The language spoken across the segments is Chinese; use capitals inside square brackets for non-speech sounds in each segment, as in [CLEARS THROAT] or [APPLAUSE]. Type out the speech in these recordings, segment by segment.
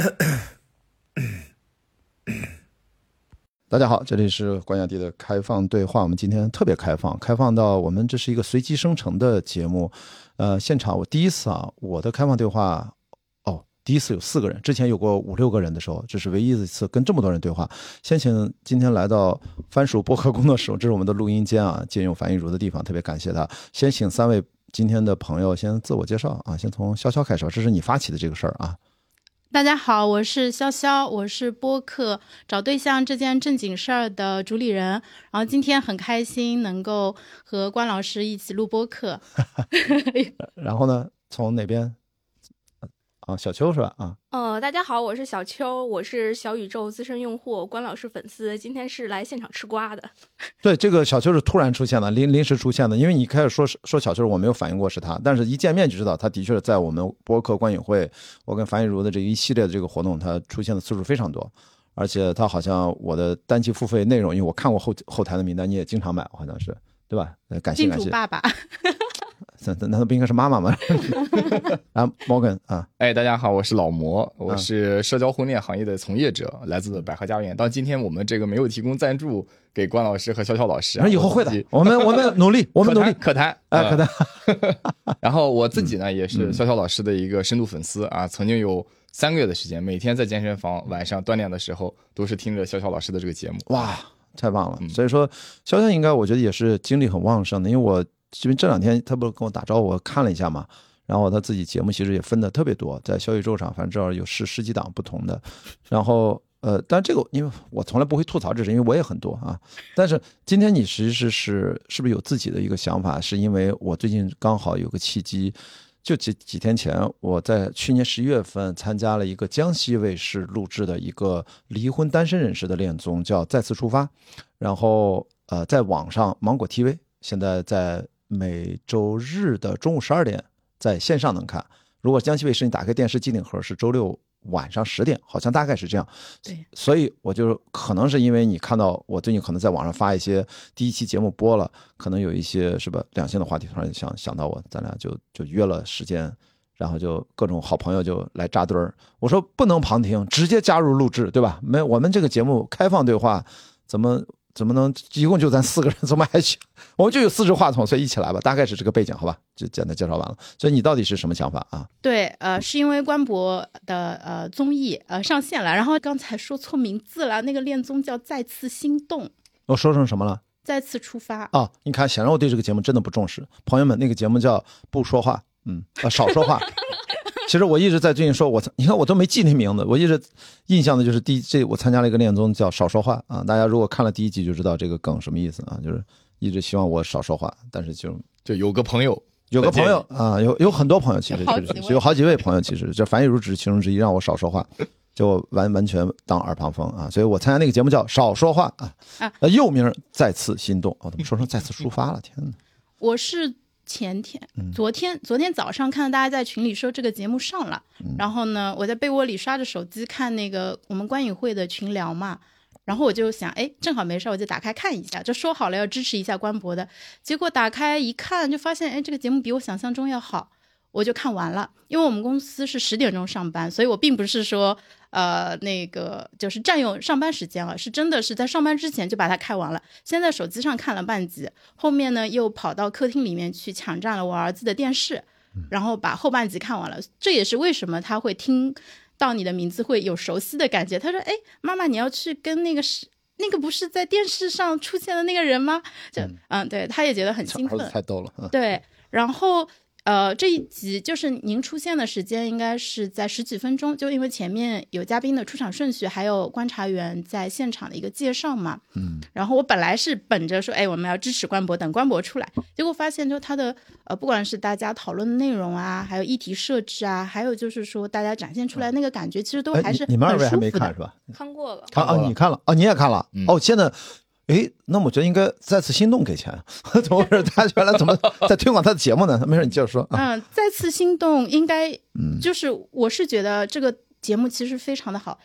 [COUGHS] 大家好，这里是关雅迪的开放对话。我们今天特别开放，开放到我们这是一个随机生成的节目。呃，现场我第一次啊，我的开放对话，哦，第一次有四个人，之前有过五六个人的时候，这是唯一的一次跟这么多人对话。先请今天来到番薯播客工作室，这是我们的录音间啊，借用樊玉茹的地方，特别感谢他。先请三位今天的朋友先自我介绍啊，先从潇潇开始，这是你发起的这个事儿啊。大家好，我是潇潇，我是播客找对象这件正经事儿的主理人。然后今天很开心能够和关老师一起录播客。[LAUGHS] [LAUGHS] 然后呢，从哪边？啊，小邱是吧？啊，呃，大家好，我是小邱，我是小宇宙资深用户，关老师粉丝，今天是来现场吃瓜的。[LAUGHS] 对，这个小邱是突然出现的，临临时出现的，因为你开始说说小邱，我没有反应过是他，但是一见面就知道，他的确是在我们播客观影会，我跟樊亦茹的这一系列的这个活动，他出现的次数非常多，而且他好像我的单期付费内容，因为我看过后后台的名单，你也经常买，好像是对吧？感谢感谢。爸爸。[LAUGHS] [LAUGHS] 那难道不应该是妈妈吗？[LAUGHS] 啊，Morgan 啊，哎，大家好，我是老魔，我是社交婚恋行业的从业者，来自百合家园。到今天我们这个没有提供赞助给关老师和潇潇老师，以后会的，我们我们努力，我们努力，[LAUGHS] 可谈，啊，可谈。然后我自己呢，也是潇潇老师的一个深度粉丝啊，曾经有三个月的时间，每天在健身房晚上锻炼的时候，都是听着潇潇老师的这个节目。哇，太棒了！所以说，潇潇应该我觉得也是精力很旺盛的，因为我。因为这两天他不是跟我打招呼，我看了一下嘛，然后他自己节目其实也分的特别多，在小宇宙上，反正至少有十十几档不同的。然后呃，但这个因为我从来不会吐槽，这是因为我也很多啊。但是今天你其实是是不是有自己的一个想法？是因为我最近刚好有个契机，就几几天前，我在去年十一月份参加了一个江西卫视录制的一个离婚单身人士的恋综，叫《再次出发》，然后呃，在网上芒果 TV 现在在。每周日的中午十二点在线上能看。如果江西卫视你打开电视机顶盒是周六晚上十点，好像大概是这样。对，所以我就可能是因为你看到我最近可能在网上发一些第一期节目播了，可能有一些是吧两性的话题，突然想想到我，咱俩就就约了时间，然后就各种好朋友就来扎堆儿。我说不能旁听，直接加入录制，对吧？没我们这个节目开放对话，怎么？怎么能一共就咱四个人？[LAUGHS] 怎么还去？我们就有四支话筒，所以一起来吧。大概是这个背景，好吧？就简单介绍完了。所以你到底是什么想法啊？对，呃，是因为官博的呃综艺呃上线了，然后刚才说错名字了，那个恋综叫《再次心动》。我说成什么了？再次出发。啊，你看，显然我对这个节目真的不重视。朋友们，那个节目叫不说话，嗯，啊，少说话。[LAUGHS] [LAUGHS] 其实我一直在最近说，我你看我都没记那名字，我一直印象的就是第这我参加了一个恋综叫少说话啊，大家如果看了第一集就知道这个梗什么意思啊，就是一直希望我少说话，但是就就有个朋友，有个朋友啊，有有很多朋友其实是有好几位朋友，其实这樊亦茹只是其中之一，让我少说话，就完完全当耳旁风啊，所以我参加那个节目叫少说话啊，啊，又名再次心动啊，怎么说成再次出发了？天哪，我是。前天、昨天、昨天早上看到大家在群里说这个节目上了，然后呢，我在被窝里刷着手机看那个我们观影会的群聊嘛，然后我就想，哎，正好没事，我就打开看一下，就说好了要支持一下官博的，结果打开一看，就发现，哎，这个节目比我想象中要好。我就看完了，因为我们公司是十点钟上班，所以我并不是说，呃，那个就是占用上班时间了，是真的是在上班之前就把它看完了。先在手机上看了半集，后面呢又跑到客厅里面去抢占了我儿子的电视，然后把后半集看完了。这也是为什么他会听到你的名字会有熟悉的感觉。他说：“哎，妈妈，你要去跟那个是那个不是在电视上出现的那个人吗？”就嗯，对，他也觉得很兴奋。太逗了。对，然后。呃，这一集就是您出现的时间应该是在十几分钟，就因为前面有嘉宾的出场顺序，还有观察员在现场的一个介绍嘛。嗯。然后我本来是本着说，哎，我们要支持官博，等官博出来，结果发现就他的呃，不管是大家讨论的内容啊，还有议题设置啊，还有就是说大家展现出来那个感觉，其实都还是你们二位还没看是吧？看过了。啊啊，你看了啊？你也看了？哦，现在。哎，那我觉得应该再次心动给钱，[LAUGHS] 怎么回事？他原来怎么 [LAUGHS] 在推广他的节目呢？没事，你接着说。嗯，再次心动应该，嗯，就是我是觉得这个节目其实非常的好。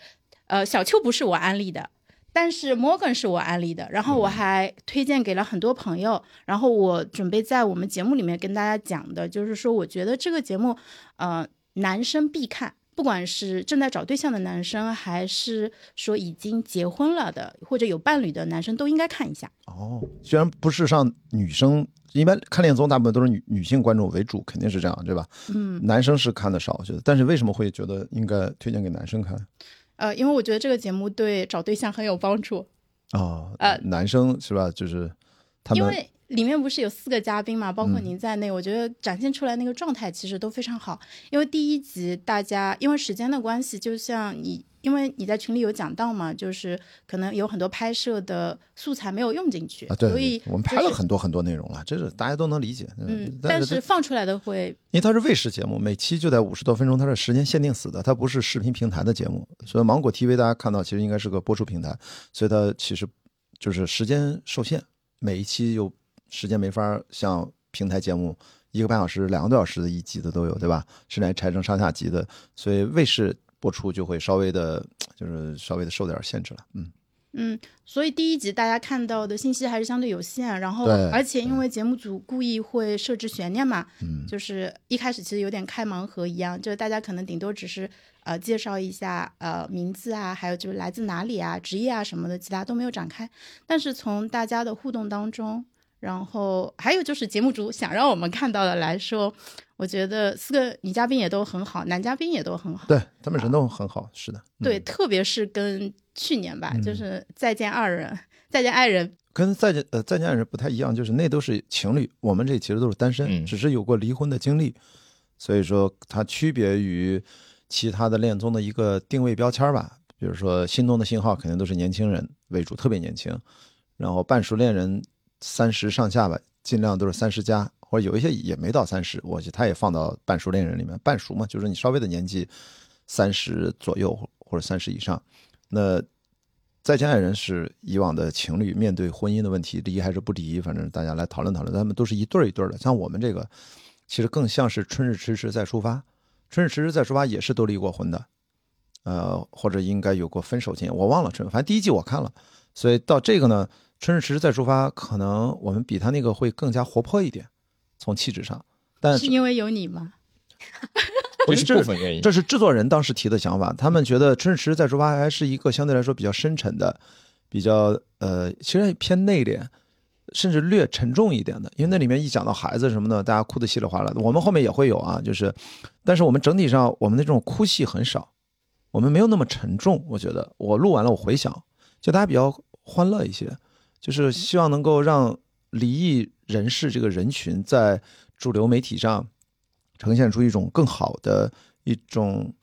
呃，小邱不是我安利的，但是 Morgan 是我安利的，然后我还推荐给了很多朋友。然后我准备在我们节目里面跟大家讲的，就是说我觉得这个节目，呃，男生必看。不管是正在找对象的男生，还是说已经结婚了的或者有伴侣的男生，都应该看一下。哦，虽然不是上女生，一般看恋综大部分都是女女性观众为主，肯定是这样，对吧？嗯，男生是看的少，我觉得。但是为什么会觉得应该推荐给男生看？呃，因为我觉得这个节目对找对象很有帮助。哦，呃，男生是吧？就是他们因为里面不是有四个嘉宾嘛，包括您在内，我觉得展现出来那个状态其实都非常好。因为第一集大家因为时间的关系，就像你，因为你在群里有讲到嘛，就是可能有很多拍摄的素材没有用进去，啊，对，所以我们拍了很多很多内容了，这是大家都能理解。嗯，但是放出来的会，因为它是卫视节目，每期就在五十多分钟，它是时间限定死的，它不是视频平台的节目，所以芒果 TV 大家看到其实应该是个播出平台，所以它其实就是时间受限，每一期有时间没法像平台节目一个半小时、两个多小时的一集的都有，对吧？甚至还拆成上下集的，所以卫视播出就会稍微的，[TSK] 就是稍微的受点限制了。嗯，嗯，所以第一集大家看到的信息还是相对有限，然后而且因为节目组故意会设置悬念嘛，嗯就是一开始其实有点开盲盒一样，就是大家可能顶多只是呃介绍一下呃名字啊，还有就是来自哪里啊、职业啊什么的，其他都没有展开。但是从大家的互动当中，然后还有就是节目组想让我们看到的来说，我觉得四个女嘉宾也都很好，男嘉宾也都很好。对他们人都很好，是的。嗯对，特别是跟去年吧，就是再见二人、再见爱人，跟再见呃再见爱人不太一样，就是那都是情侣，我们这其实都是单身，嗯只是有过离婚的经历，所以说它区别于其他的恋综的一个定位标签吧。比如说心动的信号肯定都是年轻人为主，特别年轻，然后半熟恋人三十上下吧，尽量都是三十加，或者有一些也没到三十，我觉得他也放到半熟恋人里面。半熟嘛，就是你稍微的年纪三十左右或者三十以上，那。再见爱人是以往的情侣面对婚姻的问题，离还是不离，反正大家来讨论讨论。他们都是一对儿一对儿的，像我们这个，其实更像是春日迟迟再出发。春日迟迟再出发也是都离过婚的，呃，或者应该有过分手经验，我忘了春。反正第一季我看了，所以到这个呢，春日迟迟再出发，可能我们比他那个会更加活泼一点，从气质上。但是因为有你吗？[LAUGHS] 这是部分原因。这是制作人当时提的想法，他们觉得《春日迟迟再出发》还是一个相对来说比较深沉的，比较呃，其实偏内敛，甚至略沉重一点的。因为那里面一讲到孩子什么的，大家哭得稀里哗啦的。我们后面也会有啊，就是，但是我们整体上我们的这种哭戏很少，我们没有那么沉重。我觉得我录完了，我回想，就大家比较欢乐一些，就是希望能够让离异人士这个人群在主流媒体上。呈现出一种更好的一种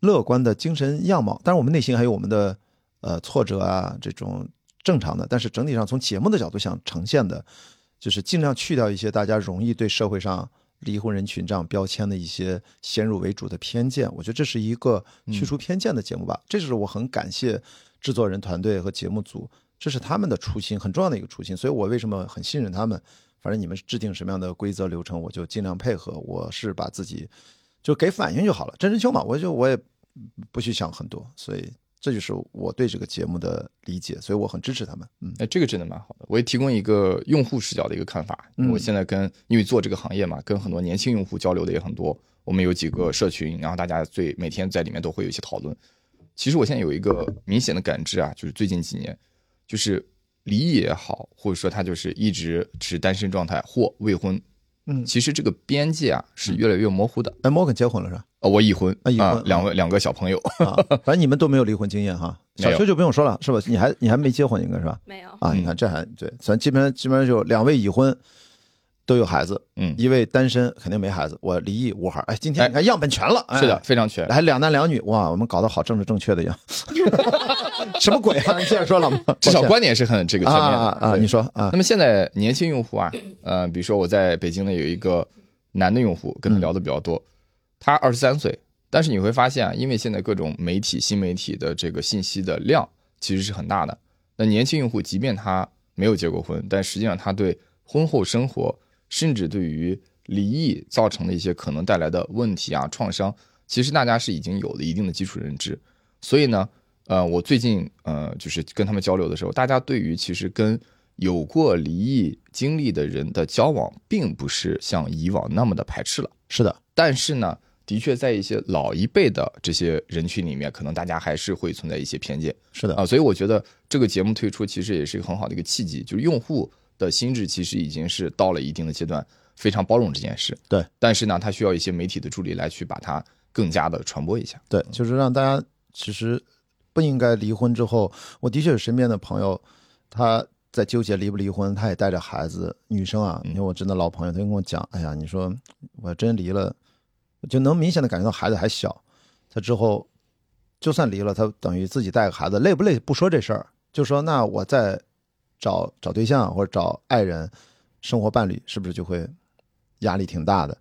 乐观的精神样貌。当然，我们内心还有我们的呃挫折啊，这种正常的。但是整体上从节目的角度想呈现的，就是尽量去掉一些大家容易对社会上离婚人群这样标签的一些先入为主的偏见。我觉得这是一个去除偏见的节目吧。这是我很感谢制作人团队和节目组，这是他们的初心，很重要的一个初心。所以我为什么很信任他们？反正你们制定什么样的规则流程，我就尽量配合。我是把自己就给反应就好了，真人秀嘛，我就我也不去想很多，所以这就是我对这个节目的理解，所以我很支持他们。嗯，哎，这个真的蛮好的。我也提供一个用户视角的一个看法。嗯我现在跟因为做这个行业嘛，跟很多年轻用户交流的也很多。我们有几个社群，然后大家最每天在里面都会有一些讨论。其实我现在有一个明显的感知啊，就是最近几年，就是离异也好，或者说他就是一直持单身状态或未婚，嗯其实这个边界啊是越来越模糊的。哎，摩根结婚了是吧？呃，我已婚啊已婚两位两个小朋友，啊，反正你们都没有离婚经验哈。[LAUGHS] 小邱就不用说了，是吧？你还你还没结婚应该是吧？没有，啊，嗯你看这还对，咱基本上基本上就两位已婚，都有孩子，嗯一位单身肯定没孩子，我离异无孩。哎，今天哎你看样本全了，哎是的，，非常全。还两男两女，哇，我们搞得好政治正确的样，[LAUGHS] 什么鬼啊？[LAUGHS] 你接着说了吗？[LAUGHS] 至少观点是很这个全面的啊啊啊！你说啊那，么现在年轻用户啊，呃，比如说我在北京呢有一个男的用户，跟他聊的比较多，他二十三岁，但是你会发现啊，因为现在各种媒体、新媒体的这个信息的量其实是很大的。那年轻用户即便他没有结过婚，但实际上他对婚后生活，甚至对于离异造成的一些可能带来的问题啊、创伤，其实大家是已经有了一定的基础认知。所以呢，呃，我最近呃就是跟他们交流的时候，大家对于其实跟有过离异经历的人的交往，并不是像以往那么的排斥了。是的，但是呢，的确在一些老一辈的这些人群里面，可能大家还是会存在一些偏见。是的啊，所以我觉得这个节目推出其实也是一个很好的一个契机，就是用户的心智其实已经是到了一定的阶段，非常包容这件事。对，但是呢，它需要一些媒体的助力来去把它更加的传播一下。对，就是让大家其实不应该离婚之后，我的确有身边的朋友，他在纠结离不离婚，他也带着孩子，女生啊，因为我真的老朋友，他就跟我讲，哎呀，你说我真离了，就能明显的感觉到孩子还小，他之后就算离了，他等于自己带个孩子，累不累不说这事儿，就说那我再找找对象或者找爱人，生活伴侣是不是就会压力挺大的，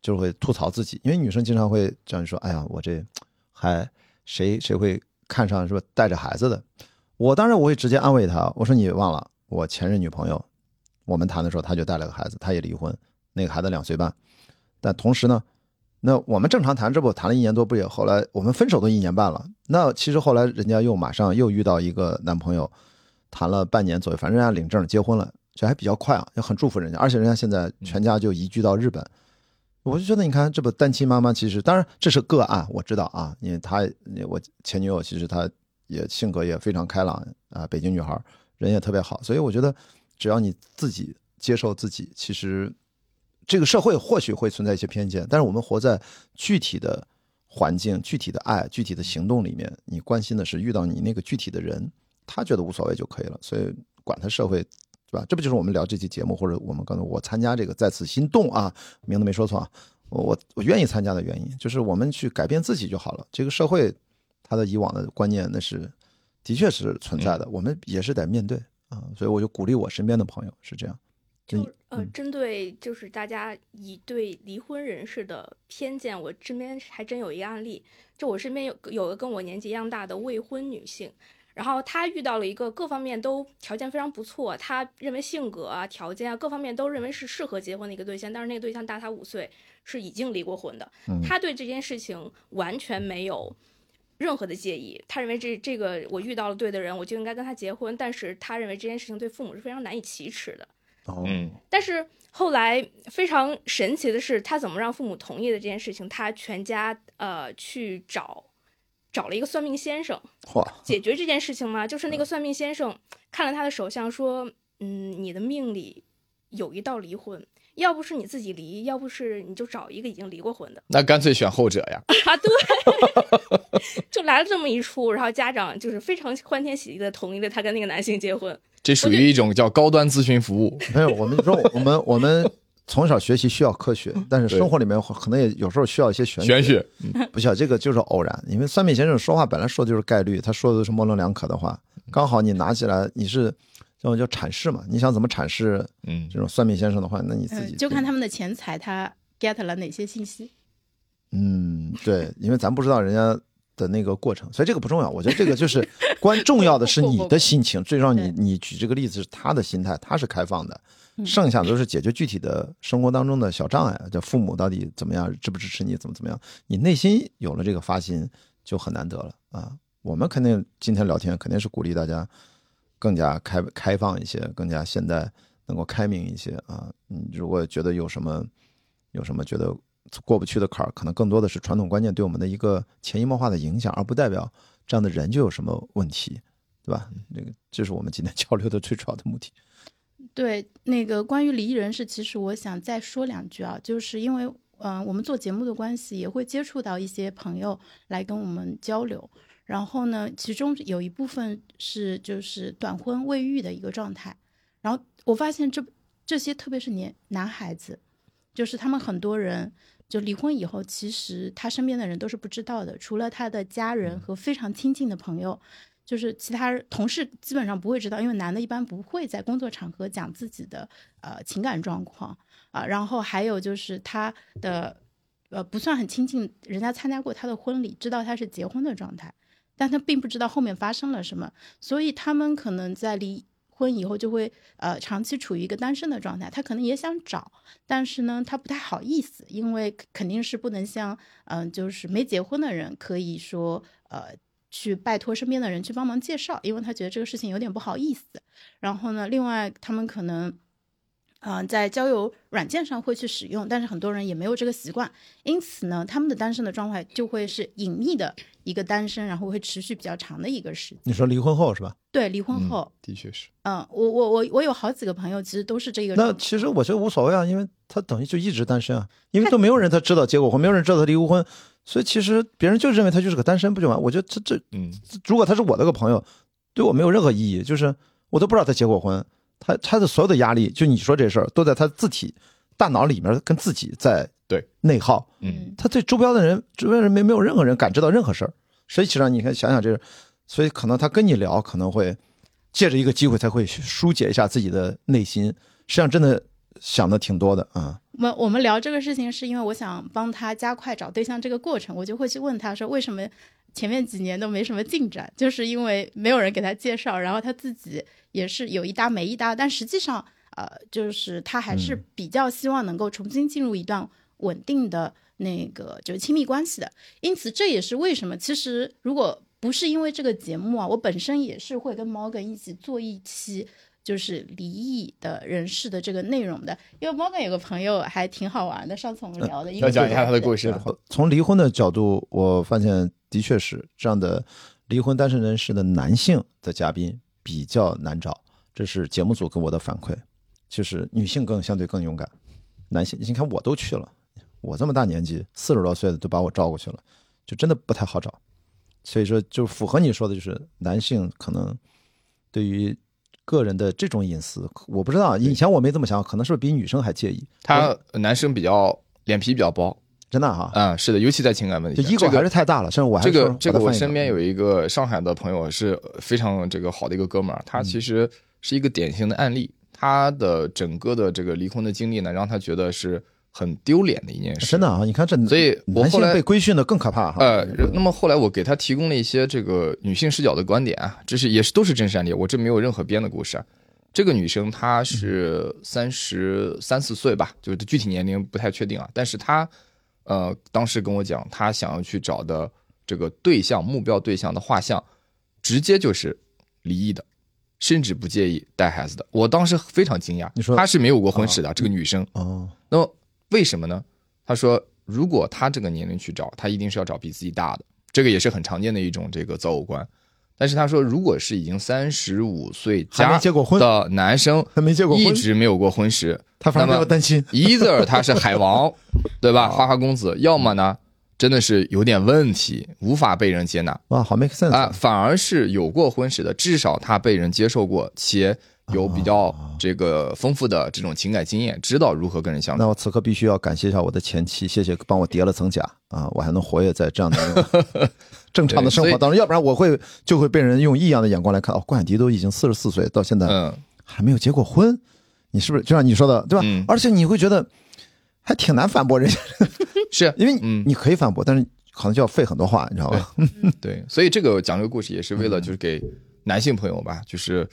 就会吐槽自己，因为女生经常会这样说，哎呀，我这还谁谁会看上是不带着孩子的。我当然我会直接安慰他，我说你忘了我前任女朋友，我们谈的时候她就带了个孩子，她也离婚，那个孩子两岁半，但同时呢，那我们正常谈，这不谈了一年多，不也后来我们分手都一年半了，那其实后来人家又马上又遇到一个男朋友，谈了半年左右，反正人家领证结婚了，这还比较快啊，也很祝福人家，而且人家现在全家就移居到日本，我就觉得你看这不单亲妈妈，其实当然这是个案，我知道啊，因为她我前女友其实她。也性格也非常开朗啊，北京女孩人也特别好，所以我觉得只要你自己接受自己，其实这个社会或许会存在一些偏见，但是我们活在具体的环境、具体的爱、具体的行动里面，你关心的是遇到你那个具体的人，他觉得无所谓就可以了。所以管他社会，吧？这不就是我们聊这期节目，或者我们刚才我参加这个再次心动啊，名字没说错啊，我我我愿意参加的原因就是我们去改变自己就好了，这个社会。它的以往的观念那是，的确是存在的，我们也是得面对啊，所以我就鼓励我身边的朋友是这样。就呃，针对就是大家以对离婚人士的偏见，我身边还真有一个案例，就我身边有有个跟我年纪一样大的未婚女性，然后他遇到了一个各方面都条件非常不错，他认为性格啊、条件啊各方面都认为是适合结婚的一个对象，但是那个对象大他五岁，是已经离过婚的，他对这件事情完全没有。任何的介意，他认为这这个我遇到了对的人，我就应该跟他结婚。但是他认为这件事情对父母是非常难以启齿的。嗯，但是后来非常神奇的是，他怎么让父母同意的这件事情，他全家呃去找找了一个算命先生，解决这件事情吗？就是那个算命先生看了他的手相，说，嗯，你的命里有一道离婚。要不是你自己离，要不是你就找一个已经离过婚的，那干脆选后者呀！啊，对，[LAUGHS] 就来了这么一出，然后家长就是非常欢天喜地的同意了他跟那个男性结婚。这属于一种叫高端咨询服务。没有，我们说我们我们从小学习需要科学，但是生活里面可能也有时候需要一些玄玄学。不需要这个就是偶然，因为算命先生说话本来说的就是概率，他说的都是模棱两可的话，刚好你拿起来你是。叫叫阐释嘛？你想怎么阐释？嗯，这种算命先生的话，那你自己就看他们的钱财，他 get 了哪些信息。嗯，对，因为咱不知道人家的那个过程，所以这个不重要。我觉得这个就是关重要的是你的心情。最重要，[LAUGHS] 你你举这个例子是他的心态，他是开放的，剩下的都是解决具体的生活当中的小障碍。就父母到底怎么样支不支持你，怎么怎么样？你内心有了这个发心，就很难得了啊！我们肯定今天聊天肯定是鼓励大家。更加开开放一些，更加现代，能够开明一些啊！你如果觉得有什么有什么觉得过不去的坎儿，可能更多的是传统观念对我们的一个潜移默化的影响，而不代表这样的人就有什么问题，对吧？那个这是我们今天交流的最主要的目的。对，那个关于离异人士，其实我想再说两句啊，就是因为嗯，我们做节目的关系，也会接触到一些朋友来跟我们交流。然后呢，其中有一部分是就是短婚未育的一个状态。然后我发现这这些，特别是年男孩子，就是他们很多人就离婚以后，其实他身边的人都是不知道的，除了他的家人和非常亲近的朋友，就是其他同事基本上不会知道，因为男的一般不会在工作场合讲自己的呃情感状况啊。然后还有就是他的呃不算很亲近，人家参加过他的婚礼，知道他是结婚的状态。但他并不知道后面发生了什么，所以他们可能在离婚以后就会呃长期处于一个单身的状态。他可能也想找，但是呢，他不太好意思，因为肯定是不能像嗯，就是没结婚的人可以说呃去拜托身边的人去帮忙介绍，因为他觉得这个事情有点不好意思。然后呢，另外他们可能嗯，在交友软件上会去使用，但是很多人也没有这个习惯，因此呢，他们的单身的状态就会是隐秘的一个单身，然后会持续比较长的一个时间。你说离婚后是吧？对，离婚后，的确是。嗯，我我我我有好几个朋友，其实都是这个。那其实我觉得无所谓啊，因为他等于就一直单身啊，因为都没有人他知道结过婚，没有人知道他离过婚，所以其实别人就认为他就是个单身，不就完？我觉得这这，嗯，如果他是我的个朋友，对我没有任何意义，就是我都不知道他结过婚。他他的所有的压力，就你说这事儿，都在他自己大脑里面跟自己在对内耗。嗯，他对周边的人，周边人没没有任何人感知到任何事儿。实际上，你看想想这，所以可能他跟你聊，可能会借着一个机会，才会疏解一下自己的内心。实际上，真的想的挺多的啊。我我们聊这个事情，是因为我想帮他加快找对象这个过程，我就会去问他说，为什么前面几年都没什么进展？就是因为没有人给他介绍，然后他自己。也是有一搭没一搭，但实际上，呃，就是他还是比较希望能够重新进入一段稳定的那个就是亲密关系的。因此，这也是为什么，其实如果不是因为这个节目啊，我本身也是会跟 Morgan 一起做一期就是离异的人士的这个内容的。因为 Morgan 有个朋友还挺好玩的，上次我们聊的，要讲一下他的故事。从离婚的角度，我发现的确是这样的，离婚单身人士的男性的嘉宾。比较难找，这是节目组给我的反馈，就是女性更相对更勇敢，男性你看我都去了，我这么大年纪四十多岁的都把我招过去了，就真的不太好找，所以说就符合你说的，就是男性可能对于个人的这种隐私，我不知道以前我没这么想，可能是不是比女生还介意，他男生比较脸皮比较薄。真的哈，嗯，是的，尤其在情感问题，这个还是太大了。甚至我这个这个，我身边有一个上海的朋友是非常这个好的一个哥们儿，他其实是一个典型的案例。他的整个的这个离婚的经历呢，让他觉得是很丢脸的一件事。真的啊，你看这，所以我后来被规训的更可怕哈。呃，那么后来我给他提供了一些这个女性视角的观点啊，这是也是都是真实案例，我这没有任何编的故事。啊。这个女生她是三十三四岁吧，就是具体年龄不太确定啊，但是她。呃，当时跟我讲，她想要去找的这个对象，目标对象的画像，直接就是离异的，甚至不介意带孩子的。我当时非常惊讶，你说她是没有过婚史的这个女生哦。那么为什么呢？他说，如果他这个年龄去找，他一定是要找比自己大的，这个也是很常见的一种这个择偶观。但是他说，如果是已经三十五岁加的男生，还没结过婚，一直没有过婚史，他反而要担心。either [LAUGHS] 他是海王，对吧？花花公子，要么呢，真的是有点问题，无法被人接纳。哇，好 make sense 啊！反而是有过婚史的，至少他被人接受过，且。有比较这个丰富的这种情感经验，知道如何跟人相处。那我此刻必须要感谢一下我的前妻，谢谢帮我叠了层甲啊，我还能活跃在这样的 [LAUGHS] 正常的生活当中，要不然我会就会被人用异样的眼光来看。哦，关雅迪都已经四十四岁，到现在还没有结过婚，你是不是就像你说的对吧？而且你会觉得还挺难反驳人家，[LAUGHS] 是因为你可以反驳，但是可能就要费很多话，你知道吧？[LAUGHS] 对，所以这个讲这个故事也是为了就是给男性朋友吧，就是。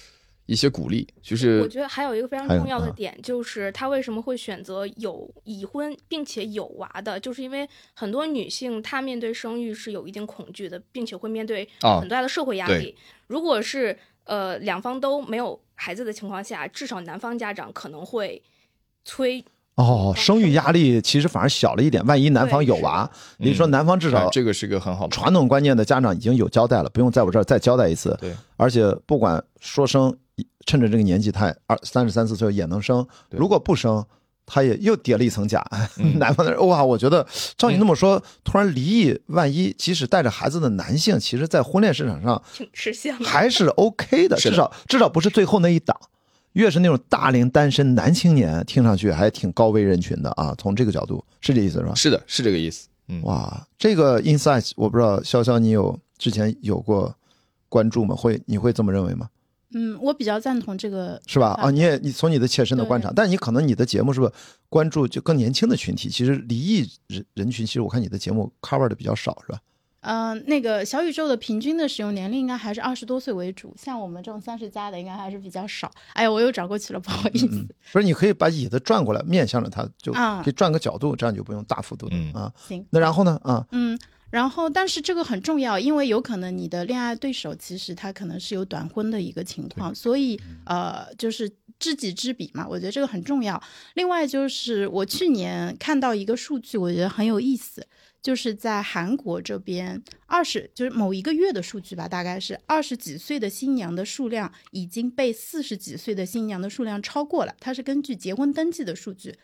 一些鼓励，就是我觉得还有一个非常重要的点，就是他为什么会选择有已婚并且有娃的，就是因为很多女性她面对生育是有一定恐惧的，并且会面对很大的社会压力。如果是呃两方都没有孩子的情况下，至少男方家长可能会催。哦，生育压力其实反而小了一点。万一男方有娃，你说男方至少这个是个很好的传统观念的家长已经有交代了，不用在我这儿再交代一次。对，而且不管说生，趁着这个年纪，他二三十三四岁也能生。如果不生，他也又叠了一层甲。男方的哇，我觉得照你那么说，突然离异，万一即使带着孩子的男性，其实在婚恋市场上挺吃香，还是 OK 的，至少至少不是最后那一档。越是那种大龄单身男青年，听上去还挺高危人群的啊。从这个角度，是这意思是吧？是的，是这个意思。嗯，哇，这个 insight 我不知道，潇潇你有之前有过关注吗？会你会这么认为吗？嗯，我比较赞同这个，是吧？啊，你也你从你的切身的观察，但你可能你的节目是不是关注就更年轻的群体？其实离异人人群，其实我看你的节目 cover 的比较少，是吧？嗯，那个小宇宙的平均的使用年龄应该还是二十多岁为主，像我们这种三十加的应该还是比较少。哎呀，我又转过去了，不好意思。不是，你可以把椅子转过来，面向着它，就可以转个角度，这样就不用大幅度的啊。行，那然后呢？啊，嗯，然后但是这个很重要，因为有可能你的恋爱对手其实他可能是有短婚的一个情况，所以呃，就是。知己知彼嘛，我觉得这个很重要。另外就是我去年看到一个数据，我觉得很有意思，就是在韩国这边二十就是某一个月的数据吧，大概是二十几岁的新娘的数量已经被四十几岁的新娘的数量超过了。它是根据结婚登记的数据。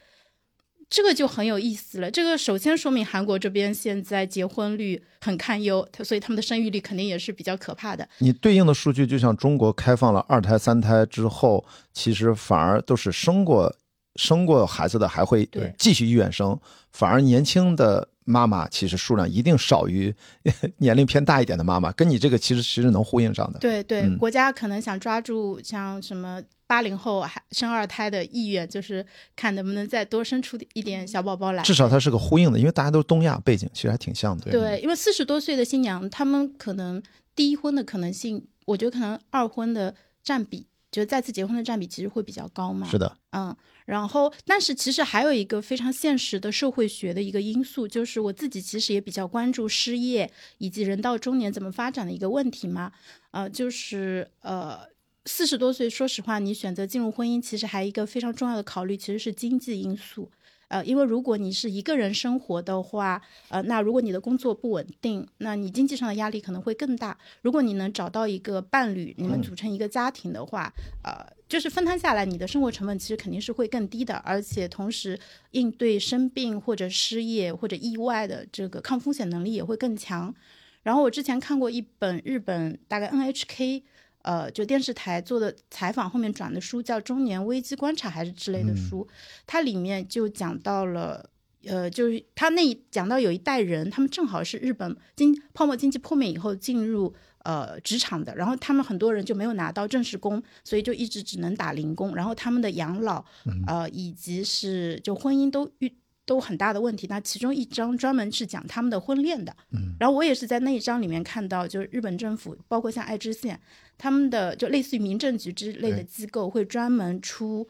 这个就很有意思了。这个首先说明韩国这边现在结婚率很堪忧，所以他们的生育率肯定也是比较可怕的。你对应的数据就像中国开放了二胎、三胎之后，其实反而都是生过生过孩子的还会继续医院生，反而年轻的妈妈其实数量一定少于 [LAUGHS] 年龄偏大一点的妈妈，跟你这个其实其实能呼应上的。对对，国家可能想抓住像什么。八零后还生二胎的意愿，就是看能不能再多生出一点小宝宝来。至少它是个呼应的，因为大家都是东亚背景，其实还挺像的。对，因为四十多岁的新娘，他们可能第一婚的可能性，我觉得可能二婚的占比，就是再次结婚的占比其实会比较高嘛。是的，嗯，然后但是其实还有一个非常现实的社会学的一个因素，就是我自己其实也比较关注失业以及人到中年怎么发展的一个问题嘛。呃，就是呃。四十多岁，说实话，你选择进入婚姻，其实还一个非常重要的考虑，其实是经济因素。呃，因为如果你是一个人生活的话，呃，那如果你的工作不稳定，那你经济上的压力可能会更大。如果你能找到一个伴侣，你们组成一个家庭的话，呃，就是分摊下来，你的生活成本其实肯定是会更低的，而且同时应对生病或者失业或者意外的这个抗风险能力也会更强。然后我之前看过一本日本大概 NHK。呃，就电视台做的采访，后面转的书叫《中年危机观察》还是之类的书，它里面就讲到了，呃，就是他那讲到有一代人，他们正好是日本经泡沫经济破灭以后进入呃职场的，然后他们很多人就没有拿到正式工，所以就一直只能打零工，然后他们的养老，呃，以及是就婚姻都遇。都很大的问题。那其中一章专门是讲他们的婚恋的，嗯，然后我也是在那一章里面看到，就是日本政府，包括像爱知县，他们的就类似于民政局之类的机构，会专门出，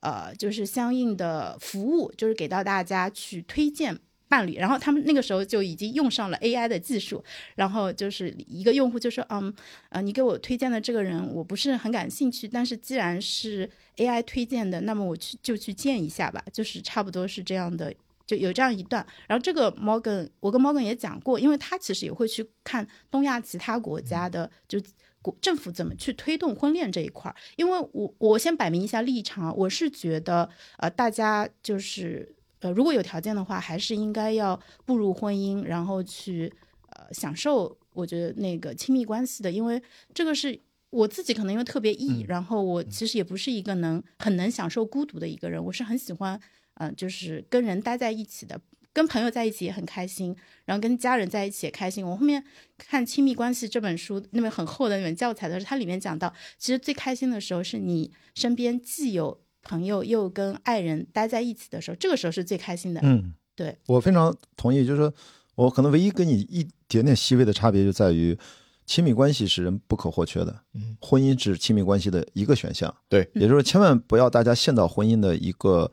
呃，就是相应的服务，就是给到大家去推荐伴侣。然后他们那个时候就已经用上了 AI 的技术，然后就是一个用户就说，嗯，呃，你给我推荐的这个人我不是很感兴趣，但是既然是。AI 推荐的，那么我去就去见一下吧，就是差不多是这样的，就有这样一段。然后这个 Morgan，我跟 Morgan 也讲过，因为他其实也会去看东亚其他国家的，就国政府怎么去推动婚恋这一块儿。因为我我先摆明一下立场，我是觉得呃大家就是呃如果有条件的话，还是应该要步入婚姻，然后去呃享受我觉得那个亲密关系的，因为这个是。我自己可能因为特别 E，然后我其实也不是一个能很能享受孤独的一个人，我是很喜欢，嗯，就是跟人待在一起的，跟朋友在一起也很开心，然后跟家人在一起也开心。我后面看《亲密关系》这本书，那本很厚的那本教材的时候，它里面讲到，其实最开心的时候是你身边既有朋友又跟爱人待在一起的时候，这个时候是最开心的。嗯，对我非常同意，就是说我可能唯一跟你一点点细微的差别就在于。亲密关系是人不可或缺的，嗯，婚姻只是亲密关系的一个选项，对，也就是千万不要大家陷到婚姻的一个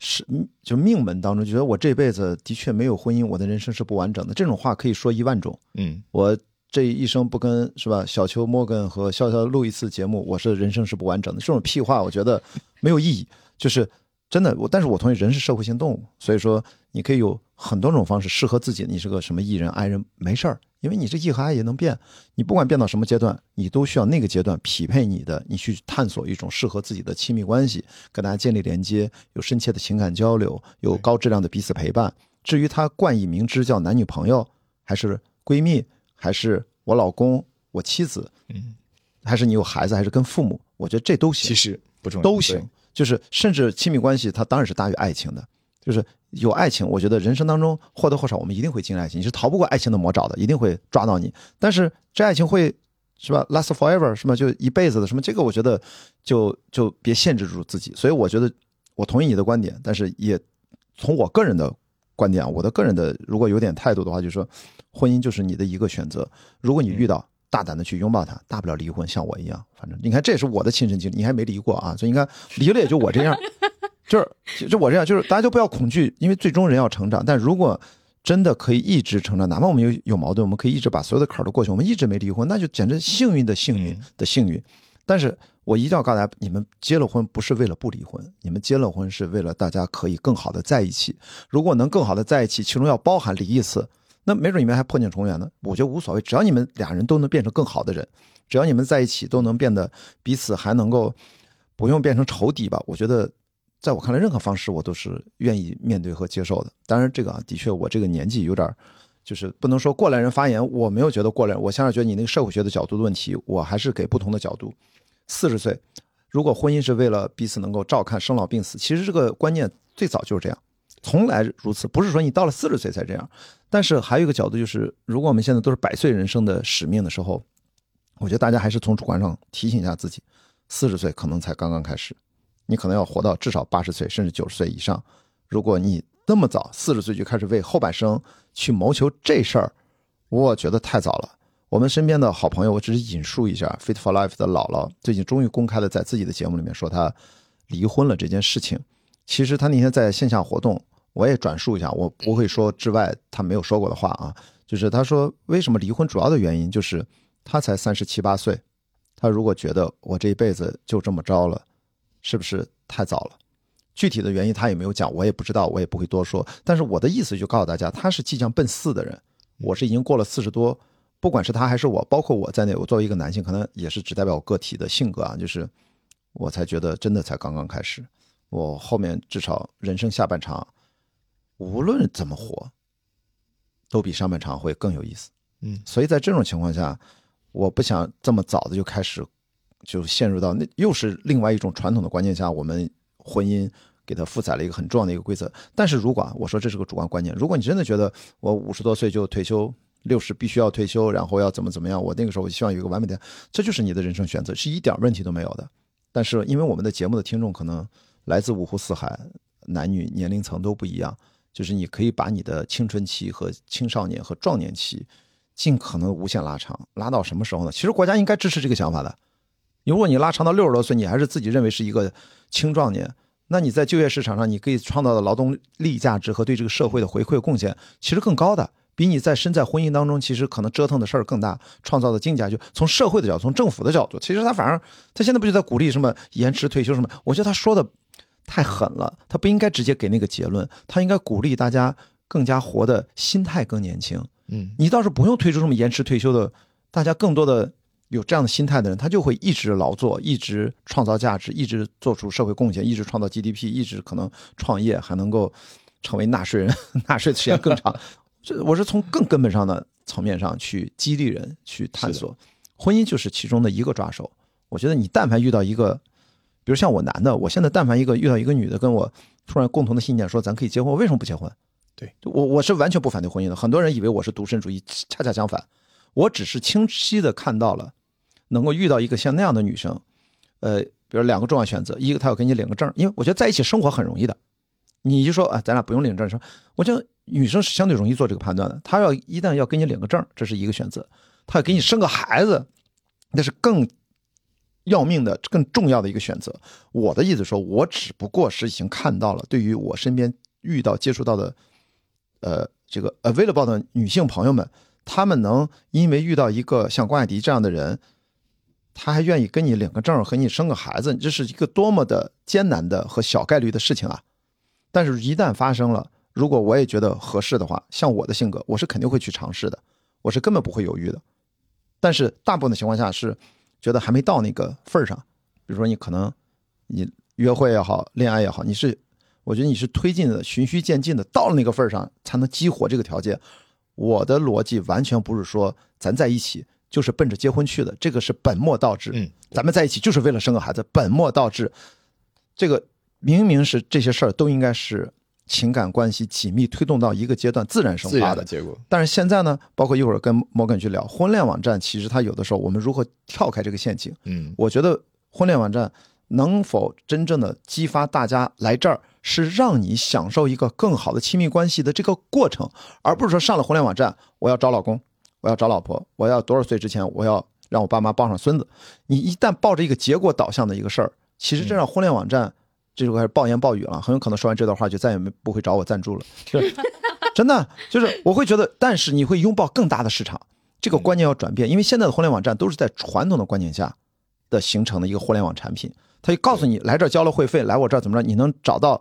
是就命门当中，觉得我这辈子的确没有婚姻，我的人生是不完整的。这种话可以说一万种，嗯，我这一生不跟是吧？小邱、摩根和潇潇录一次节目，我是人生是不完整的。这种屁话我觉得没有意义，就是真的。我但是我同意，人是社会性动物，所以说你可以有很多种方式适合自己。你是个什么艺人、爱人，没事儿。因为你这艺和爱也能变，你不管变到什么阶段，你都需要那个阶段匹配你的，你去探索一种适合自己的亲密关系，跟大家建立连接，有深切的情感交流，有高质量的彼此陪伴。至于他冠以名之叫男女朋友，还是闺蜜，还是我老公、我妻子，嗯，还是你有孩子，还是跟父母，我觉得这都行。其实不重要，都行。就是甚至亲密关系，它当然是大于爱情的，就是。有爱情，我觉得人生当中或多或少我们一定会经历爱情，你是逃不过爱情的魔爪的，一定会抓到你。但是这爱情会是吧，last forever 是吗？就一辈子的什么？这个我觉得就就别限制住自己。所以我觉得我同意你的观点，但是也从我个人的观点啊，我的个人的如果有点态度的话，就是说婚姻就是你的一个选择。如果你遇到，大胆的去拥抱它，大不了离婚，像我一样。反正你看，这也是我的亲身经历，你还没离过啊，所以你看离了也就我这样。[LAUGHS] 就是就我这样，就是大家就不要恐惧，因为最终人要成长。但如果真的可以一直成长，哪怕我们有有矛盾，我们可以一直把所有的坎儿都过去。我们一直没离婚，那就简直幸运的幸运的幸运。但是我一定要告诉大家，你们结了婚不是为了不离婚，你们结了婚是为了大家可以更好的在一起。如果能更好的在一起，其中要包含离一次，那没准你们还破镜重圆呢。我觉得无所谓，只要你们俩人都能变成更好的人，只要你们在一起都能变得彼此还能够不用变成仇敌吧。我觉得，在我看来，任何方式我都是愿意面对和接受的。当然，这个啊，的确我这个年纪有点。就是不能说过来人发言，我没有觉得过来人。我现在觉得你那个社会学的角度的问题，我还是给不同的角度。四十岁，如果婚姻是为了彼此能够照看生老病死，其实这个观念最早就是这样，从来如此。不是说你到了四十岁才这样。但是还有一个角度就是，如果我们现在都是百岁人生的使命的时候，我觉得大家还是从主观上提醒一下自己，四十岁可能才刚刚开始，你可能要活到至少八十岁甚至九十岁以上。如果你那么早四十岁就开始为后半生去谋求这事儿，我觉得太早了。我们身边的好朋友，我只是引述一下，Fit for Life 的姥姥最近终于公开的在自己的节目里面说她离婚了这件事情。其实她那天在线下活动，我也转述一下，我不会说之外她没有说过的话啊，就是她说为什么离婚主要的原因就是她才三十七八岁，她如果觉得我这一辈子就这么着了，是不是太早了？具体的原因他也没有讲，我也不知道，我也不会多说。但是我的意思就告诉大家，他是即将奔四的人，我是已经过了四十多，不管是他还是我，包括我在内，我作为一个男性，可能也是只代表我个体的性格啊，就是我才觉得真的才刚刚开始，我后面至少人生下半场，无论怎么活，都比上半场会更有意思。嗯，所以在这种情况下，我不想这么早的就开始，就陷入到那又是另外一种传统的观念下，我们。婚姻给他负载了一个很重要的一个规则，但是如果啊我说这是个主观观念，如果你真的觉得我五十多岁就退休，六十必须要退休，然后要怎么怎么样，我那个时候我希望有一个完美的，这就是你的人生选择，是一点问题都没有的。但是因为我们的节目的听众可能来自五湖四海，男女年龄层都不一样，就是你可以把你的青春期和青少年和壮年期尽可能无限拉长，拉到什么时候呢？其实国家应该支持这个想法的。如果你拉长到六十多岁，你还是自己认为是一个青壮年，那你在就业市场上你可以创造的劳动力价值和对这个社会的回馈贡献，其实更高的，比你在身在婚姻当中，其实可能折腾的事儿更大，创造的经济价值。从社会的角度，从政府的角度，其实他反而他现在不就在鼓励什么延迟退休什么？我觉得他说的太狠了，他不应该直接给那个结论，他应该鼓励大家更加活的心态更年轻。嗯，你倒是不用推出什么延迟退休的，大家更多的。有这样的心态的人，他就会一直劳作，一直创造价值，一直做出社会贡献，一直创造 GDP，一直可能创业，还能够成为纳税人，[LAUGHS] 纳税的时间更长。这我是从更根本上的层面上去激励人去探索。婚姻就是其中的一个抓手。我觉得你但凡遇到一个，比如像我男的，我现在但凡一个遇到一个女的跟我突然共同的信念说咱可以结婚，我为什么不结婚？对我我是完全不反对婚姻的。很多人以为我是独身主义，恰恰相反，我只是清晰的看到了。能够遇到一个像那样的女生，呃，比如两个重要选择，一个她要给你领个证，因为我觉得在一起生活很容易的，你就说啊，咱俩不用领证，说，我觉得女生是相对容易做这个判断的。她要一旦要给你领个证，这是一个选择；她要给你生个孩子，那是更要命的、更重要的一个选择。我的意思说，我只不过是已经看到了，对于我身边遇到、接触到的，呃，这个 available 的女性朋友们，她们能因为遇到一个像关海迪这样的人。她还愿意跟你领个证和你生个孩子，这是一个多么的艰难的和小概率的事情啊！但是，一旦发生了，如果我也觉得合适的话，像我的性格，我是肯定会去尝试的，我是根本不会犹豫的。但是，大部分的情况下是觉得还没到那个份儿上。比如说，你可能你约会也好，恋爱也好，你是我觉得你是推进的循序渐进的，到了那个份儿上才能激活这个条件。我的逻辑完全不是说咱在一起。就是奔着结婚去的，这个是本末倒置。嗯，咱们在一起就是为了生个孩子，本末倒置。这个明明是这些事儿都应该是情感关系紧密推动到一个阶段自然生发的结果。但是现在呢，包括一会儿跟摩根去聊婚恋网站，其实它有的时候我们如何跳开这个陷阱？嗯，我觉得婚恋网站能否真正的激发大家来这儿，是让你享受一个更好的亲密关系的这个过程，而不是说上了婚恋网站我要找老公。我要找老婆，我要多少岁之前我要让我爸妈抱上孙子。你一旦抱着一个结果导向的一个事儿，其实这让婚恋网站这就开始暴言暴语了，很有可能说完这段话就再也没不会找我赞助了。[LAUGHS] 真的就是我会觉得，但是你会拥抱更大的市场，这个观念要转变，因为现在的互联网站都是在传统的观念下的形成的一个互联网产品，他就告诉你来这儿交了会费，来我这儿怎么着，你能找到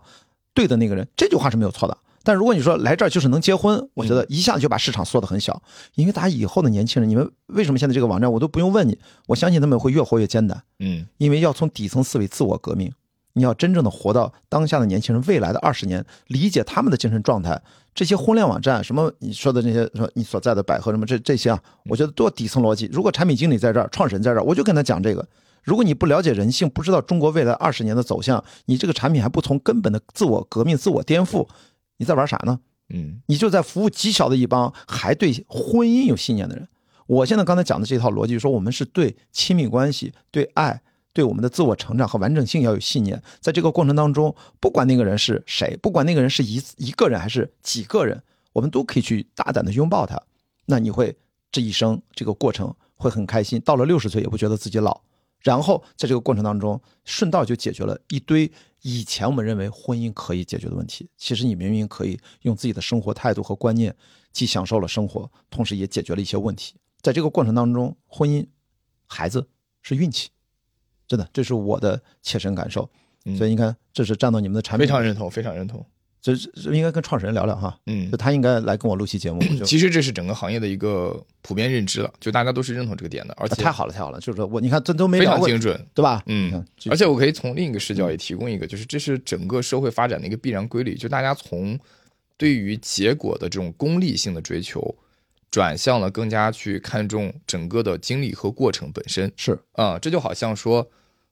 对的那个人，这句话是没有错的。但如果你说来这儿就是能结婚，我觉得一下子就把市场缩得很小，因为大家以后的年轻人，你们为什么现在这个网站我都不用问你，我相信他们会越活越艰难，嗯，因为要从底层思维自我革命，你要真正的活到当下的年轻人未来的二十年，理解他们的精神状态。这些婚恋网站，什么你说的那些，说你所在的百合什么这这些啊，我觉得多底层逻辑。如果产品经理在这儿，创始人在这儿，我就跟他讲这个。如果你不了解人性，不知道中国未来二十年的走向，你这个产品还不从根本的自我革命、自我颠覆，你在玩啥呢？嗯，你就在服务极小的一帮还对婚姻有信念的人。我现在刚才讲的这套逻辑，说我们是对亲密关系、对爱。对我们的自我成长和完整性要有信念，在这个过程当中，不管那个人是谁，不管那个人是一一个人还是几个人，我们都可以去大胆的拥抱他。那你会这一生这个过程会很开心，到了六十岁也不觉得自己老。然后在这个过程当中，顺道就解决了一堆以前我们认为婚姻可以解决的问题。其实你明明可以用自己的生活态度和观念，既享受了生活，同时也解决了一些问题。在这个过程当中，婚姻、孩子是运气。真的，这是我的切身感受，所以你看，这是站到你们的产品，非常认同，非常认同。这这应该跟创始人聊聊哈，嗯，就他应该来跟我录期节目。其实这是整个行业的一个普遍认知了，就大家都是认同这个点的，而且太好了，太好了，就是说我你看这都没非常精准，对吧？嗯，而且我可以从另一个视角也提供一个，就是这是整个社会发展的一个必然规律，就大家从对于结果的这种功利性的追求。转向了更加去看重整个的经历和过程本身是啊，这就好像说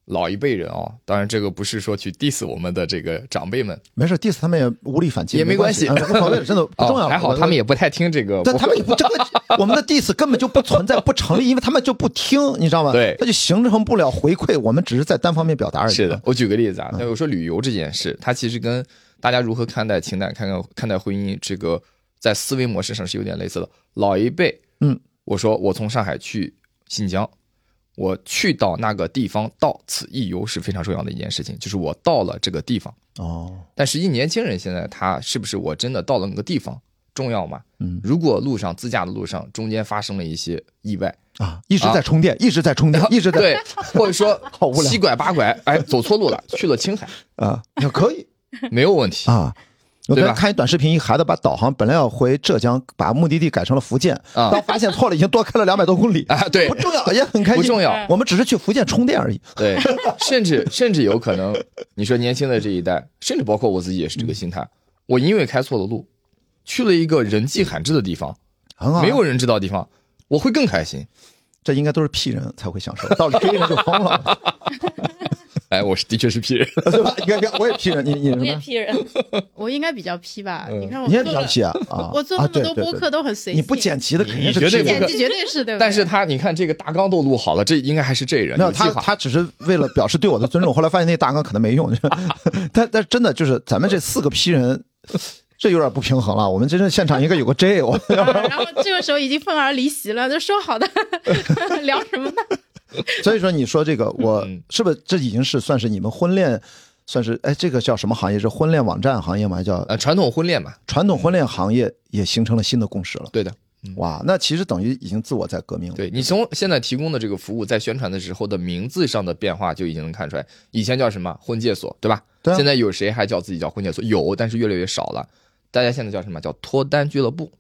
老一辈人啊，当然这个不是说去 diss 我们的这个长辈们，没事 diss 他们也无力反击，也没关系，无所谓，[LAUGHS] 真的不重要。还好他们也不太听这个，但他们不这个我们的 diss 根本就不存在，不成立，因为他们就不听，你知道吗？对，他就形成不了回馈，我们只是在单方面表达而已。是的，我举个例子啊，那我说旅游这件事，它其实跟大家如何看待情感、看看看待婚姻这个。在思维模式上是有点类似的。老一辈，嗯，我说我从上海去新疆，我去到那个地方，到此一游是非常重要的一件事情，就是我到了这个地方。哦，但实际年轻人现在他是不是我真的到了那个地方重要吗？嗯，如果路上自驾的路上中间发生了一些意外啊，一直在充电，一直在充电，[LAUGHS] 一直在对，[LAUGHS] 或者说七拐八拐，哎，走错路了，去了青海啊，也可以，没有问题啊。我刚看一短视频，一孩子把导航本来要回浙江，把目的地改成了福建，当发现错了，已经多开了两百多公里 [LAUGHS] 啊！对，不重要，也很开心。不重要，我们只是去福建充电而已。对，甚至甚至有可能，你说年轻的这一代，甚至包括我自己也是这个心态。我因为开错了路，去了一个人迹罕至的地方，很好，没有人知道的地方，我会更开心。这应该都是屁人才会享受，到了 J 人就疯了。[LAUGHS] 哎，我是的确是 P 人，对吧？你看，我也 P 人，你你我也 P 人，我应该比较 P 吧？你看我，你也比较 P 啊 [LAUGHS] 啊！我做那么多播客都很随你不剪辑的肯定是绝对剪辑，绝对是对。但是他，你看这个大纲都录好了，这应该还是这人。没有他，他只是为了表示对我的尊重。后来发现那大纲可能没用，[LAUGHS] 但但真的就是咱们这四个 P 人。这有点不平衡了，我们真正现场应该有个 J，我。[LAUGHS] 然后这个时候已经愤而离席了，就说好的聊什么呢？[LAUGHS] 所以说，你说这个，我是不是这已经是算是你们婚恋，算是哎，这个叫什么行业？是婚恋网站行业吗？叫呃传统婚恋嘛？传统婚恋行业也形成了新的共识了。对的，哇，那其实等于已经自我在革命了。对你从现在提供的这个服务，在宣传的时候的名字上的变化就已经能看出来。以前叫什么婚介所，对吧？对。现在有谁还叫自己叫婚介所？有，但是越来越少了。大家现在叫什么？叫脱单俱乐部。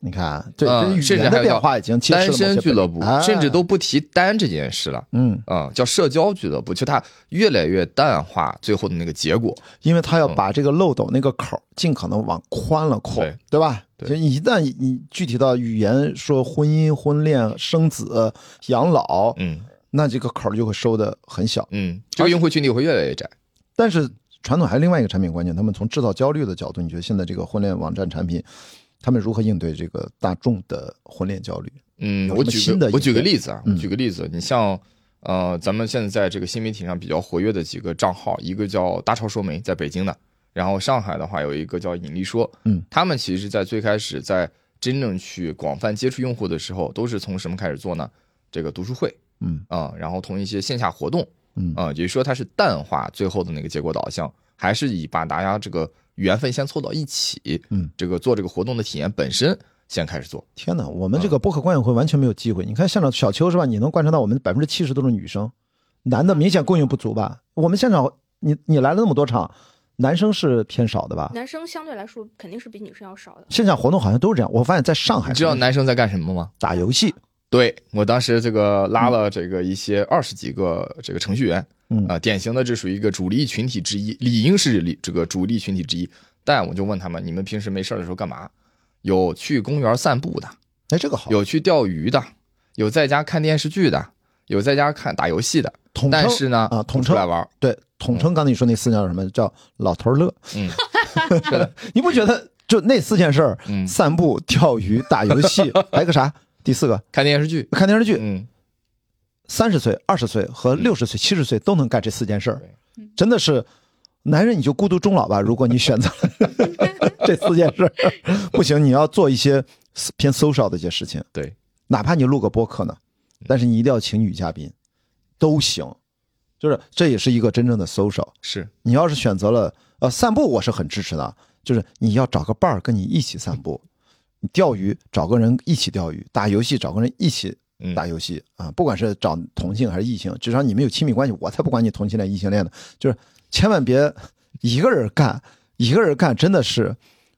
你看，对，甚至还有变化已经单身俱乐部，甚至都不提单这件事了。嗯啊，叫社交俱乐部，就它越来越淡化最后的那个结果，因为它要把这个漏斗那个口尽可能往宽了扩，对吧？就一旦你具体到语言说婚姻、婚恋、生子、养老，嗯，那这个口就会收的很小，嗯，这个用户群体会越来越窄。但是。传统还有另外一个产品观念，他们从制造焦虑的角度，你觉得现在这个婚恋网站产品，他们如何应对这个大众的婚恋焦虑？嗯，我举个我举个例子啊，我举个例子，你像呃，咱们现在在这个新媒体上比较活跃的几个账号，一个叫大超说媒，在北京的，然后上海的话有一个叫引力说，嗯，他们其实，在最开始在真正去广泛接触用户的时候，都是从什么开始做呢？这个读书会，嗯啊，然后从一些线下活动。嗯啊，也就是说它是淡化最后的那个结果导向，还是以把大家这个缘分先凑到一起，嗯，这个做这个活动的体验本身先开始做。天哪，我们这个播客观影会完全没有机会。你看现场小邱是吧？你能观察到我们百分之七十都是女生，男的明显供应不足吧？我们现场你你来了那么多场，男生是偏少的吧？男生相对来说肯定是比女生要少的。现场活动好像都是这样，我发现在上海，你知道男生在干什么吗？打游戏。对我当时这个拉了这个一些二十几个这个程序员，嗯啊，典型的这属于一个主力群体之一，理应是理这个主力群体之一。但我就问他们，你们平时没事的时候干嘛？有去公园散步的，哎，这个好。有去钓鱼的，有在家看电视剧的，有在家看打游戏的。统称但是呢，啊，统称出称来玩儿。对，统称刚才你说那四件叫什么？叫老头乐。嗯，[LAUGHS] 是的，你不觉得就那四件事儿，嗯散步、钓鱼、打游戏，[LAUGHS] 还有个啥？第四个看电视剧。看电视剧。嗯，三十岁、二十岁和六十岁、七十岁都能干这四件事儿，真的是，男人你就孤独终老吧。如果你选择了 [LAUGHS] 这四件事儿，[LAUGHS] 不行，你要做一些偏 social 的一些事情，对，哪怕你录个播客呢，但是你一定要请女嘉宾，都行，就是这也是一个真正的 social。是。你要是选择了呃散步，我是很支持的，就是你要找个伴儿跟你一起散步，你钓鱼找个人一起钓鱼，打游戏找个人一起嗯打游戏啊，不管是找同性还是异性，至少你们有亲密关系，我才不管你同性恋异性恋的，就是千万别一个人干，一个人干真的是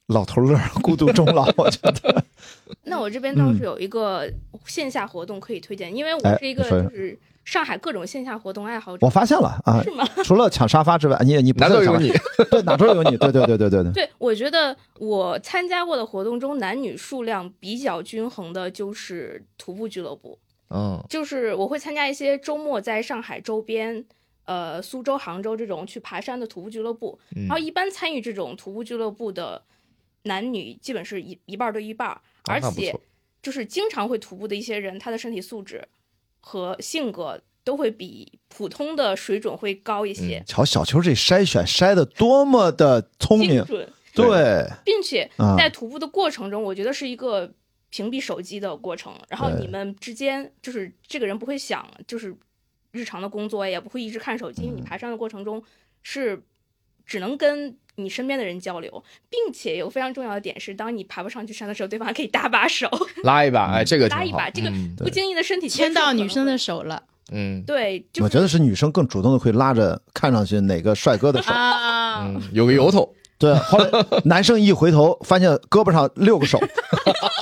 老头乐，孤独终老，我觉得。[LAUGHS] 那我这边倒是有一个线下活动可以推荐，因为我是一个就是上海各种线下活动爱好者我。发现了啊是吗？[LAUGHS] 除了抢沙发之外，你也你不在场哪都有你。[LAUGHS] 对，哪都有你，对对对对对对。对，我觉得我参加过的活动中，男女数量比较均衡的就是徒步俱乐部。嗯就是我会参加一些周末在上海周边，呃，苏州、杭州这种去爬山的徒步俱乐部。嗯然后一般参与这种徒步俱乐部的男女基本是一一半儿对一半儿，而且就是经常会徒步的一些人，他的身体素质和性格都会比普通的水准会高一些，瞧小秋这筛选筛的多么的聪明，精准，对，并且啊。在徒步的过程中，我觉得是一个屏蔽手机的过程。然后你们之间就是这个人不会想，就是日常的工作也不会一直看手嗯。机。你爬山的过程中是只能跟你身边的人交流，并且有非常重要的点是，当你爬不上去山的时候，对方还可以搭把手，[LAUGHS] 拉一把，哎，这个拉一把。这个嗯不经意的身体牵到女生的手了嗯对，就是我觉得是女生更主动的会拉着看上去哪个帅哥的手，啊！嗯，有个由头。对，后来男生一回头发现胳膊上六个手，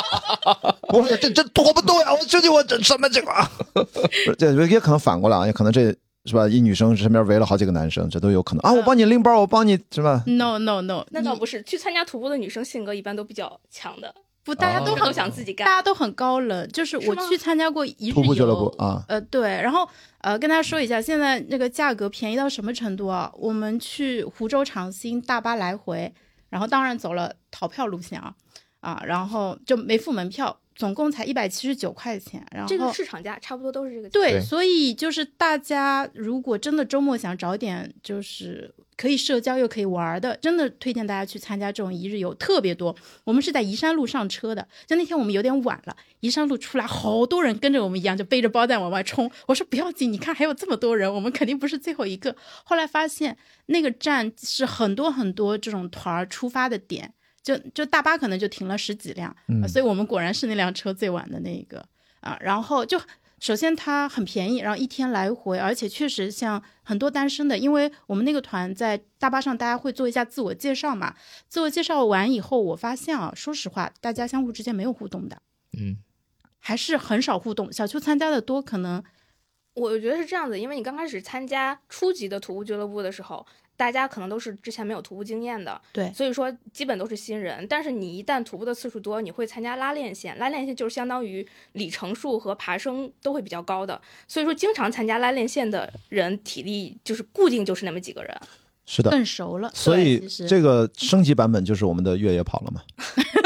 [LAUGHS] 我说这这多不动呀？我究竟我这什么情况？不是这也可能反过来啊，也可能这是吧？一女生身边围了好几个男生，这都有可能啊！我帮你拎包，我帮你是吧？No No No，那倒不是，去参加徒步的女生性格一般都比较强的，不，大家都哦很想自己干大。家都很高冷。就是我去参加过一日徒步俱乐部游啊，呃，对，然后呃，跟大家说一下，现在那个价格便宜到什么程度啊？我们去湖州长兴大巴来回，然后当然走了逃票路线啊啊，然后就没付门票，总共才一百七十九块钱。然后这个市场价差不多都是这个价。对，对所以就是大家如果真的周末想找点就是可以社交又可以玩的，真的推荐大家去参加这种一日游，特别多。我们是在宜山路上车的，就那天我们有点晚了，宜山路出来好多人跟着我们一样，就背着包在往外冲。我说不要紧，你看还有这么多人，我们肯定不是最后一个。后来发现那个站是很多很多这种团儿出发的点。就就大巴可能就停了十几辆，嗯所以我们果然是那辆车最晚的那一个啊。然后就首先它很便宜，然后一天来回，而且确实像很多单身的，因为我们那个团在大巴上，大家会做一下自我介绍嘛。自我介绍完以后，我发现啊，说实话，大家相互之间没有互动的，嗯，还是很少互动。小邱参加的多，可能我觉得是这样子，因为你刚开始参加初级的徒步俱乐部的时候，大家可能都是之前没有徒步经验的，对所以说基本都是新人。但是你一旦徒步的次数多，你会参加拉练线，拉练线就是相当于里程数和爬升都会比较高的，所以说经常参加拉练线的人体力就是固定就是那么几个人。是的。更熟了。所以这个升级版本就是我们的越野跑了嘛。[LAUGHS]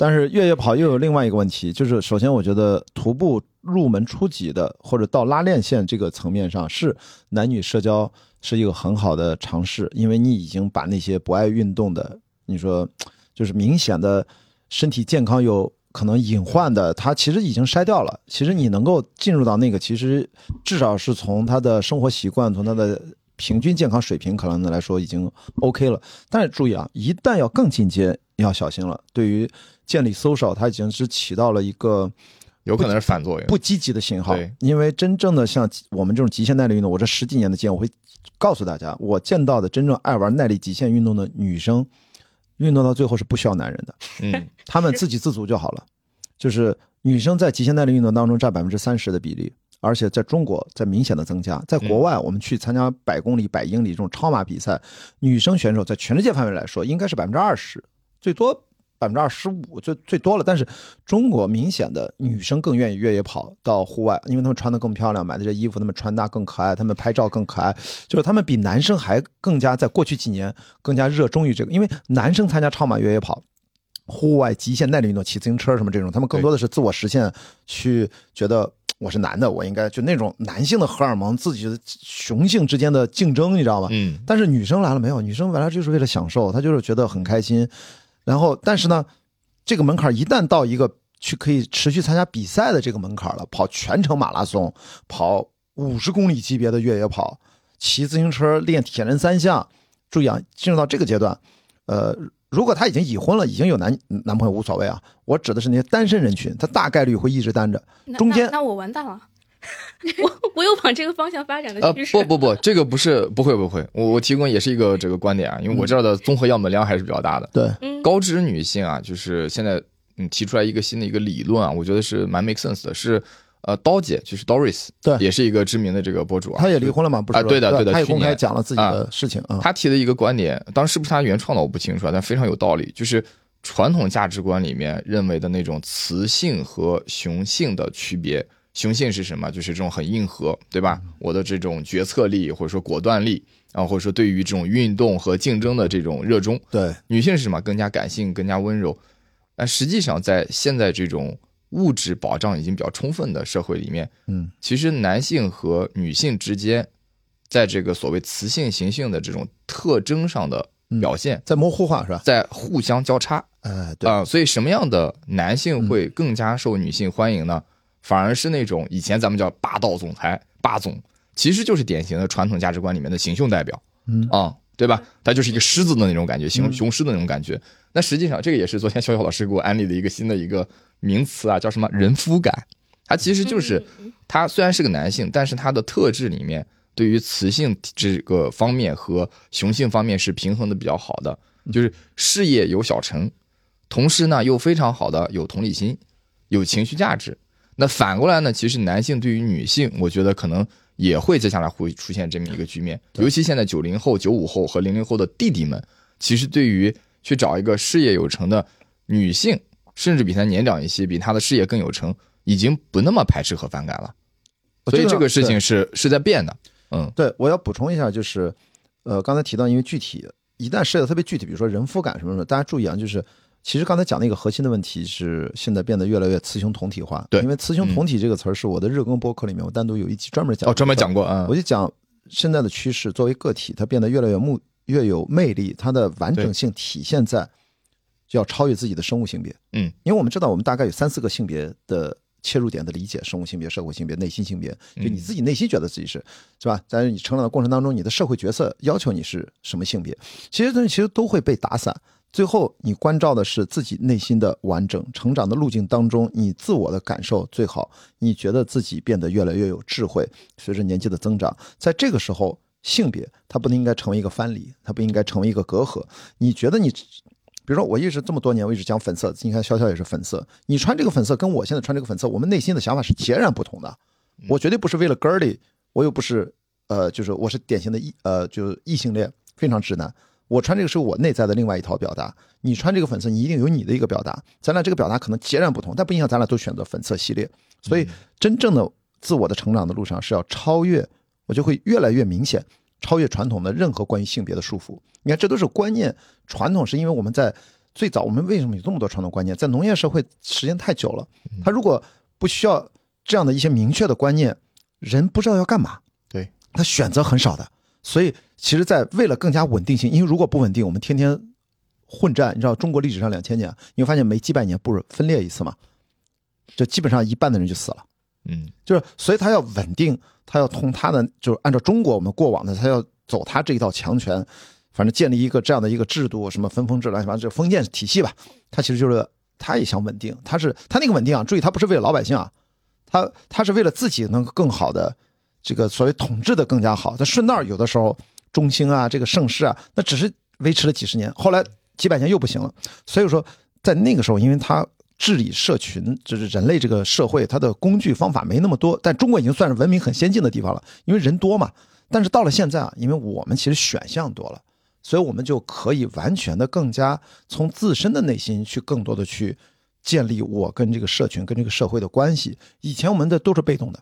但是越野跑又有另外一个问题，就是首先我觉得徒步入门初级的或者到拉练线这个层面上，是男女社交是一个很好的尝试，因为你已经把那些不爱运动的，你说就是明显的身体健康有可能隐患的，他其实已经筛掉了。其实你能够进入到那个，其实至少是从他的生活习惯，从他的平均健康水平可能来说已经 OK 了。但是注意啊，一旦要更进阶，要小心了。对于建立 social，它已经是起到了一个有可能是反作用，不积极的信号。因为真正的像我们这种极限耐力运动，我这十几年的经验，我会告诉大家，我见到的真正爱玩耐力极限运动的女生，运动到最后是不需要男人的，嗯，她们自给自足就好了。就是女生在极限耐力运动当中占百分之三十的比例，而且在中国在明显的增加。在国外，我们去参加百公里、百英里这种超马比赛，女生选手在全世界范围来说，应该是百分之二十，最多。百分之二十五最最多了，但是中国明显的女生更愿意越野跑到户外，因为她们穿的更漂亮，买的这衣服她们穿搭更可爱，她们拍照更可爱，就是她们比男生还更加在过去几年更加热衷于这个，因为男生参加超马越野跑、户外极限耐力运动、骑自行车什么这种，他们更多的是自我实现，去觉得我是男的，我应该就那种男性的荷尔蒙，自己的雄性之间的竞争，你知道吗？嗯。但是女生来了没有？女生本来就是为了享受，她就是觉得很开心。然后，但是呢，这个门槛一旦到一个去可以持续参加比赛的这个门槛了，跑全程马拉松、跑五十公里级别的越野跑、骑自行车练铁人三项，注意啊，进入到这个阶段，呃，如果他已经已婚了，已经有男男朋友无所谓啊，我指的是那些单身人群，他大概率会一直单着。中间那我完蛋了。[LAUGHS] 我我有往这个方向发展的趋势。不不不，这个不是不会不会，我我提供也是一个这个观点啊，因为我这儿的综合样本量还是比较大的。对，高知女性啊，就是现在嗯提出来一个新的一个理论啊，我觉得是蛮 make sense 的，是呃刀姐就是 Doris，对，也是一个知名的这个博主啊，她也离婚了嘛，不是？对的对的，她也公开讲了自己的事情啊。她提的一个观点，当然是不是她原创的我不清楚啊，但非常有道理，就是传统价值观里面认为的那种雌性和雄性的区别。雄性是什么？就是这种很硬核，对吧？我的这种决策力或者说果断力，然后或者说对于这种运动和竞争的这种热衷。对，女性是什么？更加感性，更加温柔。但实际上，在现在这种物质保障已经比较充分的社会里面，嗯，其实男性和女性之间，在这个所谓雌性雄性的这种特征上的表现，在模糊化是吧？在互相交叉。哎，对啊，所以什么样的男性会更加受女性欢迎呢？反而是那种以前咱们叫霸道总裁、霸总，其实就是典型的传统价值观里面的行凶代表，嗯啊，对吧？他就是一个狮子的那种感觉，雄雄狮的那种感觉。那实际上，这个也是昨天小小老师给我安利的一个新的一个名词啊，叫什么人夫感？他其实就是他虽然是个男性，但是他的特质里面对于雌性这个方面和雄性方面是平衡的比较好的，就是事业有小成，同时呢又非常好的有同理心，有情绪价值。那反过来呢？其实男性对于女性，我觉得可能也会接下来会出现这么一个局面。尤其现在九零后、九五后和零零后的弟弟们，其实对于去找一个事业有成的女性，甚至比他年长一些、比他的事业更有成，已经不那么排斥和反感了。所以这个事情是是在变的。嗯，对，我要补充一下，就是，呃，刚才提到，因为具体一旦涉及到特别具体，比如说人夫感什么什么，大家注意啊，就是。其实刚才讲的一个核心的问题是，现在变得越来越雌雄同体化。对，因为雌雄同体这个词儿是我的日更播客里面我单独有一期专门讲。哦，专门讲过啊。我就讲现在的趋势，作为个体，它变得越来越目越有魅力，它的完整性体现在就要超越自己的生物性别。嗯，因为我们知道，我们大概有三四个性别的切入点的理解：生物性别、社会性别、内心性别。就你自己内心觉得自己是是吧？在你成长的过程当中，你的社会角色要求你是什么性别？其实东西其实都会被打散。最后，你关照的是自己内心的完整成长的路径当中，你自我的感受最好。你觉得自己变得越来越有智慧，随着年纪的增长，在这个时候，性别它不应该成为一个藩篱，它不应该成为一个隔阂。你觉得你，比如说我一直这么多年，我一直讲粉色，你看潇潇也是粉色，你穿这个粉色跟我现在穿这个粉色，我们内心的想法是截然不同的。我绝对不是为了 girly，我又不是，呃，就是我是典型的异，呃，就是异性恋，非常直男。我穿这个是我内在的另外一套表达，你穿这个粉色，你一定有你的一个表达，咱俩这个表达可能截然不同，但不影响咱俩都选择粉色系列。所以，真正的自我的成长的路上是要超越，我就会越来越明显，超越传统的任何关于性别的束缚。你看，这都是观念。传统是因为我们在最早，我们为什么有这么多传统观念？在农业社会时间太久了，他如果不需要这样的一些明确的观念，人不知道要干嘛，对他选择很少的。所以，其实，在为了更加稳定性，因为如果不稳定，我们天天混战，你知道，中国历史上两千年，你会发现每几百年不是分裂一次吗？就基本上一半的人就死了。嗯，就是，所以他要稳定，他要通他的，就是按照中国我们过往的，他要走他这一套强权，反正建立一个这样的一个制度，什么分封制乱七八糟这封建体系吧，他其实就是他也想稳定，他是他那个稳定啊，注意他不是为了老百姓啊，他他是为了自己能更好的这个所谓统治的更加好。他顺道有的时候中兴啊，这个盛世啊，那只是维持了几十年，后来几百年又不行了。所以说在那个时候，因为他治理社群，就是人类这个社会，他的工具方法没那么多，但中国已经算是文明很先进的地方了，因为人多嘛。但是到了现在啊，因为我们其实选项多了。所以，我们就可以完全的更加从自身的内心去更多的去建立我跟这个社群、跟这个社会的关系。以前我们的都是被动的，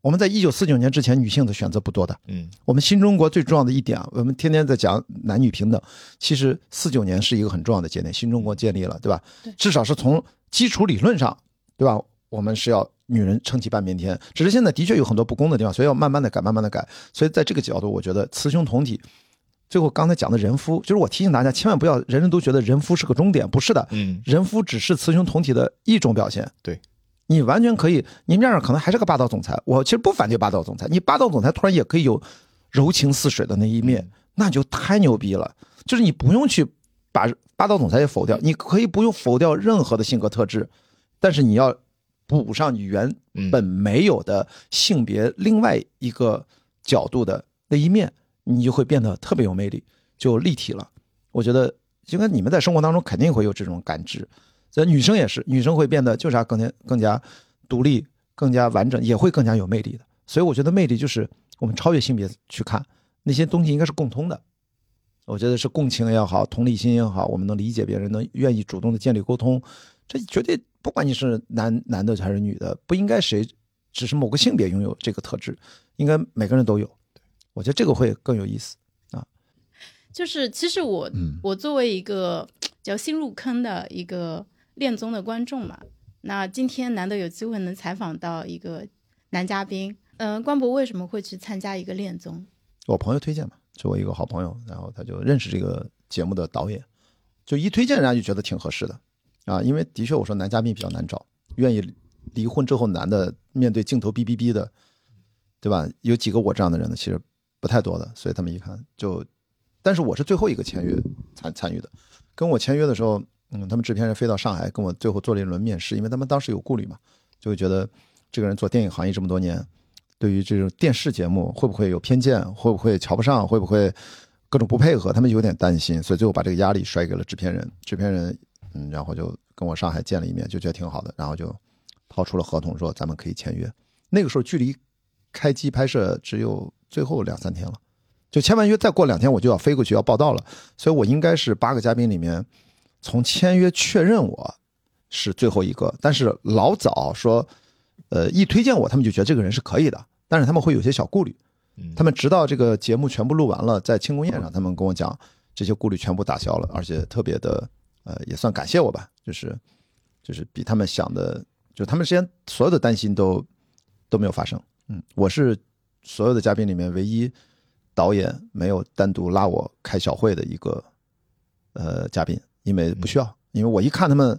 我们在一九四九年之前，女性的选择不多的。嗯，我们新中国最重要的一点啊，我们天天在讲男女平等，其实四九年是一个很重要的节点，新中国建立了，对吧？至少是从基础理论上，对吧？我们是要女人撑起半边天，只是现在的确有很多不公的地方，所以要慢慢的改，慢慢的改。所以在这个角度，我觉得雌雄同体。最后刚才讲的人夫，就是我提醒大家，千万不要人人都觉得人夫是个终点，不是的。嗯，人夫只是雌雄同体的一种表现。对，你完全可以，你面上可能还是个霸道总裁，我其实不反对霸道总裁。你霸道总裁突然也可以有柔情似水的那一面，那就太牛逼了。就是你不用去把霸道总裁也否掉，你可以不用否掉任何的性格特质，但是你要补上你原本没有的性别另外一个角度的那一面。你就会变得特别有魅力，就立体了。我觉得，应该你们在生活当中肯定会有这种感知。这女生也是，女生会变得就是更加更加独立、更加完整，也会更加有魅力的。所以我觉得魅力就是我们超越性别去看那些东西，应该是共通的。我觉得是共情也好，同理心也好，我们能理解别人，能愿意主动的建立沟通，这绝对不管你是男男的还是女的，不应该谁只是某个性别拥有这个特质，应该每个人都有。我觉得这个会更有意思啊，就是其实我我作为一个 [TSK] 叫新入坑的一个恋综的观众嘛，那今天难得有机会能采访到一个男嘉宾，嗯，关博为什么会去参加一个恋综？我朋友推荐嘛，是我一个好朋友，然后他就认识这个节目的导演，就一推荐人家就觉得挺合适的啊，因为的确我说男嘉宾比较难找，愿意离婚之后男的面对镜头哔哔哔的，对吧？有几个我这样的人呢？其实。不太多的，所以他们一看就，但是我是最后一个签约参参与的，跟我签约的时候，嗯，他们制片人飞到上海跟我最后做了一轮面试，因为他们当时有顾虑嘛，就会觉得这个人做电影行业这么多年，对于这种电视节目会不会有偏见，会不会瞧不上，会不会各种不配合，他们有点担心，所以最后把这个压力甩给了制片人，制片人嗯，然后就跟我上海见了一面，就觉得挺好的，然后就抛出了合同，说咱们可以签约。那个时候距离开机拍摄只有。最后两三天了，就签完约再过两天我就要飞过去要报道了，所以我应该是八个嘉宾里面，从签约确认我是最后一个。但是老早说，呃，一推荐我，他们就觉得这个人是可以的，但是他们会有些小顾虑。他们直到这个节目全部录完了，在庆功宴上，他们跟我讲这些顾虑全部打消了，而且特别的，呃，也算感谢我吧，就是就是比他们想的，就他们之前所有的担心都都没有发生。嗯，我是。所有的嘉宾里面，唯一导演没有单独拉我开小会的一个呃嘉宾，因为不需要，因为我一看他们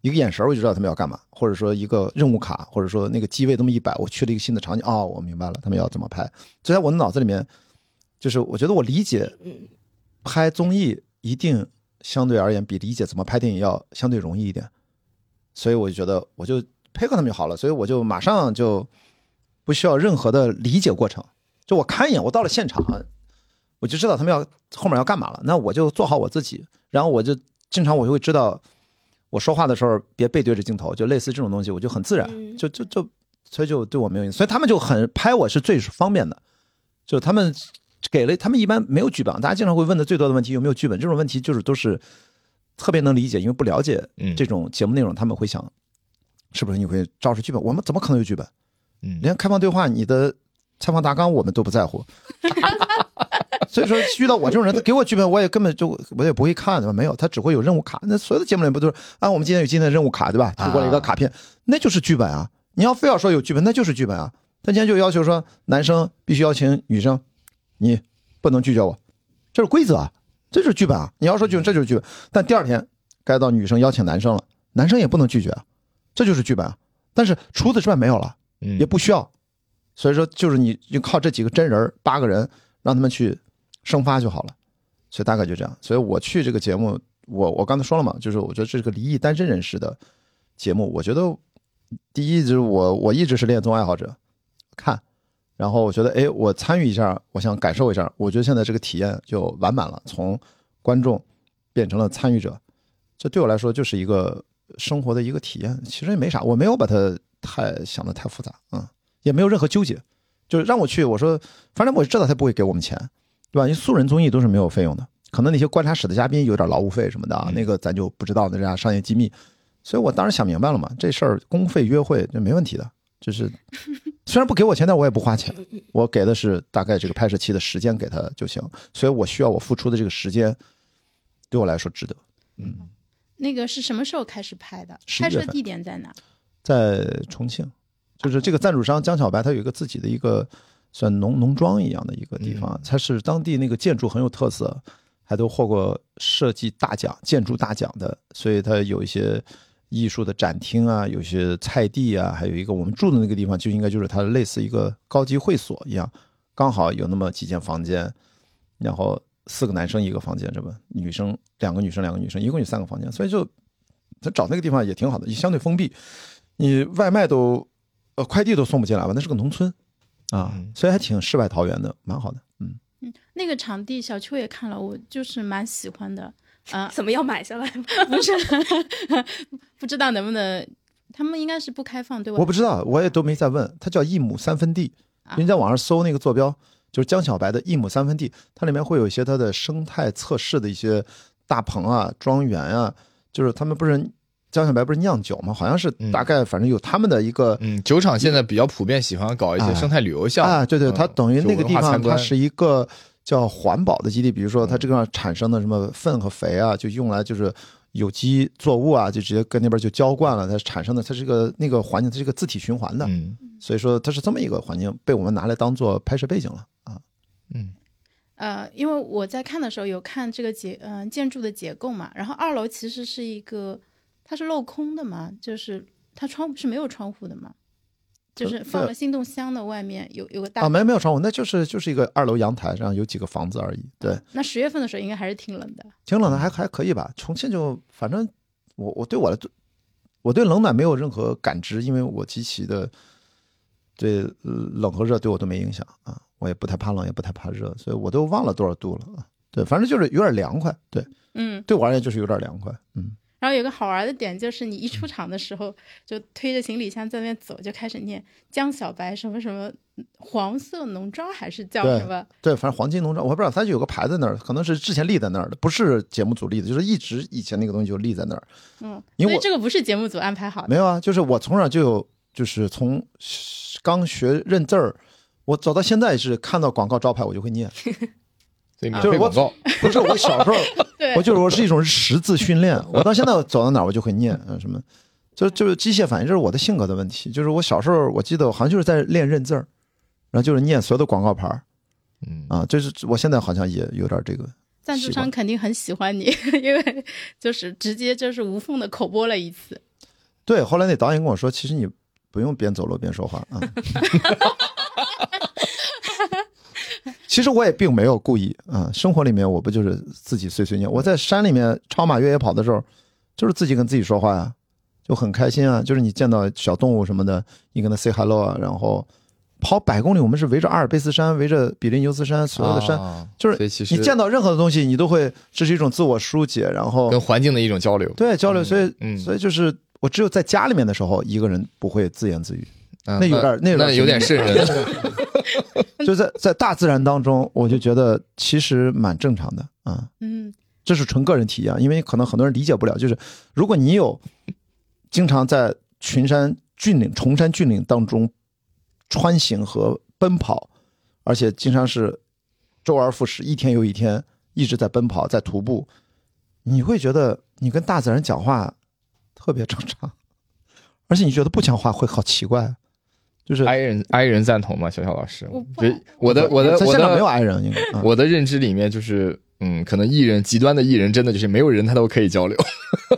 一个眼神，我就知道他们要干嘛，或者说一个任务卡，或者说那个机位这么一摆，我去了一个新的场景，哦，我明白了，他们要怎么拍。就在我的脑子里面，就是我觉得我理解拍综艺一定相对而言比理解怎么拍电影要相对容易一点，所以我就觉得我就配合他们就好了，所以我就马上就。不需要任何的理解过程，就我看一眼，我到了现场，我就知道他们要后面要干嘛了。那我就做好我自己，然后我就经常我就会知道，我说话的时候别背对着镜头，就类似这种东西，我就很自然，就就就，所以就对我没有影响。所以他们就很拍我是最方便的，就他们给了他们一般没有剧本，大家经常会问的最多的问题有没有剧本？这种问题就是都是特别能理解，因为不了解这种节目内容，他们会想是不是你会照着剧本？我们怎么可能有剧本？嗯，连开放对话，你的采访大纲我们都不在乎，[LAUGHS] 所以说遇到我这种人，他给我剧本，我也根本就我也不会看，对吧？没有，他只会有任务卡。那所有的节目里不都是啊？我们今天有今天的任务卡，对吧？提过了一个卡片，那就是剧本啊！你要非要说有剧本，那就是剧本啊！他今天就要求说，男生必须邀请女生，你不能拒绝我，这是规则啊，这就是剧本啊！你要说剧本，这就是剧本。但第二天该到女生邀请男生了，男生也不能拒绝啊，这就是剧本啊！但是除此之外没有了。也不需要，所以说就是你就靠这几个真人八个人让他们去生发就好了，所以大概就这样。所以我去这个节目，我我刚才说了嘛，就是我觉得这是个离异单身人士的节目。我觉得第一就是我我一直是恋综爱好者，看，然后我觉得哎，我参与一下，我想感受一下，我觉得现在这个体验就完满了，从观众变成了参与者，这对我来说就是一个生活的一个体验。其实也没啥，我没有把它太想的太复杂，嗯，也没有任何纠结，就是让我去，我说反正我知道他不会给我们钱，对吧？因为素人综艺都是没有费用的。可能那些观察室的嘉宾有点劳务费什么的啊，那个咱就不知道那家商业机密，所以我当时想明白了嘛，这事儿公费约会就没问题的，就是 [LAUGHS] 虽然不给我钱，但我也不花钱，我给的是大概这个拍摄期的时间给他就行，所以我需要我付出的这个时间对我来说值得。嗯，那个是什么时候开始拍的？拍摄地点在哪？在重庆，就是这个赞助商江小白，他有一个自己的一个算农农庄一样的一个地方，它是当地那个建筑很有特色。还都获过设计大奖、建筑大奖的，所以它有一些艺术的展厅啊，有些菜地啊，还有一个我们住的那个地方，就应该就是它类似一个高级会所一样，刚好有那么几间房间，然后四个男生一个房间，这不女生两个女生两个女生，一共有三个房间，所以就他找那个地方也挺好的，也相对封闭，你外卖都呃快递都送不进来吧，那是个农村啊，所以还挺世外桃源的，蛮好的。嗯嗯，那个场地小邱也看了，我就是蛮喜欢的。啊，[LAUGHS] 怎么要买下来？[LAUGHS] 不是，[LAUGHS] 不知道能不能，他们应该是不开放，对吧？我不知道，我也都没再问。它叫一亩三分地，你在网上搜那个坐标，就是江小白的一亩三分地，它里面会有一些它的生态测试的一些大棚啊、庄园啊，就是他们不是江小白不是酿酒吗？好像是大概反正有他们的一个，嗯，酒厂现在比较普遍喜欢搞一些生态旅游项目啊，对对，它等于那个地方它是一个。叫环保的基地，比如说它这个产生的什么粪和肥啊，就用来就是有机作物啊，就直接跟那边就浇灌了，它产生的它是个那个环境，它是个自体循环的，所以说它是这么一个环境，被我们拿来当做拍摄背景了啊。嗯，呃，因为我在看的时候有看这个结嗯建筑的结构嘛，然后二楼其实是一个它是镂空的嘛，就是它窗户是没有窗户的嘛。就是放了心动箱的外面有有个大啊，没没有窗户，那就是就是一个二楼阳台上有几个房子而已。对，那十月份的时候应该还是挺冷的，挺冷的，还还可以吧。重庆就反正我我对我的我对冷暖没有任何感知，因为我极其的对冷和热对我都没影响啊，我也不太怕冷，也不太怕热，所以我都忘了多少度了啊。对，反正就是有点凉快。对，嗯，对我而言就是有点凉快。嗯。然后有个好玩的点就是，你一出场的时候就推着行李箱在那边走，就开始念江小白什么什么黄色农庄还是叫什么？对，反正黄金农庄，我不知道，它就有个牌在那儿，可能是之前立在那儿的，不是节目组立的，就是一直以前那个东西就立在那儿。嗯，因为这个不是节目组安排好的。没有啊，就是我从小就有，就是从刚学认字儿，我走到现在是看到广告招牌我就会念。[LAUGHS] 就是我不是我小时候，[LAUGHS] 我就是我是一种识字训练。我到现在走到哪我就会念，嗯，什么，就就是机械反应，这是我的性格的问题。就是我小时候我记得我好像就是在练认字儿，然后就是念所有的广告牌儿，嗯啊，就是我现在好像也有点这个。[LAUGHS] 赞助商肯定很喜欢你，因为就是直接就是无缝的口播了一次。对，后来那导演跟我说，其实你不用边走路边说话啊。[LAUGHS] 其实我也并没有故意啊，生活里面我不就是自己碎碎念。我在山里面超马越野跑的时候，就是自己跟自己说话呀，就很开心啊。就是你见到小动物什么的，你跟它 say hello 啊。然后跑百公里，我们是围着阿尔卑斯山，围着比利牛斯山所有的山，就是你见到任何的东西，你都会这是一种自我疏解，然后跟环境的一种交流。对，交流。所以，所以就是我只有在家里面的时候，一个人不会自言自语。那有点，那有点瘆人。[LAUGHS] 就在在大自然当中，我就觉得其实蛮正常的啊。嗯，这是纯个人体验，因为可能很多人理解不了。就是如果你有经常在群山峻岭、崇山峻岭当中穿行和奔跑，而且经常是周而复始，一天又一天一直在奔跑、在徒步，你会觉得你跟大自然讲话特别正常，[LAUGHS] 而且你觉得不讲话会好奇怪。就是哀人哀人赞同吗？小小老师，我我的我的我的没有哀人，我的认知里面就是嗯，可能艺人极端的艺人真的就是没有人他都可以交流，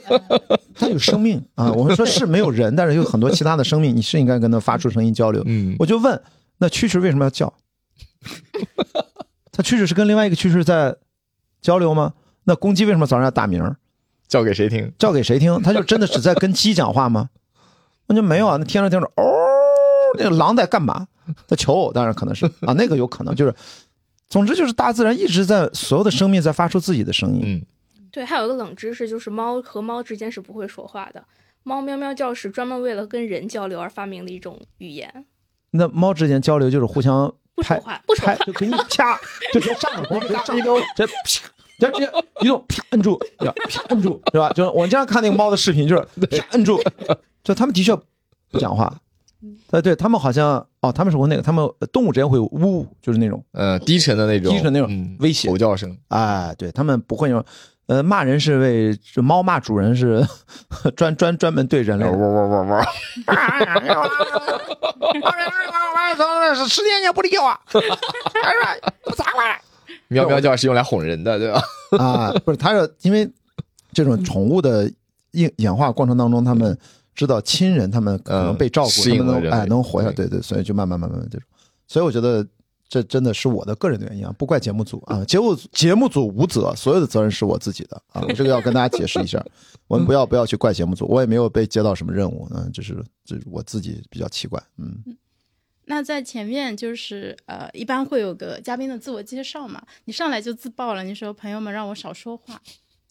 [LAUGHS] 他有生命啊。我们说是没有人，但是有很多其他的生命，你是应该跟他发出声音交流。嗯，我就问，那蛐蛐为什么要叫？[LAUGHS] 他蛐蛐是跟另外一个蛐蛐在交流吗？那公鸡为什么早上要打鸣？叫给谁听？叫给谁听？他就真的只在跟鸡讲话吗？[LAUGHS] 那就没有啊，那听着听着，哦，那个狼在干嘛？在求偶，当然可能是啊，那个有可能就是，总之就是大自然一直在所有的生命在发出自己的声音。嗯，对，还有一个冷知识，就是猫和猫之间是不会说话的。猫喵喵叫是专门为了跟人交流而发明的一种语言。那猫之间交流就是互相拍不说话，不说话，拍就给你掐，就直接上了，直接上一个，直接啪，直接一动啪摁住，啪摁住，是吧？就是我经常看那个猫的视频，就是啪摁住，就他们的确不讲话。呃，对他们好像哦，他们是会那个，他们动物之间会呜，就是那种呃，低沉的那种，低沉那种嗯威胁吼叫声。哎，对他们不会那种，呃，骂人是为这猫骂主人是专专专门对人类汪的。汪汪汪！是十年也不理我，不砸我喵喵叫是用来哄人的，对吧？啊？不是，他是因为这种宠物的演演化过程当中，他们知道亲人他们可能被照顾，他们能哎能活下来，对对对，所以就慢慢慢慢这种。所以我觉得这真的是我的个人的原因啊，不怪节目组啊，节目节目组无责，所有的责任是我自己的啊，[LAUGHS] 这个要跟大家解释一下，[LAUGHS] 我们不要不要去怪节目组，我也没有被接到什么任务，嗯，就是这我自己比较奇怪，嗯。那在前面就是呃，一般会有个嘉宾的自我介绍嘛，你上来就自爆了，你说朋友们让我少说话，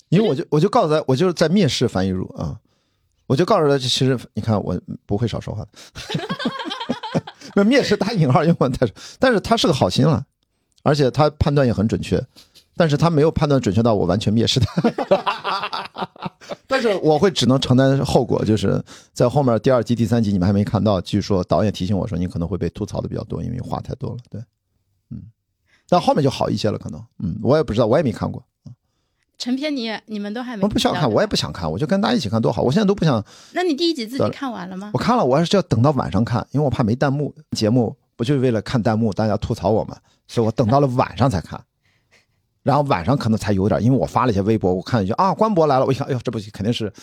因为我就我就告诉他，我就是在蔑视樊一茹啊，我就告诉他，其实你看我不会少说话的，[LAUGHS] 那蔑视打引号，因为太但是但是他是个好心了，而且他判断也很准确，但是他没有判断准确到我完全蔑视他，[LAUGHS] 但是我会只能承担后果，就是在后面第二集、第三集你们还没看到，据说导演提醒我说你可能会被吐槽的比较多，因为话太多了，对，嗯，但后面就好一些了，可能，嗯，我也不知道，我也没看过。成片你也你们都还没我不想看，我也不想看，我就跟大家一起看多好。我现在都不想，那你第一集自己看完了吗我？看了，我还是要等到晚上看，因为我怕没弹幕。节目不就是为了看弹幕，大家吐槽我嘛，所以我等到了晚上才看。然后晚上可能才有点，因为我发了一些微博，我看一下啊，官博来了，我一看，哎呦，这不肯定是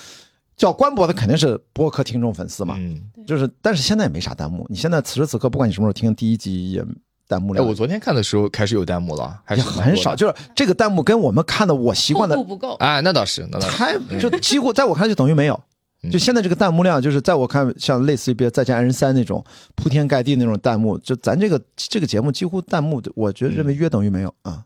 叫官博的，肯定是播客听众粉丝嘛。嗯，就是，但是现在也没啥弹幕。你现在此时此刻，不管你什么时候听第一集，也弹幕哎，量我昨天看的时候开始有弹幕了，还是很少。就是这个弹幕跟我们看的我习惯的厚度不够，啊，那倒是，那倒是。太就几乎在我看来就等于没有。嗯就现在这个弹幕量，就是在我看，像类似于比如《再见爱人三》那种铺天盖地那种弹幕，就咱这个这个节目几乎弹幕，我觉得认为约等于没有啊，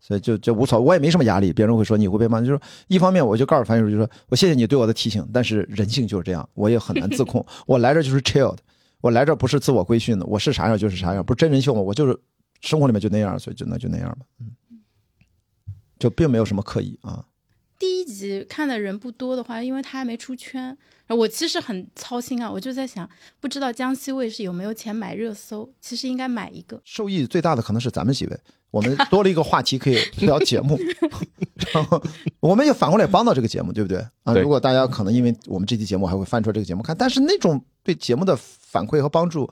所以就就无所谓，我也没什么压力。别人会说你会被骂，就是说一方面我就告诉樊叔，就说我谢谢你对我的提醒，但是人性就是这样，我也很难自控。[LAUGHS] 我来这就是 chill 的，我来这不是自我规训的，我是啥样就是啥样，不是真人秀嘛，我就是生活里面就那样，所以就那就那样吧，嗯，就并没有什么刻意啊。第一集看的人不多的话，因为他还没出圈，我其实很操心啊，我就在想，不知道江西卫视有没有钱买热搜，其实应该买一个。受益最大的可能是咱们几位，我们多了一个话题可以聊节目，[LAUGHS] 然后我们也反过来帮到这个节目，对不对啊？如果大家可能因为我们这期节目还会翻出来这个节目看，但是那种对节目的反馈和帮助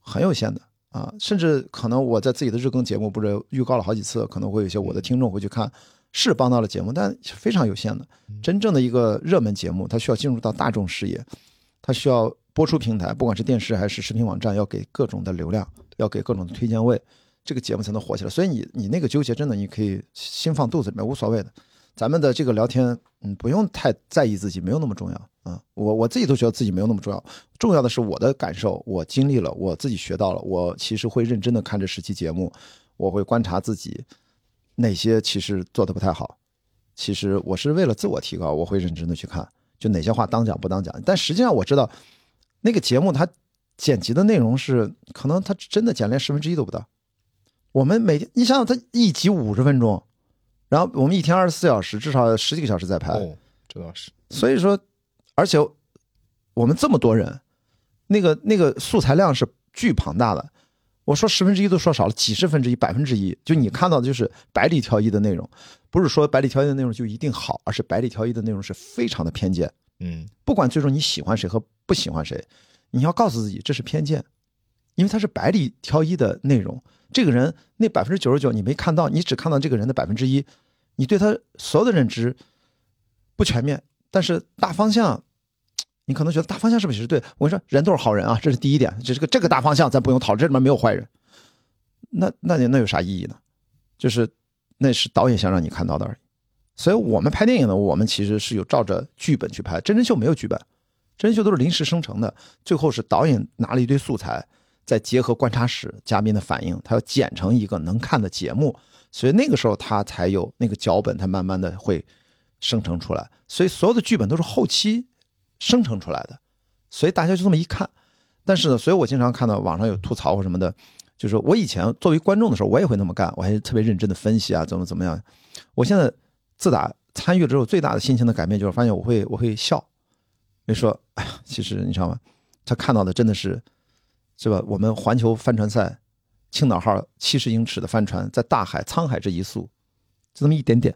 很有限的啊，甚至可能我在自己的日更节目不是预告了好几次，可能会有一些我的听众会去看，是帮到了节目，但是非常有限的。真正的一个热门节目，它需要进入到大众视野，它需要播出平台，不管是电视还是视频网站，要给各种的流量，要给各种的推荐位，这个节目才能火起来。所以你你那个纠结，真的你可以心放肚子里面，无所谓的。咱们的这个聊天，嗯，不用太在意自己，没有那么重要啊。我我自己都觉得自己没有那么重要，重要的是我的感受，我经历了，我自己学到了，我其实会认真的看这十期节目，我会观察自己哪些其实做的不太好。其实我是为了自我提高，我会认真的去看，就哪些话当讲不当讲。但实际上我知道，那个节目它剪辑的内容是，可能它真的剪连十分之一都不到。我们每天，你想想，它一集五十分钟，然后我们一天二十四小时，至少十几个小时在拍。哦，这倒是。所以说，而且我们这么多人，那个那个素材量是巨庞大的。我说十分之一都说少了，几十分之一、百分之一，就你看到的就是百里挑一的内容，不是说百里挑一的内容就一定好，而是百里挑一的内容是非常的偏见。嗯，不管最终你喜欢谁和不喜欢谁，你要告诉自己这是偏见，因为它是百里挑一的内容。这个人那百分之九十九你没看到，你只看到这个人的百分之一，你对他所有的认知不全面，但是大方向，你可能觉得大方向是不是是对？我跟你说，人都是好人啊，这是第一点，这是个这个大方向咱不用讨论，这里面没有坏人。那那那有啥意义呢？就是那是导演想让你看到的而已。所以我们拍电影呢，我们其实是有照着剧本去拍，真人秀没有剧本，真人秀都是临时生成的，最后是导演拿了一堆素材，再结合观察室嘉宾的反应，他要剪成一个能看的节目，所以那个时候他才有那个脚本，他慢慢的会生成出来，所以所有的剧本都是后期生成出来的，所以大家就这么一看，但是呢，所以我经常看到网上有吐槽或什么的，就是我以前作为观众的时候，我也会那么干，我还特别认真的分析啊，怎么怎么样，我现在。自打参与之后，最大的心情的改变就是发现我会我会笑，你说，哎呀，其实你知道吗？他看到的真的是，是吧？我们环球帆船赛，青岛号七十英尺的帆船在大海沧海这一粟，就这么一点点。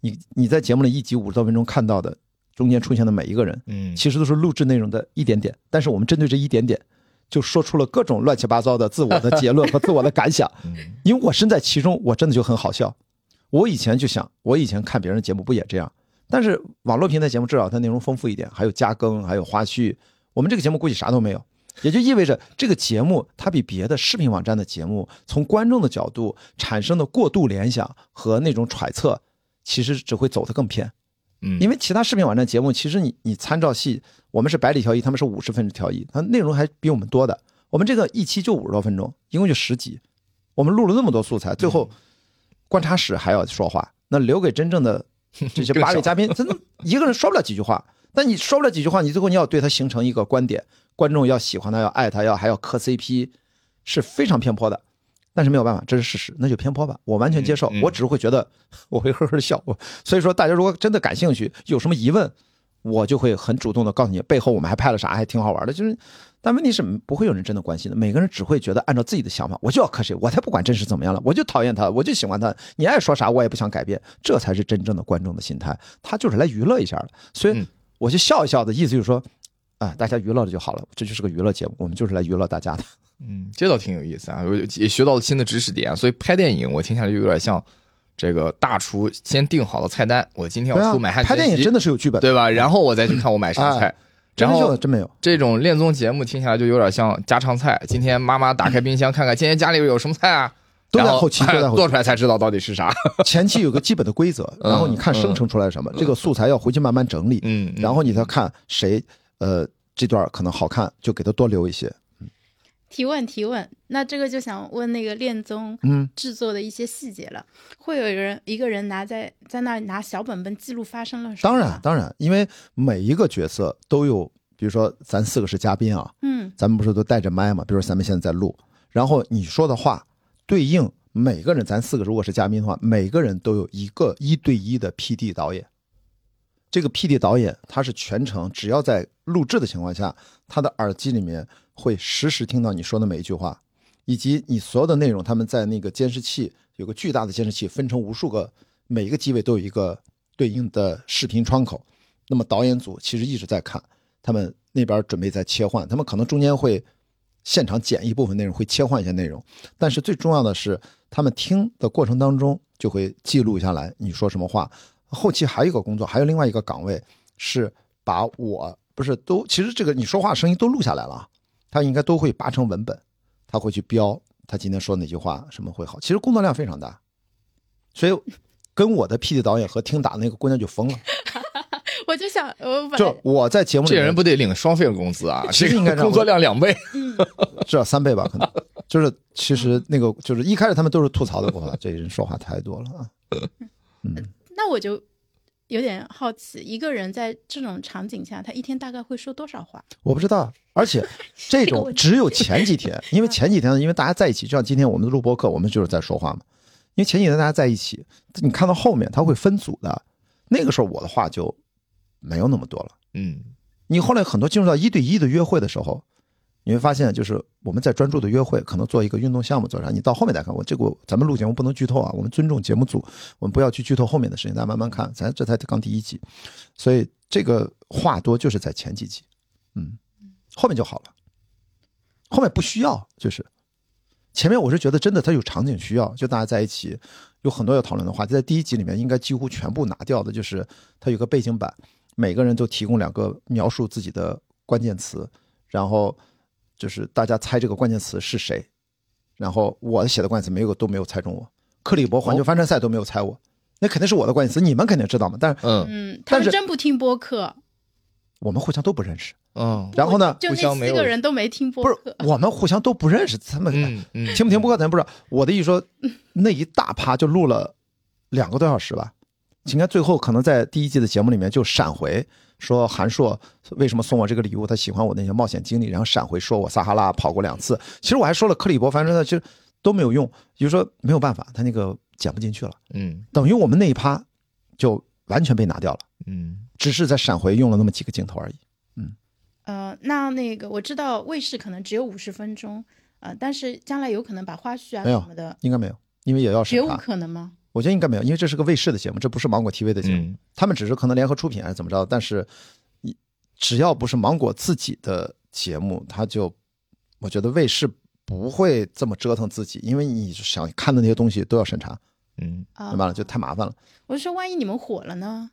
你你在节目里一集五十多分钟看到的中间出现的每一个人，嗯，其实都是录制内容的一点点。但是我们针对这一点点，就说出了各种乱七八糟的自我的结论和自我的感想。[LAUGHS] 因为我身在其中，我真的就很好笑。我以前就想，我以前看别人的节目不也这样？但是网络平台节目至少它内容丰富一点，还有加更，还有花絮。我们这个节目估计啥都没有，也就意味着这个节目它比别的视频网站的节目，从观众的角度产生的过度联想和那种揣测，其实只会走得更偏。嗯，因为其他视频网站节目，其实你你参照系，我们是百里挑一，他们是五十分之挑一，它内容还比我们多的。我们这个一期就五十多分钟，一共就十集，我们录了那么多素材，最后。观察室还要说话，那留给真正的 [LAUGHS] 这些八位嘉宾，真的一个人说不了几句话。但你说不了几句话，你最后你要对他形成一个观点，观众要喜欢他，要爱他，要还要磕 CP，是非常偏颇的。但是没有办法，这是事实，那就偏颇吧，我完全接受。我只是会觉得我会呵呵的笑。所以说，大家如果真的感兴趣，有什么疑问，我就会很主动的告诉你，背后我们还拍了啥，还挺好玩的，就是。但问题是不会有人真的关心的，每个人只会觉得按照自己的想法，我就要磕谁，我才不管真实怎么样了，我就讨厌他，我就喜欢他，你爱说啥我也不想改变，这才是真正的观众的心态，他就是来娱乐一下的，所以我就笑一笑的意思就是说，啊，大家娱乐了就好了，这就是个娱乐节目，我们就是来娱乐大家的。嗯，这倒挺有意思啊，我也学到了新的知识点，所以拍电影我听起来就有点像这个大厨先定好了菜单，我今天要出买汉拍电影真的是有剧本，对吧？然后我再去看我买什么菜。然后真没有这种恋综节目，听起来就有点像家常菜。今天妈妈打开冰箱看看，今天家里有什么菜啊？都在后期，[LAUGHS] 做出来才知道到底是啥。[LAUGHS] 前期有个基本的规则，然后你看生成出来什么，这个素材要回去慢慢整理。嗯，然后你再看谁，呃，这段可能好看，就给他多留一些。提问提问，那这个就想问那个恋综制作的一些细节了。会有人一个人拿在在那拿小本本记录发生了什么？当然当然，因为每一个角色都有，比如说咱四个是嘉宾啊，嗯，咱们不是都带着麦嘛？比如说咱们现在在录，然后你说的话对应每个人，咱四个如果是嘉宾的话，每个人都有一个一对一的 P D 导演。这个 P D 导演他是全程只要在录制的情况下，他的耳机里面。会实时听到你说的每一句话，以及你所有的内容。他们在那个监视器有个巨大的监视器，分成无数个，每一个机位都有一个对应的视频窗口。那么导演组其实一直在看，他们那边准备在切换，他们可能中间会现场剪一部分内容，会切换一些内容。但是最重要的是，他们听的过程当中就会记录下来你说什么话。后期还有一个工作，还有另外一个岗位是把我不是都其实这个你说话声音都录下来了。他应该都会扒成文本，他会去标他今天说哪句话什么会好。其实工作量非常大，所以跟我的 P D 导演和听打那个姑娘就疯了。我就想，我就我在节目里，这人不得领双份工资啊？其实应该工作量两倍，至少三倍吧？可能就是其实那个就是一开始他们都是吐槽的，我这人说话太多了啊。嗯，那我就。有点好奇，一个人在这种场景下，他一天大概会说多少话？我不知道，而且 [LAUGHS] 这种只有前几天，因为前几天，因为大家在一起，就像今天我们录播课，我们就是在说话嘛。因为前几天大家在一起，你看到后面他会分组的，那个时候我的话就没有那么多了。嗯，你后来很多进入到一对一的约会的时候。你会发现，就是我们在专注的约会，可能做一个运动项目做啥，你到后面再看。我这个咱们录节目不能剧透啊，我们尊重节目组，我们不要去剧透后面的事情，大家慢慢看。咱这才刚第一集，所以这个话多就是在前几集，嗯，后面就好了，后面不需要。就是前面我是觉得真的，他有场景需要，就大家在一起有很多要讨论的话，在第一集里面应该几乎全部拿掉的，就是他有个背景板，每个人都提供两个描述自己的关键词，然后。就是大家猜这个关键词是谁，然后我写的关键词没有都没有猜中我。克里伯环球帆船赛都没有猜我，那肯定是我的关键词，你们肯定知道嘛。但是嗯嗯，他但是们真不听播客，我们互相都不认识，嗯然后呢，就那四个人都没听播不是客。我们互相都不认识，他们嗯嗯，听不听播客咱不知道。我的意思说，那一大趴就录了两个多小时吧。应该最后可能在第一季的节目里面就闪回说韩硕为什么送我这个礼物，他喜欢我那些冒险经历，然后闪回说我撒哈拉跑过两次。其实我还说了克里伯，反正他其实都没有用，也就是说没有办法，他那个剪不进去了，嗯等于我们那一趴就完全被拿掉了，嗯只是在闪回用了那么几个镜头而已。嗯呃，那那个我知道卫视可能只有五十分钟，呃，但是将来有可能把花絮啊没有什么的，应该没有，因为也要绝无审查。可能吗？我觉得应该没有，因为这是个卫视的节目，这不是芒果 TV 的节目。嗯他们只是可能联合出品还是怎么着，但是你只要不是芒果自己的节目，他就我觉得卫视不会这么折腾自己，因为你想看的那些东西都要审查，嗯啊明白了就太麻烦了。我是说，万一你们火了呢？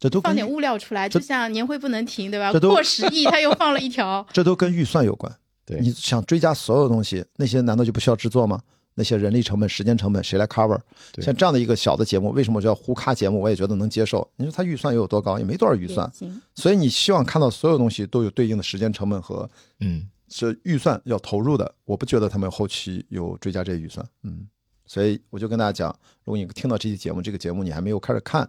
这都放点物料出来，就像年会不能停，对吧？这都过十亿，他又放了一条。这都跟预算有关。[LAUGHS] 对你想追加所有东西，那些难道就不需要制作吗？那些人力成本、时间成本谁来 cover？像这样的一个小的节目，为什么叫胡咖节目？我也觉得能接受。你说它预算又有多高？也没多少预算，所以你希望看到所有东西都有对应的时间成本和嗯是预算要投入的，我不觉得他们后期有追加这些预算，嗯，所以我就跟大家讲，如果你听到这期节目，这个节目你还没有开始看，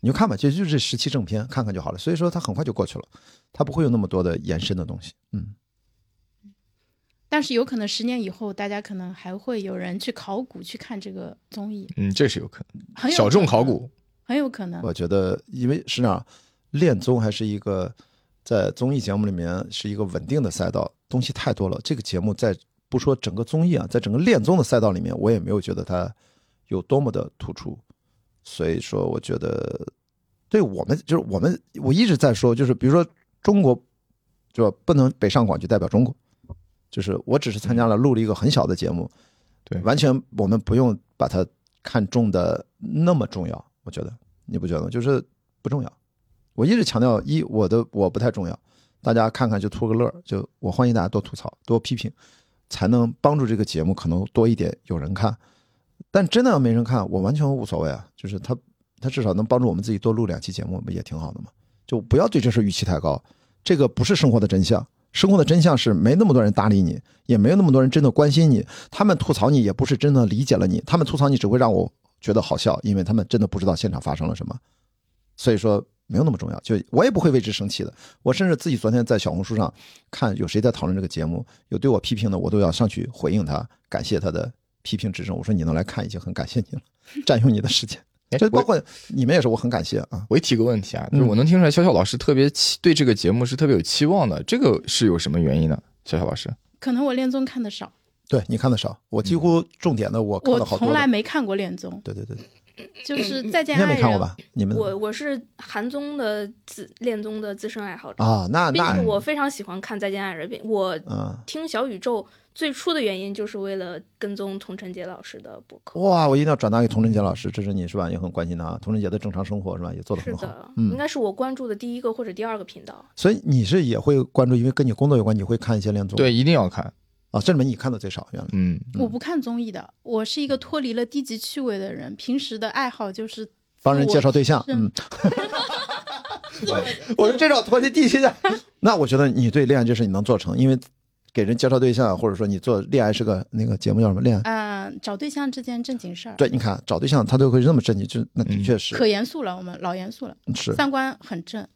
你就看吧，就就这十期正片看看就好了。所以说它很快就过去了，它不会有那么多的延伸的东西，嗯，但是有可能十年以后，大家可能还会有人去考古去看这个综艺，嗯，这是有可能，很小众考古，很有可能。我觉得因为是那样，恋综还是一个在综艺节目里面是一个稳定的赛道，东西太多了。这个节目在不说整个综艺啊，在整个恋综的赛道里面，我也没有觉得它有多么的突出。所以说，我觉得对我们就是我们，我一直在说，就是比如说中国，就不能北上广就代表中国，就是我只是参加了录了一个很小的节目，对完全我们不用把它看重的那么重要，我觉得你不觉得吗？就是不重要。我一直强调一，我的我不太重要，大家看看就图个乐儿，就我欢迎大家多吐槽、多批评，才能帮助这个节目可能多一点有人看。但真的要没人看，我完全无所谓啊，就是他他至少能帮助我们自己多录两期节目，不也挺好的吗？就不要对这事预期太高，这个不是生活的真相。生活的真相是没那么多人搭理你，也没有那么多人真的关心你。他们吐槽你也不是真的理解了你，他们吐槽你只会让我觉得好笑，因为他们真的不知道现场发生了什么。所以说没有那么重要，就我也不会为之生气的。我甚至自己昨天在小红书上看有谁在讨论这个节目，有对我批评的，我都要上去回应他，感谢他的批评指正。我说你能来看已经很感谢你了，占用你的时间。哎这包括你们也是，我很感谢啊。我也提个问题啊，就是我能听出来潇潇老师特别期对这个节目是特别有期望的，这个是有什么原因呢？潇潇老师，可能我恋综看的少，对你看的少，我几乎重点的我看我了好多的。从来没看过恋综，对对对，就是 [COUGHS]《再见爱人》。没看过吧？你们我我是韩综的自恋综的资深爱好者，啊，那并那且我非常喜欢看《再见爱人》，并我嗯，听小宇宙最初的原因就是为了跟踪童晨杰老师的博客。哇，我一定要转达给童晨杰老师，这是你是吧？也很关心他，童晨杰的正常生活是吧？也做得很好。是的，嗯应该是我关注的第一个或者第二个频道。所以你是也会关注，因为跟你工作有关，你会看一些恋综。对，一定要看，啊，这里面你看的最少，原来。嗯，我不看综艺的，我是一个脱离了低级趣味的人，平时的爱好就是帮人介绍对象，是嗯，[LAUGHS] 我是这种脱离地区的，[LAUGHS] 那我觉得你对恋爱这事你能做成，因为给人介绍对象，或者说你做恋爱是个那个节目叫什么恋爱？嗯、找对象这件正经事儿，对，你看找对象他都会那么正经，就那的确是、可严肃了，我们老严肃了，是三观很正，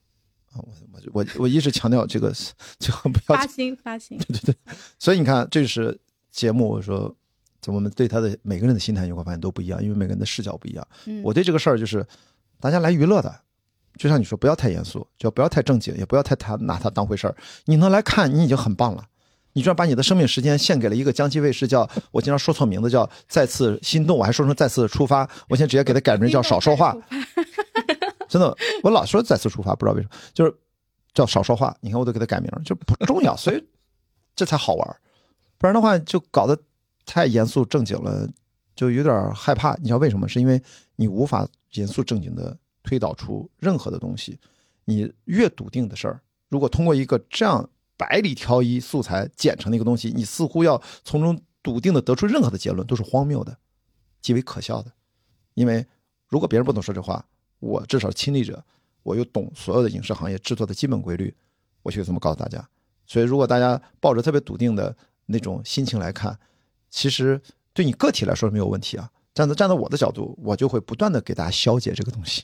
我我我我一直强调这个 [LAUGHS] 最好不要发心发心。[LAUGHS] 对对对所以你看，这是节目。我说，我们对他的每个人的心态，你会发现都不一样，因为每个人的视角不一样。嗯，我对这个事儿就是，大家来娱乐的，就像你说，不要太严肃，就不要太正经，也不要太他拿它当回事儿。你能来看，你已经很棒了。你居然把你的生命时间献给了一个江西卫视，叫 [LAUGHS] 我经常说错名字，叫再次心动，我还说成再次出发，我现在直接给他改名叫少说话。[LAUGHS] 真的，我老说再次出发，不知道为什么，就是叫少说话。你看，我都给他改名，就不重要，所以这才好玩儿。不然的话，就搞得太严肃正经了，就有点害怕。你知道为什么？是因为你无法严肃正经的推导出任何的东西。你越笃定的事儿，如果通过一个这样百里挑一素材剪成的一个东西，你似乎要从中笃定的得出任何的结论，都是荒谬的，极为可笑的。因为如果别人不懂说这话，我至少亲历者，我又懂所有的影视行业制作的基本规律，我就这么告诉大家。所以，如果大家抱着特别笃定的那种心情来看，其实对你个体来说没有问题啊。站在站在我的角度，我就会不断的给大家消解这个东西，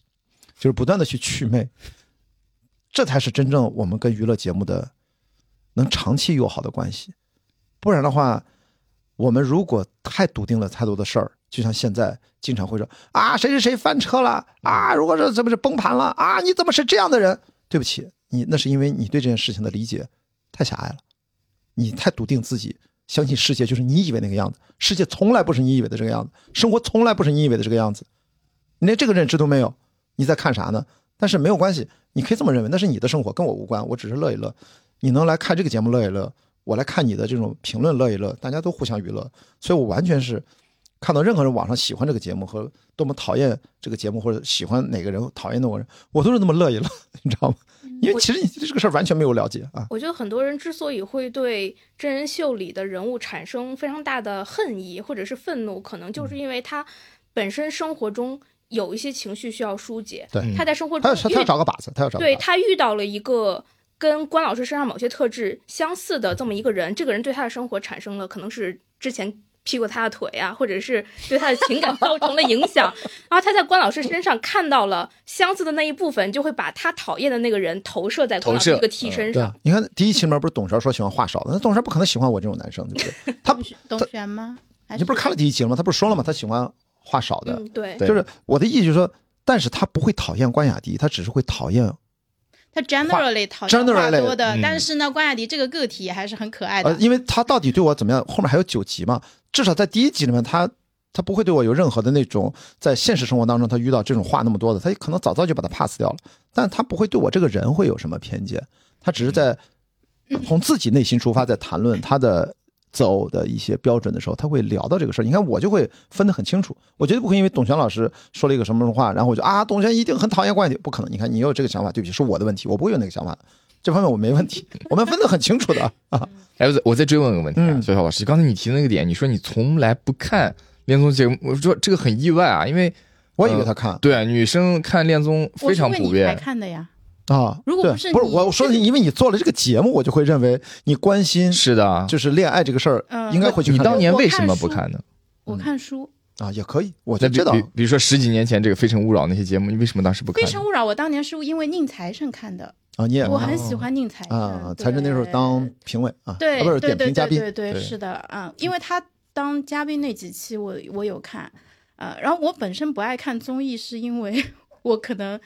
就是不断的去祛魅，这才是真正我们跟娱乐节目的能长期友好的关系。不然的话，我们如果太笃定了太多的事儿，就像现在经常会说啊，谁谁谁翻车了啊，如果说怎么是崩盘了啊，你怎么是这样的人？对不起，你那是因为你对这件事情的理解太狭隘了，你太笃定自己。相信世界就是你以为那个样子，世界从来不是你以为的这个样子，生活从来不是你以为的这个样子，你连这个认知都没有，你在看啥呢？但是没有关系，你可以这么认为，那是你的生活，跟我无关，我只是乐一乐。你能来看这个节目乐一乐，我来看你的这种评论乐一乐，大家都互相娱乐，所以我完全是看到任何人网上喜欢这个节目和多么讨厌这个节目，或者喜欢哪个人讨厌那个人，我都是那么乐一乐，你知道吗？因为其实你对这个事儿完全没有了解啊！我觉得很多人之所以会对真人秀里的人物产生非常大的恨意或者是愤怒，可能就是因为他本身生活中有一些情绪需要疏解。对，他在生活中他要找个靶子，他要找对他遇到了一个跟关老师身上某些特质相似的这么一个人，这个人对他的生活产生了可能是之前。劈过他的腿啊，或者是对他的情感造成了影响，然后他在关老师身上看到了相似的那一部分，就会把他讨厌的那个人投射在关老师这个替身上。你看第一期里面不是董璇说喜欢话少的，那董璇不可能喜欢我这种男生，对不对？他董璇吗？你不是看了第一期了吗？他不是说了吗？他喜欢话少的。对，就是我的意思就是说，但是他不会讨厌关雅迪，他只是会讨厌。他 generally 讨厌话多的，但是呢，关雅迪这个个体还是很可爱的。呃，因为他到底对我怎么样？后面还有九集嘛，至少在第一集里面，他他不会对我有任何的那种在现实生活当中他遇到这种话那么多的，他可能早早就把他 pass 掉了。但他不会对我这个人会有什么偏见，他只是在从自己内心出发，在谈论他的。走的一些标准的时候，他会聊到这个事儿。你看，我就会分得很清楚。我绝对不会因为董璇老师说了一个什么什么话，然后我就啊，董璇一定很讨厌关系，不可能。你看，你有这个想法，对不起，是我的问题，我不会有那个想法。这方面我没问题，[LAUGHS] 我们分得很清楚的啊。[LAUGHS] 哎，我我再追问个问题啊，小小老师，刚才你提的那个点，你说你从来不看恋综节目，我说这个很意外啊，因为我以为他看。对，女生看恋综非常普遍。看的呀。啊，如果不是不是我说的，因为你做了这个节目，我就会认为你关心是的，就是恋爱这个事儿，应该会去。你当年为什么不看呢？我看书啊，也可以。我知道，比如说十几年前这个《非诚勿扰》那些节目，你为什么当时不看？《非诚勿扰》我当年是因为宁财神看的啊，你也我很喜欢宁财神啊，财神那时候当评委啊，对，不是点评嘉宾，对对是的啊，因为他当嘉宾那几期我我有看，啊，然后我本身不爱看综艺，是因为 [LAUGHS] 我可能。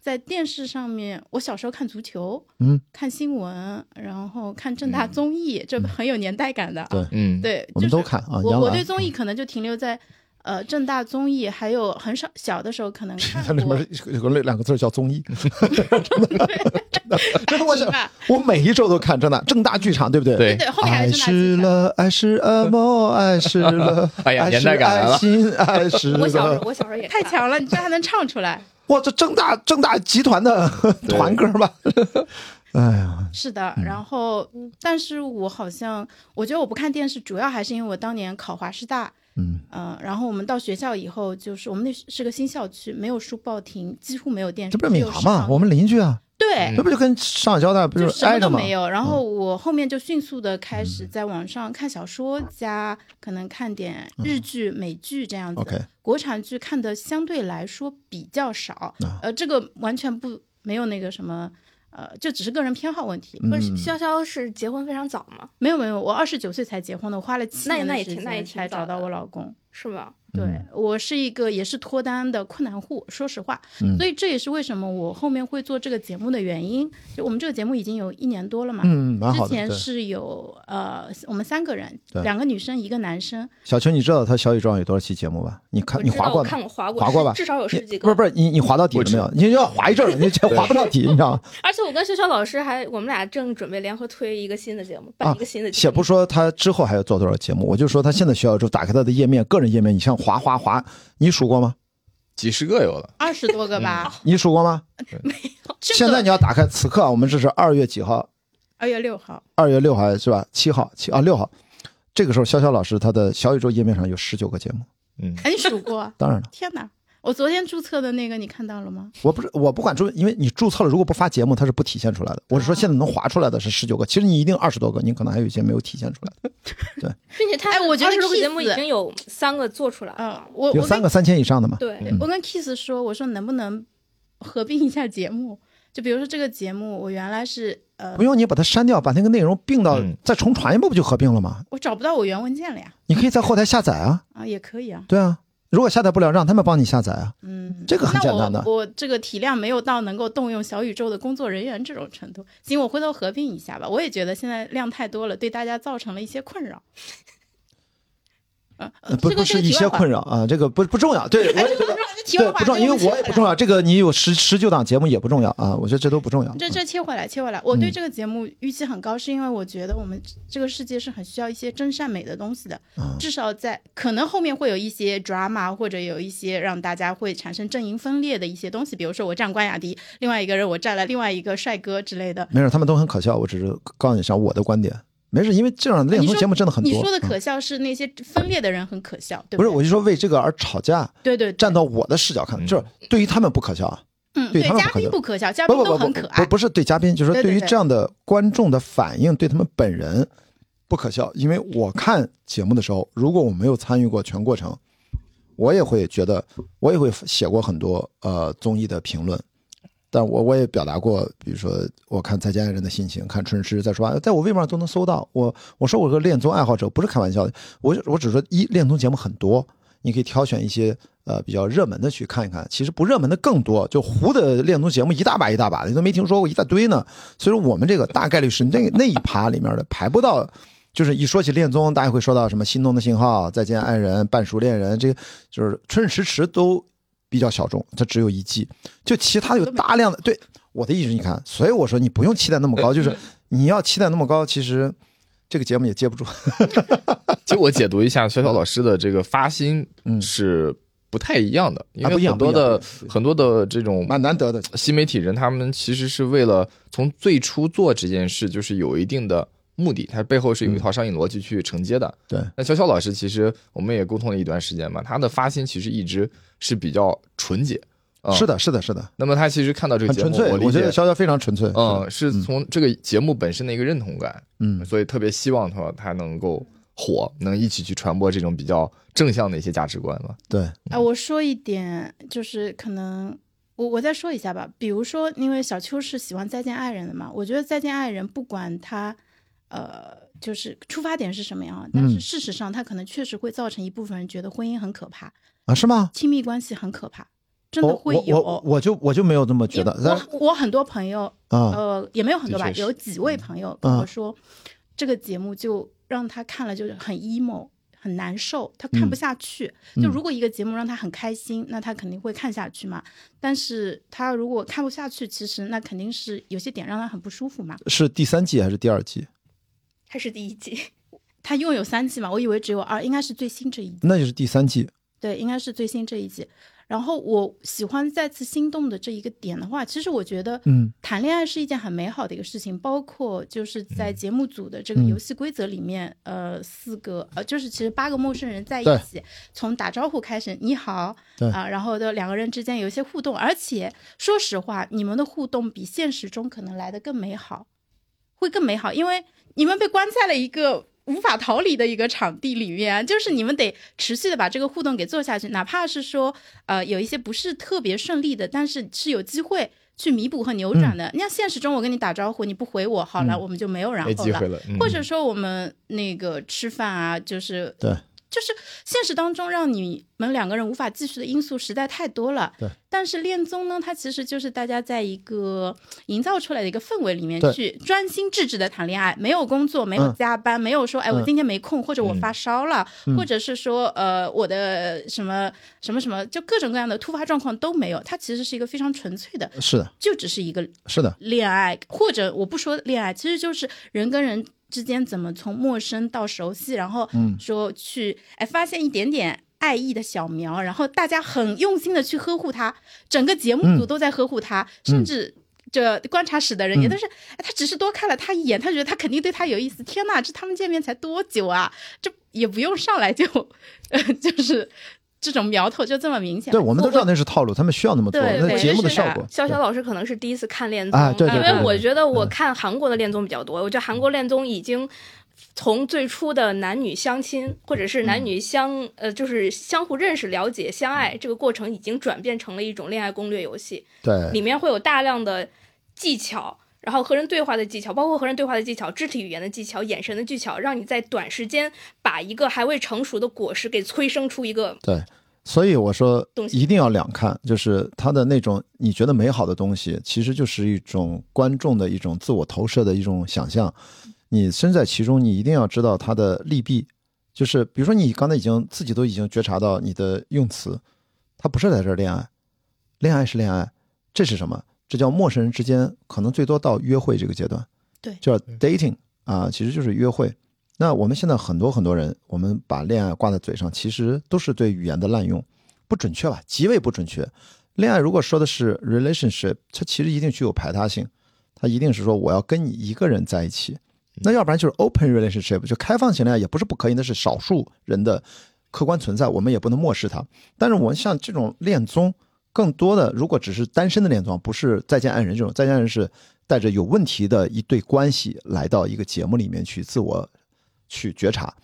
在电视上面，我小时候看足球，嗯，看新闻，然后看正大综艺，这很有年代感的。对，嗯，对，我们都看啊。我我对综艺可能就停留在，呃，正大综艺，还有很少小的时候可能 [LAUGHS] 看过。里面有个两个字叫综艺，[LAUGHS] 真的，真的，我想我每一周都看正大正大剧场，对不对？对对，后面还是爱是了，爱是恶魔，爱是了，[LAUGHS] 哎呀，年代感来了。爱是我小时候，我小时候也太强了，你居然还能唱出来。哇，这正大正大集团的团歌吧？[LAUGHS] 哎呀，是的。然后，但是我好像，我觉得我不看电视，主要还是因为我当年考华师大，嗯嗯，然后我们到学校以后，就是我们那是个新校区，没有书报亭，几乎没有电视，这不是闵行吗？我们邻居啊。对，这不就跟上海交大不是挨着吗？没有。然后我后面就迅速的开始在网上看小说，加可能看点日剧、美剧这样子。OK，国产剧看的相对来说比较少。呃，这个完全不没有那个什么，呃，就只是个人偏好问题。不是潇潇是结婚非常早吗？没有没有，我二十九岁才结婚的，我花了七年的时间才找到我老公。是吗？对我是一个也是脱单的困难户，说实话，所以这也是为什么我后面会做这个节目的原因。就我们这个节目已经有一年多了嘛，嗯，之前是有呃，我们三个人，两个女生一个男生。小邱，你知道他小宇宙有多少期节目吧？你看你划过看我划过划过吧？至少有十几个。不是不是，你你划到底了没有？你就要划一阵儿，你划不到底，你知道吗？[LAUGHS] 而且我跟潇潇老师还，我们俩正准备联合推一个新的节目，办一个新的。且不说他之后还要做多少节目，我就说他现在小宇宙打开他的页面，个人页面，你像划划划。你数过吗？几十个有了，二十多个吧。你数过吗？[LAUGHS] 没有。现在你要打开，此刻我们这是二月几号？二月六号。二月六号是吧？七号，七啊六号。这个时候，潇潇老师他的小宇宙页面上有十九个节目。嗯，你数过？当然了。天哪！我昨天注册的那个你看到了吗？我不是我不管注，因为你注册了，如果不发节目，它是不体现出来的。我是说现在能划出来的是十九个，其实你一定二十多个，你可能还有一些没有体现出来。[LAUGHS] 对，并且他哎我觉得这个节目已经有三个做出来嗯了，，我我有三个三千以上的嘛？对，我跟 Kiss 说，我说能不能合并一下节目？就比如说这个节目，我原来是呃不，用你把它删掉，把那个内容并到嗯再重传一步，不就合并了吗？我找不到我原文件了呀。你可以在后台下载啊，啊，也可以啊。对啊。如果下载不了，让他们帮你下载啊。嗯，这个很简单的我这个体量没有到能够动用小宇宙的工作人员这种程度。行，我回头合并一下吧。我也觉得现在量太多了，对大家造成了一些困扰。呃，不不是一些困扰，啊，这个不不重要。对，我对不重要，因为我也不重要。这个你有十十九档节目也不重要啊，我觉得这都不重要。这这切回来，切回来。我对嗯这个节目预期很高，是因为我觉得我们这个世界是很需要一些真善美的东西的。嗯至少在可能后面会有一些 drama，或者有一些让大家会产生阵营分裂的一些东西，比如说我站关雅迪，另外一个人我站了另外一个帅哥之类的。没事，他们都很可笑，我只是告诉你一下我的观点。没事，因为这样的恋综节目真的很多。你说的嗯可笑是那些分裂的人很可笑，对不是，我就说为这个而吵架，对对，对站到我的视角看，嗯就是对于他们不可笑啊。嗯，对他们嘉不可笑宾不可笑，嘉不宾不不不不都很可爱。不不是对嘉宾，就是说对于这样的观众的反应，对他们本人不可笑。因为我看节目的时候，如果我没有参与过全过程，我也会觉得，我也会写过很多呃综艺的评论。但我我也表达过，比如说我看《再见爱人》的心情，看《春诗》再说，在我微博上都能搜到。我我说我是个恋综爱好者，不是开玩笑的。我我只说一恋综节目很多，你可以挑选一些呃比较热门的去看一看。其实不热门的更多，就糊的恋综节目一大把一大把的，你都没听说过一大堆呢。所以说我们这个大概率是那那一趴里面的排不到。就是一说起恋综，大家会说到什么《心动的信号》《再见爱人》《半熟恋人》，这个就是《春日迟迟》都比较小众，它只有一季。就其他有大量的，对我的意思，你看，所以我说你不用期待那么高，[LAUGHS] 就是你要期待那么高，其实这个节目也接不住。[LAUGHS] 其实我解读一下小小老师的这个发心嗯是不太一样的，因为很多的很多的这种蛮难得的。新媒体人，他们其实是为了从最初做这件事，就是有一定的目的，它背后是有一套商业逻辑去承接的。对，那潇潇老师其实我们也沟通了一段时间嘛，他的发心其实一直是比较纯洁。嗯是。的，是的，是的，那么他其实看到这个节目，很纯粹。我理解我觉得，潇潇非常纯粹。嗯，是从这个节目本身的一个认同感，嗯，所以特别希望他他能够火，能一起去传播这种比较正向的一些价值观嘛。对，啊，我说一点，就是可能我我再说一下吧。比如说，因为小秋是喜欢《再见爱人》的嘛，我觉得《再见爱人》不管他，呃，就是出发点是什么样，但是嗯事实上，他可能确实会造成一部分人觉得婚姻很可怕，啊，是吗？亲密关系很可怕，真的会有。我我就我就没有这么觉得。我我很多朋友，啊，呃，也没有很多吧，有几位朋友跟我嗯说，这个节目就让他看了就是很 emo。很难受，他看不嗯下去。就嗯如果一个节目让他很开心，那他肯定会看下去嘛。但是他如果看不下去，其实那肯定是有些点让他很不舒服嘛。是第三季还是第二季？还是第一季，[LAUGHS] 他一共有三季嘛，我以为只有二，应该是最新这一季。那就是第三季。对，应该是最新这一季。然后我喜欢再次心动的这一个点的话，其实我觉得，嗯，谈恋爱是一件很美好的一个事情。包括就是在节目组的这个嗯游戏规则里面，呃，四个呃，就是其实八个陌生人在一起，从打招呼开始，你好，对啊、然后的两个人之间有一些互动，而且说实话，你们的互动比现实中可能来的更美好，会更美好，因为你们被关在了一个无法逃离的一个场地里面，就是你们得持续的把这个互动给做下去，哪怕是说呃有一些不是特别顺利的，但是是有机会去弥补和扭转的。你像现实中我跟你打招呼，你不回我，好了，嗯我们就没有然后了。或者说我们那个吃饭啊，就是对，就是现实当中让你们两个人无法继续的因素实在太多了。对，但是恋综呢，它其实就是大家在一个营造出来的一个氛围里面去专心致志的谈恋爱，没有工作，没有嗯加班，没有说哎我嗯今天没空，或者我嗯发烧了，嗯或者是说呃我的什么什么什么，就各种各样的突发状况都没有。它其实是一个非常纯粹的，是的，就只是一个是的，恋爱，或者我不说恋爱，其实就是人跟人之间怎么从陌生到熟悉，然后嗯说去哎发现一点点爱意的小苗，然后大家很用心的去呵护它，整个节目组嗯都在呵护它，甚至。这观察室的人也嗯都是，哎，他只是多看了他一眼，他觉得他肯定对他有意思。天呐，这他们见面才多久啊？这也不用上来就，[LAUGHS] 呃，就是这种苗头就这么明显。对，我们都知道那是套路，他们需要那么做，那节目的效果。潇潇老师可能是第一次看恋综，因为我觉得我看韩国的恋综比较多，我觉得韩国恋综已经从最初的男女相亲，或者是男女相呃，就是相互认识、了解、相爱这个过程，已经转变成了一种恋爱攻略游戏。对，里面会有大量的技巧。然后和人对话的技巧，包括和人对话的技巧、肢体语言的技巧、眼神的技巧，让你在短时间把一个还未成熟的果实给催生出一个。对，所以我说一定要两看，就是他的那种你觉得美好的东西，其实就是一种观众的一种自我投射的一种想象。你身在其中，你一定要知道它的利弊。就是比如说，你刚才已经自己都已经觉察到你的用词，它不是在这儿恋爱，恋爱是恋爱，这是什么？这叫陌生人之间可能最多到约会这个阶段，对，叫 dating 啊，其实就是约会。那我们现在很多很多人，我们把恋爱挂在嘴上，其实都是对语言的滥用，不准确吧？极为不准确。恋爱如果说的是 relationship，它其实一定具有排他性，它一定是说我要跟你一个人在一起。那要不然就是 open relationship，就开放型恋爱也不是不可以，那是少数人的客观存在，我们也不能漠视它。但是我们像这种恋综。更多的，如果只是单身的恋综，不是再见爱人这种，再见爱人是带着有问题的一对关系来到一个节目里面去自我去觉察。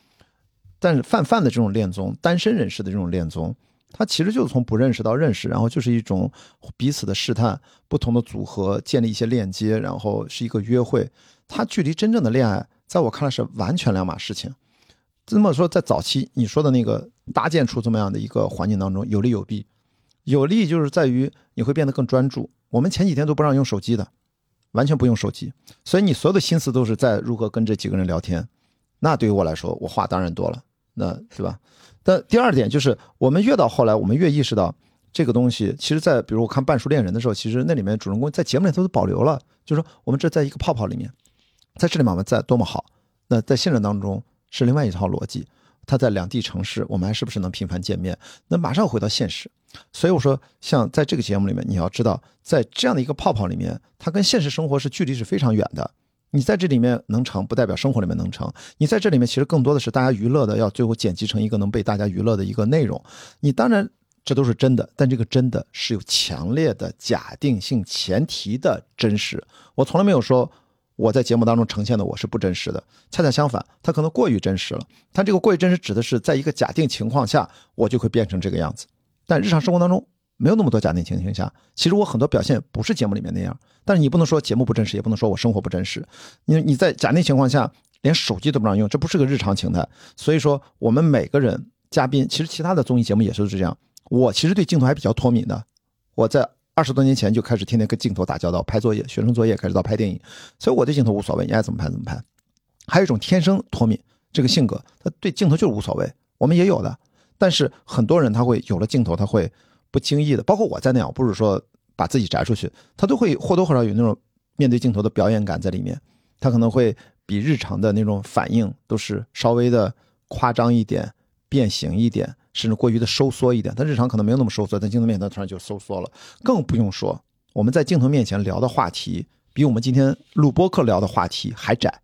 但是泛泛的这种恋综，单身人士的这种恋综，它其实就是从不认识到认识，然后就是一种彼此的试探，不同的组合建立一些链接，然后是一个约会。它距离真正的恋爱，在我看来是完全两码事情。这么说，在早期你说的那个搭建出这么样的一个环境当中，有利有弊。有利就是在于你会变得更专注。我们前几天都不让用手机的，完全不用手机，所以你所有的心思都是在如何跟这几个人聊天。那对于我来说，我话当然多了，那是吧？但第二点就是，我们越到后来，我们越意识到这个东西，其实，在比如我看《半熟恋人》的时候，其实那里面主人公在节目里头都保留了，就是说我们这在一个泡泡里面，在这里面我们在多么好。那在现实当中是另外一套逻辑。他在两地城市，我们还是不是能频繁见面？那马上回到现实，所以我说，像在这个节目里面，你要知道，在这样的一个泡泡里面，它跟现实生活是距离是非常远的。你在这里面能成，不代表生活里面能成。你在这里面其实更多的是大家娱乐的，要最后剪辑成一个能被大家娱乐的一个内容。你当然这都是真的，但这个真的是有强烈的假定性前提的真实。我从来没有说。我在节目当中呈现的我是不真实的，恰恰相反，它可能过于真实了。它这个过于真实指的是在一个假定情况下，我就会变成这个样子。但日常生活当中没有那么多假定情形下，其实我很多表现不是节目里面那样。但是你不能说节目不真实，也不能说我生活不真实。因为你在假定情况下连手机都不让用，这不是个日常情态。所以说，我们每个人嘉宾，其实其他的综艺节目也是这样。我其实对镜头还比较脱敏的，我在。二十多年前就开始天天跟镜头打交道，拍作业、学生作业，开始到拍电影，所以我对镜头无所谓，你爱怎么拍怎么拍。还有一种天生脱敏这个性格，他对镜头就是无所谓。我们也有的，但是很多人他会有了镜头，他会不经意的，包括我在内，我不是说把自己摘出去，他都会或多或少有那种面对镜头的表演感在里面。他可能会比日常的那种反应都是稍微的夸张一点、变形一点。甚至过于的收缩一点，他日常可能没有那么收缩，在镜头面前突然就收缩了。更不用说我们在镜头面前聊的话题，比我们今天录播课聊的话题还窄。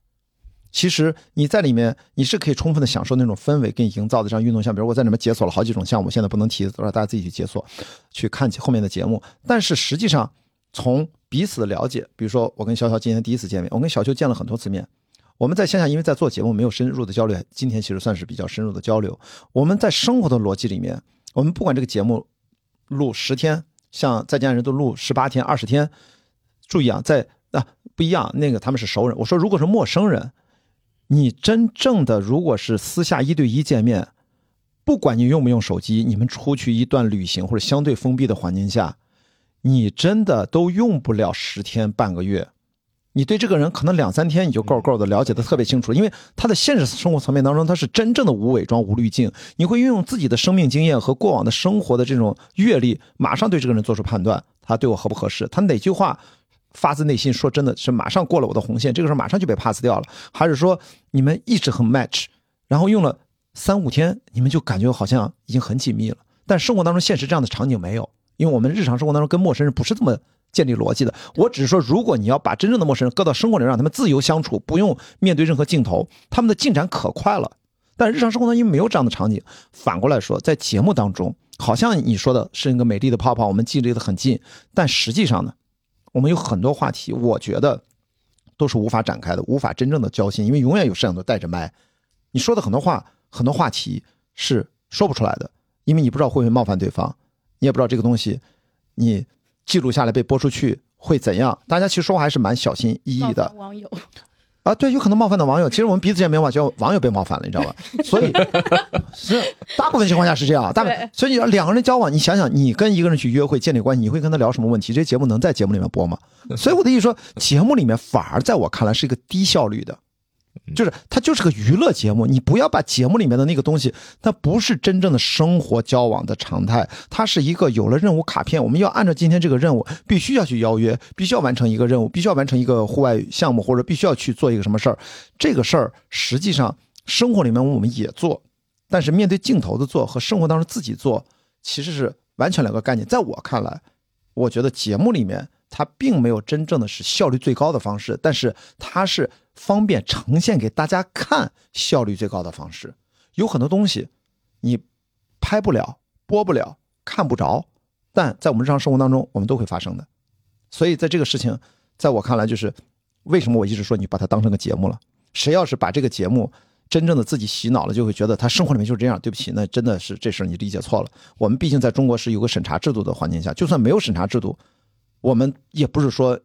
其实你在里面，你是可以充分的享受那种氛围给你营造的这样运动项，比如我在里面解锁了好几种项目，现在不能提，让大家自己去解锁，去看后面的节目。但是实际上，从彼此的了解，比如说我跟潇潇今天第一次见面，我跟小秋见了很多次面。我们在线下，因为在做节目，没有深入的交流。今天其实算是比较深入的交流。我们在生活的逻辑里面，我们不管这个节目录十天，像在家人都录十八天、二十天。注意啊，在啊不一样，那个他们是熟人。我说，如果是陌生人，你真正的如果是私下一对一见面，不管你用不用手机，你们出去一段旅行或者相对封闭的环境下，你真的都用不了十天半个月。你对这个人可能两三天你就够够的了解的特别清楚，因为他的现实生活层面当中他是真正的无伪装无滤镜，你会运用自己的生命经验和过往的生活的这种阅历，马上对这个人做出判断，他对我合不合适，他哪句话发自内心说真的是马上过了我的红线，这个时候马上就被 pass 掉了，还是说你们一直很 match，然后用了三五天，你们就感觉好像已经很紧密了，但生活当中现实这样的场景没有，因为我们日常生活当中跟陌生人不是这么。建立逻辑的，我只是说，如果你要把真正的陌生人搁到生活里，让他们自由相处，不用面对任何镜头，他们的进展可快了。但日常生活当中因为没有这样的场景，反过来说，在节目当中，好像你说的是一个美丽的泡泡，我们距离的很近，但实际上呢，我们有很多话题，我觉得都是无法展开的，无法真正的交心，因为永远有摄像头带着麦，你说的很多话，很多话题是说不出来的，因为你不知道会不会冒犯对方，你也不知道这个东西你记录下来被播出去会怎样，大家其实说话还是蛮小心翼翼的。网友。[LAUGHS] 啊，对，有可能冒犯到网友。其实我们彼此间没有冒犯，网友被冒犯了，你知道吧？所以 [LAUGHS] 是大部分情况下是这样。大部分，所以你要两个人交往，你想想，你跟一个人去约会建立关系，你会跟他聊什么问题？这些节目能在节目里面播吗？所以我的意思说，节目里面反而在我看来是一个低效率的。就是它就是个娱乐节目，你不要把节目里面的那个东西，它不是真正的生活交往的常态，它是一个有了任务卡片，我们要按照今天这个任务，必须要去邀约，必须要完成一个任务，必须要完成一个户外项目，或者必须要去做一个什么事儿。这个事儿实际上生活里面我们也做，但是面对镜头的做和生活当中自己做其实是完全两个概念。在我看来，我觉得节目里面它并没有真正的是效率最高的方式，但是它是。方便呈现给大家看，效率最高的方式，有很多东西你拍不了、播不了、看不着，但在我们日常生活当中，我们都会发生的。所以，在这个事情，在我看来，就是为什么我一直说你把它当成个节目了。谁要是把这个节目真正的自己洗脑了，就会觉得他生活里面就是这样。对不起，那真的是这事你理解错了。我们毕竟在中国是有个审查制度的环境下，就算没有审查制度，我们也不是说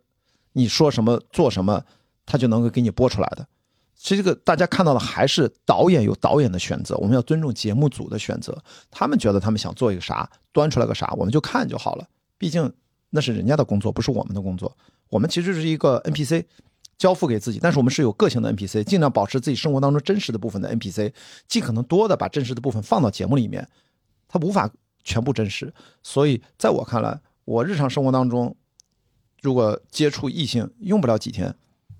你说什么做什么。他就能够给你播出来的，其实这个大家看到的还是导演有导演的选择，我们要尊重节目组的选择。他们觉得他们想做一个啥，端出来个啥，我们就看就好了。毕竟那是人家的工作，不是我们的工作。我们其实是一个 NPC，交付给自己，但是我们是有个性的 NPC，尽量保持自己生活当中真实的部分的 NPC，尽可能多的把真实的部分放到节目里面。它无法全部真实，所以在我看来，我日常生活当中如果接触异性，用不了几天。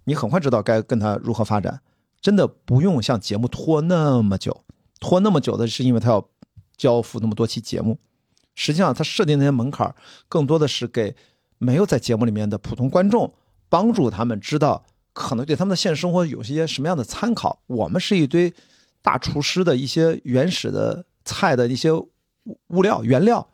你很快知道该跟他如何发展，真的不用像节目拖那么久，拖那么久的是因为他要交付那么多期节目。实际上，他设定那些门槛更多的是给没有在节目里面的普通观众，帮助他们知道可能对他们的现实生活有些什么样的参考。我们是一堆大厨师的一些原始的菜的一些物料原料，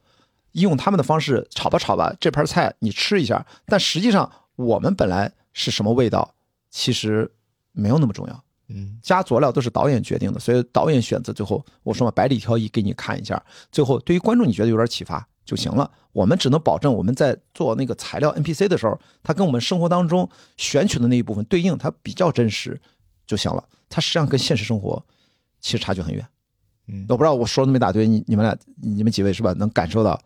用他们的方式炒吧炒吧，这盘菜你吃一下。但实际上，我们本来是什么味道？其实没有那么重要，嗯，加佐料都是导演决定的，所以导演选择最后我说嘛，百里挑一给你看一下，最后对于观众你觉得有点启发就行了。我们只能保证我们在做那个材料 NPC 的时候，它跟我们生活当中选取的那一部分对应，它比较真实就行了。它实际上跟现实生活其实差距很远。嗯，我不知道我说那么一大堆，你你们俩你们几位是吧？能感受到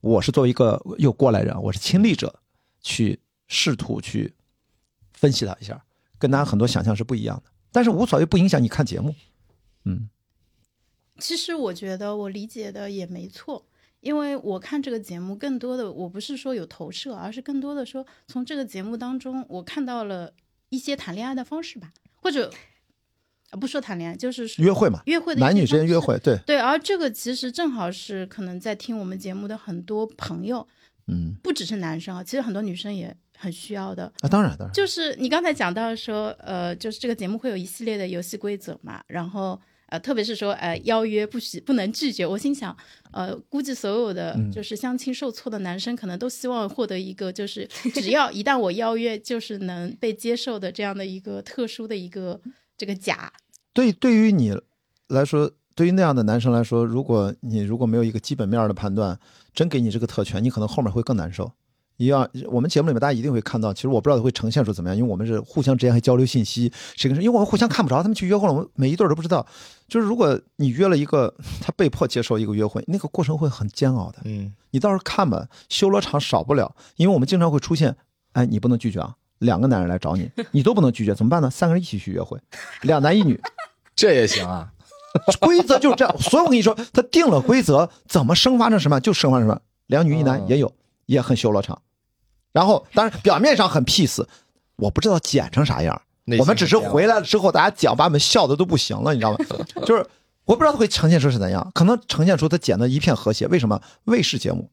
我是作为一个又过来人，我是亲历者，去试图去分析他一下。跟大家很多想象是不一样的，但是无所谓，不影响你看节目。嗯，其实我觉得我理解的也没错，因为我看这个节目，更多的我不是说有投射，而是更多的说从这个节目当中，我看到了一些谈恋爱的方式吧，或者不说谈恋爱，就是约会嘛，约会的男女之间约会，对对，而这个其实正好是可能在听我们节目的很多朋友，嗯，不只是男生啊，其实很多女生也。很需要的啊，当然当然，就是你刚才讲到说，呃，就是这个节目会有一系列的游戏规则嘛，然后呃，特别是说呃，邀约不许不能拒绝。我心想，呃，估计所有的就是相亲受挫的男生，可能都希望获得一个就是只要一旦我邀约，就是能被接受的这样的一个特殊的一个这个假。对，对于你来说，对于那样的男生来说，如果你如果没有一个基本面的判断，真给你这个特权，你可能后面会更难受。一样，我们节目里面大家一定会看到，其实我不知道会呈现出怎么样，因为我们是互相之间还交流信息，谁跟谁，因为我们互相看不着，他们去约会了，我们每一对都不知道。就是如果你约了一个，他被迫接受一个约会，那个过程会很煎熬的。嗯，你到时候看吧，修罗场少不了，因为我们经常会出现，哎，你不能拒绝啊，两个男人来找你，[LAUGHS] 你都不能拒绝，怎么办呢？三个人一起去约会，[LAUGHS] 两男一女，这也行啊？[LAUGHS] 规则就是这样，所以我跟你说，他定了规则，怎么生发成什么就生发成什么，两女一男也有，也很修罗场。然后，当然表面上很 peace，我不知道剪成啥样。我们只是回来了之后，大家讲，把我们笑的都不行了，你知道吗？就是我不知道会呈现出是怎样，可能呈现出他剪的一片和谐。为什么？卫视节目，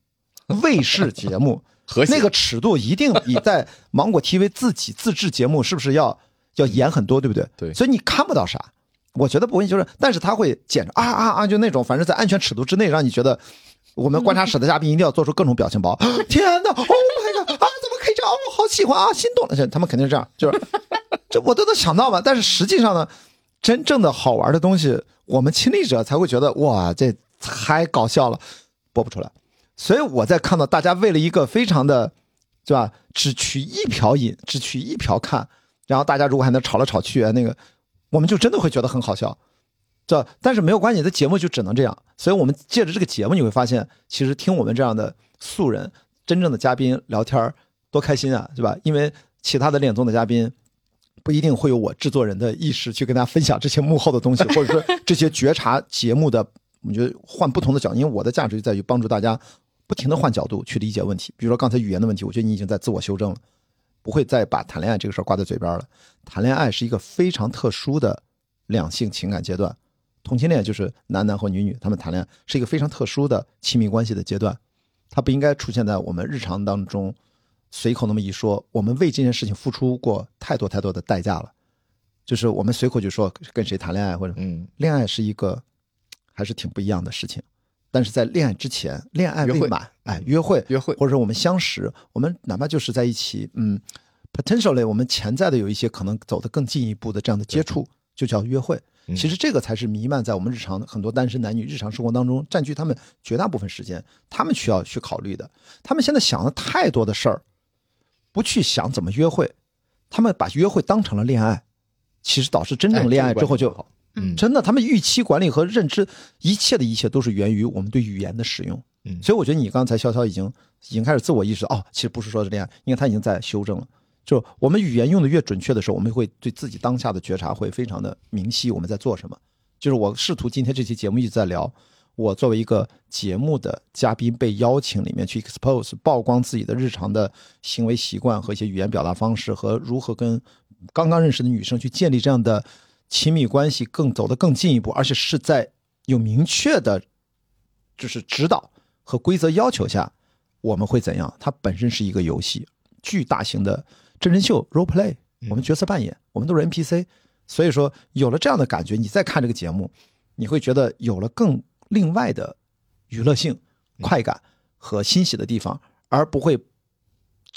卫视节目和那个尺度一定比在芒果 TV 自己自制节目是不是要要严很多，对不对？对。所以你看不到啥。我觉得不会，就是但是他会剪着啊啊啊，就那种，反正在安全尺度之内，让你觉得我们观察室的嘉宾一定要做出各种表情包。[LAUGHS] 天哪，Oh my god 啊，怎么可以这样？我好喜欢啊，心动了。他们肯定是这样，就是这我都能想到吧。但是实际上呢，真正的好玩的东西，我们亲历者才会觉得哇，这太搞笑了，播不出来。所以我在看到大家为了一个非常的，对吧？只取一瓢饮，只取一瓢看，然后大家如果还能吵来吵去，那个，我们就真的会觉得很好笑。这但是没有关系，的节目就只能这样。所以我们借着这个节目，你会发现，其实听我们这样的素人、真正的嘉宾聊天多开心啊，对吧？因为其他的恋综的嘉宾不一定会有我制作人的意识去跟大家分享这些幕后的东西，[LAUGHS] 或者说这些觉察节目的，我觉得换不同的角度，因为我的价值就在于帮助大家。不停的换角度去理解问题，比如说刚才语言的问题，我觉得你已经在自我修正了，不会再把谈恋爱这个事儿挂在嘴边了。谈恋爱是一个非常特殊的两性情感阶段，同性恋就是男男或女女他们谈恋爱是一个非常特殊的亲密关系的阶段，它不应该出现在我们日常当中，随口那么一说，我们为这件事情付出过太多太多的代价了，就是我们随口就说跟谁谈恋爱或者嗯，恋爱是一个还是挺不一样的事情。但是在恋爱之前，恋爱未满，哎，约会，约会，或者说我们相识，我们哪怕就是在一起，嗯，potentially 我们潜在的有一些可能走得更进一步的这样的接触，就叫约会。其实这个才是弥漫在我们日常很多单身男女日常生活当中，占据他们绝大部分时间，他们需要去考虑的。他们现在想了太多的事儿，不去想怎么约会，他们把约会当成了恋爱，其实导致真正恋爱之后就。嗯，真的，他们预期管理和认知，一切的一切都是源于我们对语言的使用。嗯，所以我觉得你刚才潇潇已经已经开始自我意识哦，其实不是说是这样，因为他已经在修正了。就我们语言用的越准确的时候，我们会对自己当下的觉察会非常的明晰，我们在做什么。就是我试图今天这期节目一直在聊，我作为一个节目的嘉宾被邀请里面去 expose 曝光自己的日常的行为习惯和一些语言表达方式，和如何跟刚刚认识的女生去建立这样的。亲密关系更走得更进一步，而且是在有明确的，就是指导和规则要求下，我们会怎样？它本身是一个游戏，巨大型的真人秀 role play，我们角色扮演，我们都是 NPC，所以说有了这样的感觉，你再看这个节目，你会觉得有了更另外的娱乐性、快感和欣喜的地方，而不会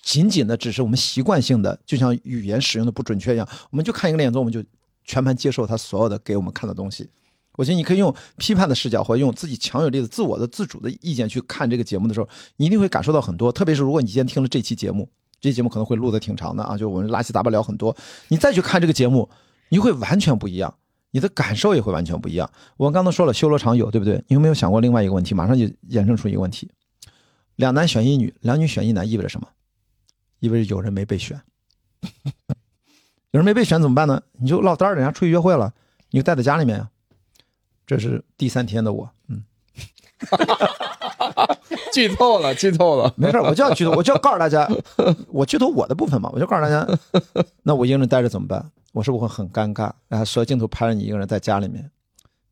仅仅的只是我们习惯性的，就像语言使用的不准确一样，我们就看一个恋综，我们就。全盘接受他所有的给我们看的东西，我觉得你可以用批判的视角，或者用自己强有力的自我的自主的意见去看这个节目的时候，你一定会感受到很多。特别是如果你今天听了这期节目，这期节目可能会录的挺长的啊，就我们拉稀杂八聊很多，你再去看这个节目，你会完全不一样，你的感受也会完全不一样。我刚才说了修罗场有，对不对？你有没有想过另外一个问题？马上就衍生出一个问题：两男选一女，两女选一男，意味着什么？意味着有人没被选。有人没被选怎么办呢？你就落单儿，人家出去约会了，你就待在家里面呀。这是第三天的我，嗯，[LAUGHS] 剧透了，剧透了，没事我就要剧透，我就要告诉大家，我剧透我的部分嘛，我就告诉大家，[LAUGHS] 那我一个人待着怎么办？我是不是会很尴尬？然后蛇镜头拍着你一个人在家里面，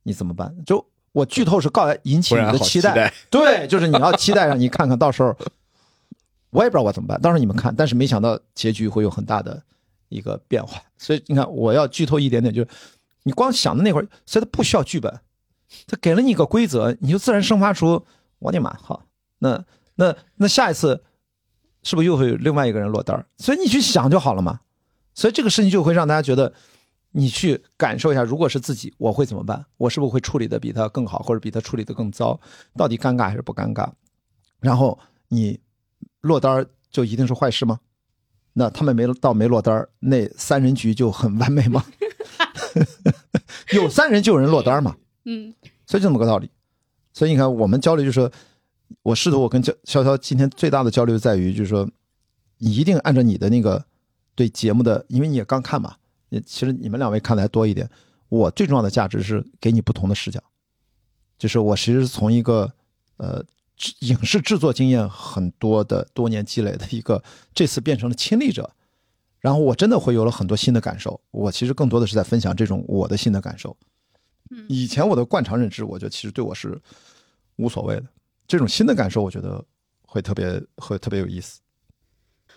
你怎么办？就我剧透是告引起你的期待，对，就是你要期待让你看看到时候，我也不知道我怎么办，到时候你们看，但是没想到结局会有很大的。一个变化，所以你看，我要剧透一点点，就是你光想的那会儿，所以他不需要剧本，他给了你一个规则，你就自然生发出，我的妈，好，那那那下一次是不是又会有另外一个人落单所以你去想就好了嘛。所以这个事情就会让大家觉得，你去感受一下，如果是自己，我会怎么办？我是不是会处理的比他更好，或者比他处理的更糟？到底尴尬还是不尴尬？然后你落单就一定是坏事吗？那他们没到没落单那三人局就很完美吗？[LAUGHS] [LAUGHS] 有三人就有人落单嘛。嗯，所以就这么个道理。所以你看，我们交流就是说，我试图我跟潇潇潇今天最大的交流在于，就是说，你一定按照你的那个对节目的，因为你也刚看嘛，也其实你们两位看的还多一点。我最重要的价值是给你不同的视角，就是我其实是从一个呃。影视制作经验很多的多年积累的一个，这次变成了亲历者，然后我真的会有了很多新的感受。我其实更多的是在分享这种我的新的感受。以前我的惯常认知，我觉得其实对我是无所谓的。这种新的感受，我觉得会特别会特别有意思。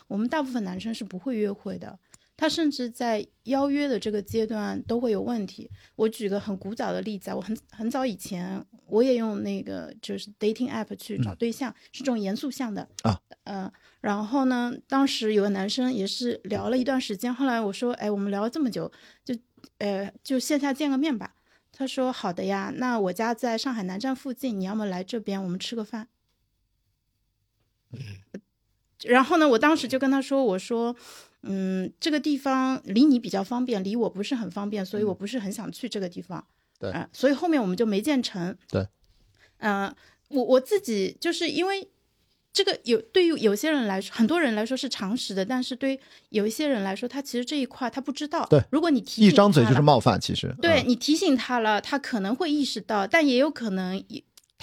我们大部分男生是不会约会的。他甚至在邀约的这个阶段都会有问题。我举个很古早的例子啊，我很很早以前我也用那个就是 dating app 去找对象，是这种严肃向的啊，嗯，然后呢，当时有个男生也是聊了一段时间，后来我说，哎，我们聊了这么久，就呃就线下见个面吧。他说好的呀，那我家在上海南站附近，你要么来这边，我们吃个饭。然后呢，我当时就跟他说：“我说，嗯，这个地方离你比较方便，离我不是很方便，所以我不是很想去这个地方。对，所以后面我们就没建成。对，嗯，我我自己就是因为这个有对于有些人来说，很多人来说是常识的，但是对有一些人来说，他其实这一块他不知道。对，如果你提一张嘴就是冒犯，其实对你提醒他了，他可能会意识到，但也有可能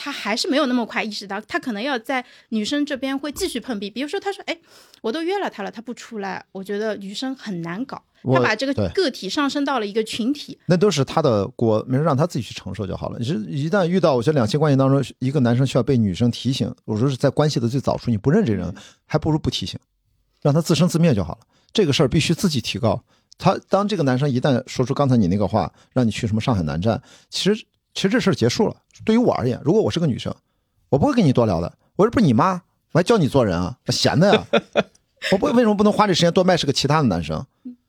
他还是没有那么快意识到，他可能要在女生这边会继续碰壁。比如说，他说：“哎，我都约了他了，他不出来，我觉得女生很难搞。”他把这个个体上升到了一个群体，那都是他的锅，没事让他自己去承受就好了。你是一旦遇到，我觉得两性关系当中，一个男生需要被女生提醒，我说是在关系的最早处，你不认这人，还不如不提醒，让他自生自灭就好了。这个事儿必须自己提高。他当这个男生一旦说出刚才你那个话，让你去什么上海南站，其实。其实这事儿结束了。对于我而言，如果我是个女生，我不会跟你多聊的。我这不是你妈，我还教你做人啊，闲的呀。[LAUGHS] 我不为什么不能花这时间多卖是个其他的男生？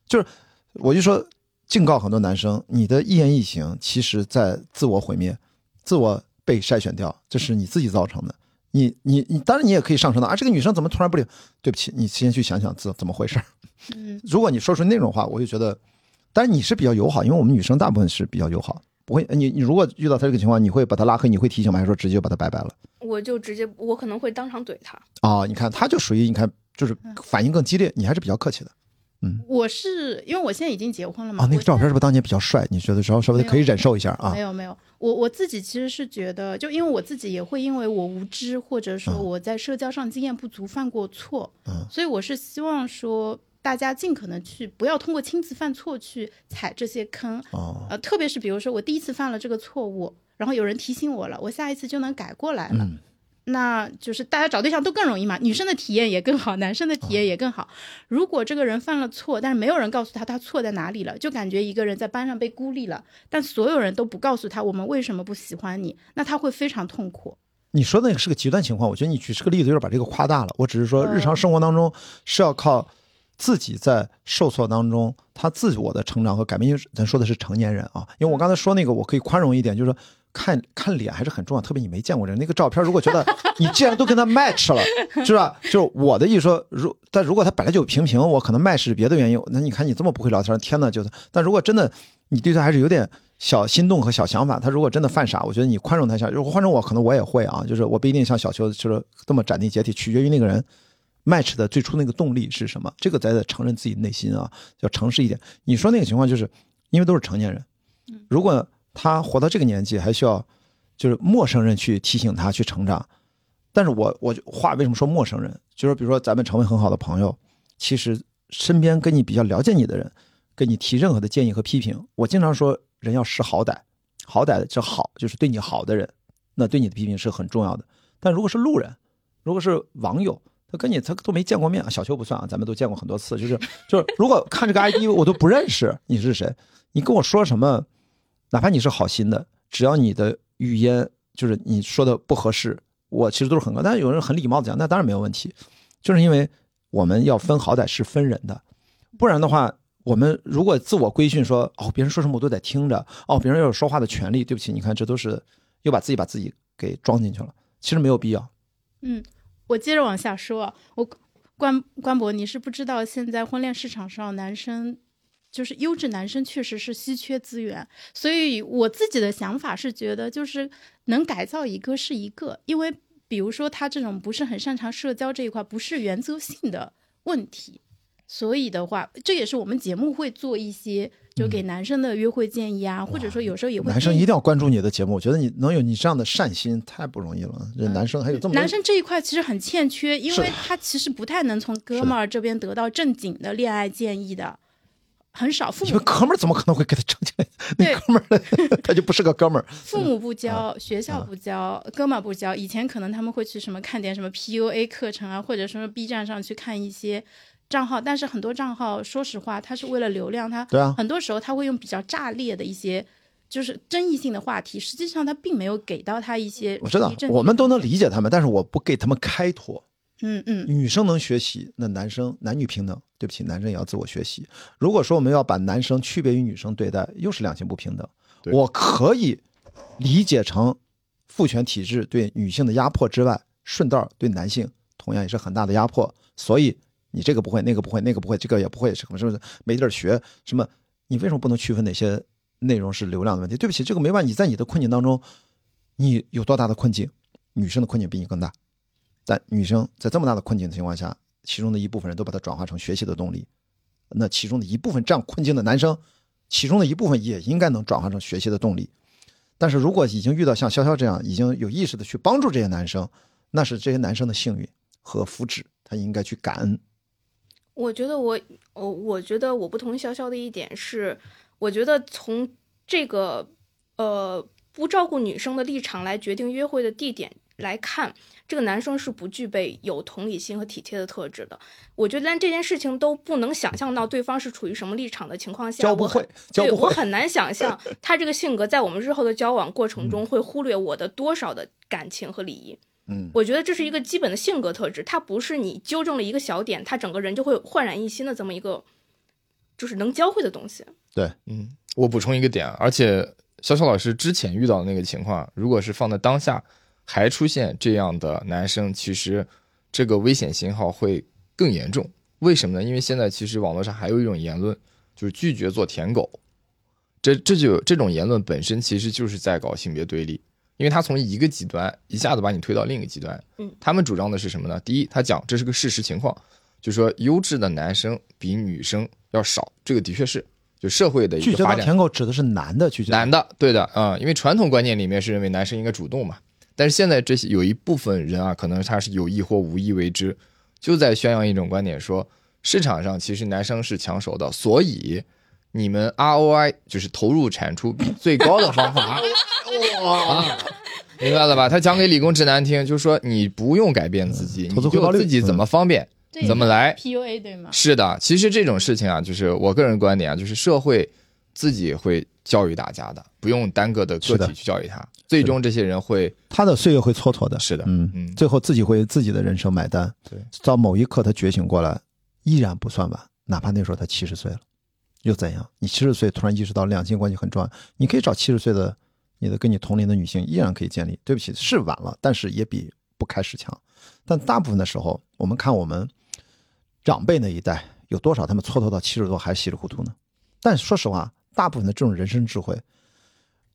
就是，我就说，警告很多男生，你的一言一行，其实在自我毁灭，自我被筛选掉，这是你自己造成的。你你你，当然你也可以上升到啊，这个女生怎么突然不理？对不起，你先去想想怎怎么回事。嗯，如果你说出那种话，我就觉得，但是你是比较友好，因为我们女生大部分是比较友好。不会，你你如果遇到他这个情况，你会把他拉黑，你会提醒吗？还是说直接就把他拜拜了？我就直接，我可能会当场怼他。哦，你看，他就属于你看，就是反应更激烈。你还是比较客气的。嗯，我是因为我现在已经结婚了嘛。啊，那个照片是不是当年比较帅？你觉得稍稍微可以忍受一下啊？没有没有，我我自己其实是觉得，就因为我自己也会因为我无知，或者说我在社交上经验不足犯过错，嗯，所以我是希望说。大家尽可能去不要通过亲自犯错去踩这些坑，呃，特别是比如说我第一次犯了这个错误，然后有人提醒我了，我下一次就能改过来了，那就是大家找对象都更容易嘛，女生的体验也更好，男生的体验也更好。如果这个人犯了错，但是没有人告诉他他错在哪里了，就感觉一个人在班上被孤立了，但所有人都不告诉他我们为什么不喜欢你，那他会非常痛苦。你说那个是个极端情况，我觉得你举这个例子有点把这个夸大了。我只是说日常生活当中是要靠。自己在受挫当中，他自我的成长和改变，因为咱说的是成年人啊。因为我刚才说那个，我可以宽容一点，就是说看看脸还是很重要，特别你没见过人那个照片，如果觉得 [LAUGHS] 你既然都跟他 match 了，是吧？就是我的意思说，如但如果他本来就平平，我可能 match 是别的原因。那你看你这么不会聊天，天呐，就是。但如果真的你对他还是有点小心动和小想法，他如果真的犯傻，我觉得你宽容他一下。如果换成我，可能我也会啊，就是我不一定像小邱就是这么斩钉截铁，取决于那个人。Match 的最初那个动力是什么？这个咱得承认自己内心啊，要诚实一点。你说那个情况，就是因为都是成年人，如果他活到这个年纪，还需要就是陌生人去提醒他去成长。但是我我话为什么说陌生人？就是比如说咱们成为很好的朋友，其实身边跟你比较了解你的人，跟你提任何的建议和批评，我经常说人要识好歹，好歹这好就是对你好的人，那对你的批评是很重要的。但如果是路人，如果是网友，他跟你他都没见过面，小邱不算啊，咱们都见过很多次。就是就是，如果看这个 ID 我都不认识你是谁，你跟我说什么，哪怕你是好心的，只要你的语言就是你说的不合适，我其实都是很高。但是有人很礼貌的讲，那当然没有问题，就是因为我们要分好歹是分人的，不然的话，我们如果自我规训说哦，别人说什么我都得听着，哦，别人要有说话的权利，对不起，你看这都是又把自己把自己给装进去了，其实没有必要。嗯。我接着往下说，我关关博，你是不知道现在婚恋市场上男生就是优质男生确实是稀缺资源，所以我自己的想法是觉得就是能改造一个是一个，因为比如说他这种不是很擅长社交这一块，不是原则性的问题。所以的话，这也是我们节目会做一些，就给男生的约会建议啊，或者说有时候也会。男生一定要关注你的节目，我觉得你能有你这样的善心太不容易了。这男生还有这么男生这一块其实很欠缺，因为他其实不太能从哥们儿这边得到正经的恋爱建议的，很少。父母哥们儿怎么可能会给他正经？[LAUGHS] 那哥们儿他就不是个哥们儿。父母不教，学校不教，哥们儿不教。以前可能他们会去什么看点什么 PUA 课程啊，或者说 B 站上去看一些。账号，但是很多账号，说实话，他是为了流量，他对啊，很多时候他会用比较炸裂的一些。就是争议性的话题，实际上他并没有给到他一些。我知道，我们都能理解他们，但是我不给他们开脱。嗯嗯，女生能学习，那男生男女平等。对不起，男生也要自我学习。如果说我们要把男生区别于女生对待，又是两性不平等。我可以理解成父权体制对女性的压迫之外，顺道对男性同样也是很大的压迫。所以你这个不会，那个不会，那个不会，这个也不会，什么什么没地儿学，什么？你为什么不能区分哪些？内容是流量的问题，对不起，这个没办法。你在你的困境当中，你有多大的困境？女生的困境比你更大，但女生在这么大的困境的情况下，其中的一部分人都把它转化成学习的动力，那其中的一部分这样困境的男生，其中的一部分也应该能转化成学习的动力。但是如果已经遇到像潇潇这样已经有意识的去帮助这些男生，那是这些男生的幸运和福祉，他应该去感恩。我觉得我，我我觉得我不同意潇潇的一点是。我觉得从这个呃不照顾女生的立场来决定约会的地点来看，这个男生是不具备有同理心和体贴的特质的。我觉得但这件事情都不能想象到对方是处于什么立场的情况下，教不会，对我很难想象 [LAUGHS] 他这个性格在我们日后的交往过程中会忽略我的多少的感情和礼仪。嗯，我觉得这是一个基本的性格特质，他不是你纠正了一个小点，他整个人就会焕然一新的这么一个，就是能教会的东西。对，嗯，我补充一个点，而且潇潇老师之前遇到的那个情况，如果是放在当下，还出现这样的男生，其实这个危险信号会更严重。为什么呢？因为现在其实网络上还有一种言论，就是拒绝做舔狗。这这就这种言论本身其实就是在搞性别对立，因为他从一个极端一下子把你推到另一个极端。嗯，他们主张的是什么呢？第一，他讲这是个事实情况，就说优质的男生比女生要少，这个的确是。就社会的一个发展，舔狗指的是男的拒绝男的，对的啊，因为传统观念里面是认为男生应该主动嘛。但是现在这些有一部分人啊，可能他是有意或无意为之，就在宣扬一种观点，说市场上其实男生是抢手的，所以你们 ROI 就是投入产出比最高的方法，[LAUGHS] 哇，明白了吧？他讲给理工直男听，就是说你不用改变自己，你就自己怎么方便。怎么来？PUA 对吗？是的，其实这种事情啊，就是我个人观点啊，就是社会自己会教育大家的，不用单个的个体去教育他。最终这些人会，他的岁月会蹉跎的。是的，嗯嗯，最后自己会自己的人生买单。对，到某一刻他觉醒过来，依然不算晚，哪怕那时候他七十岁了，又怎样？你七十岁突然意识到两性关系很重要，你可以找七十岁的你的跟你同龄的女性，依然可以建立。对不起，是晚了，但是也比不开始强。但大部分的时候，我们看我们。长辈那一代有多少？他们蹉跎到七十多还稀里糊涂呢？但说实话，大部分的这种人生智慧，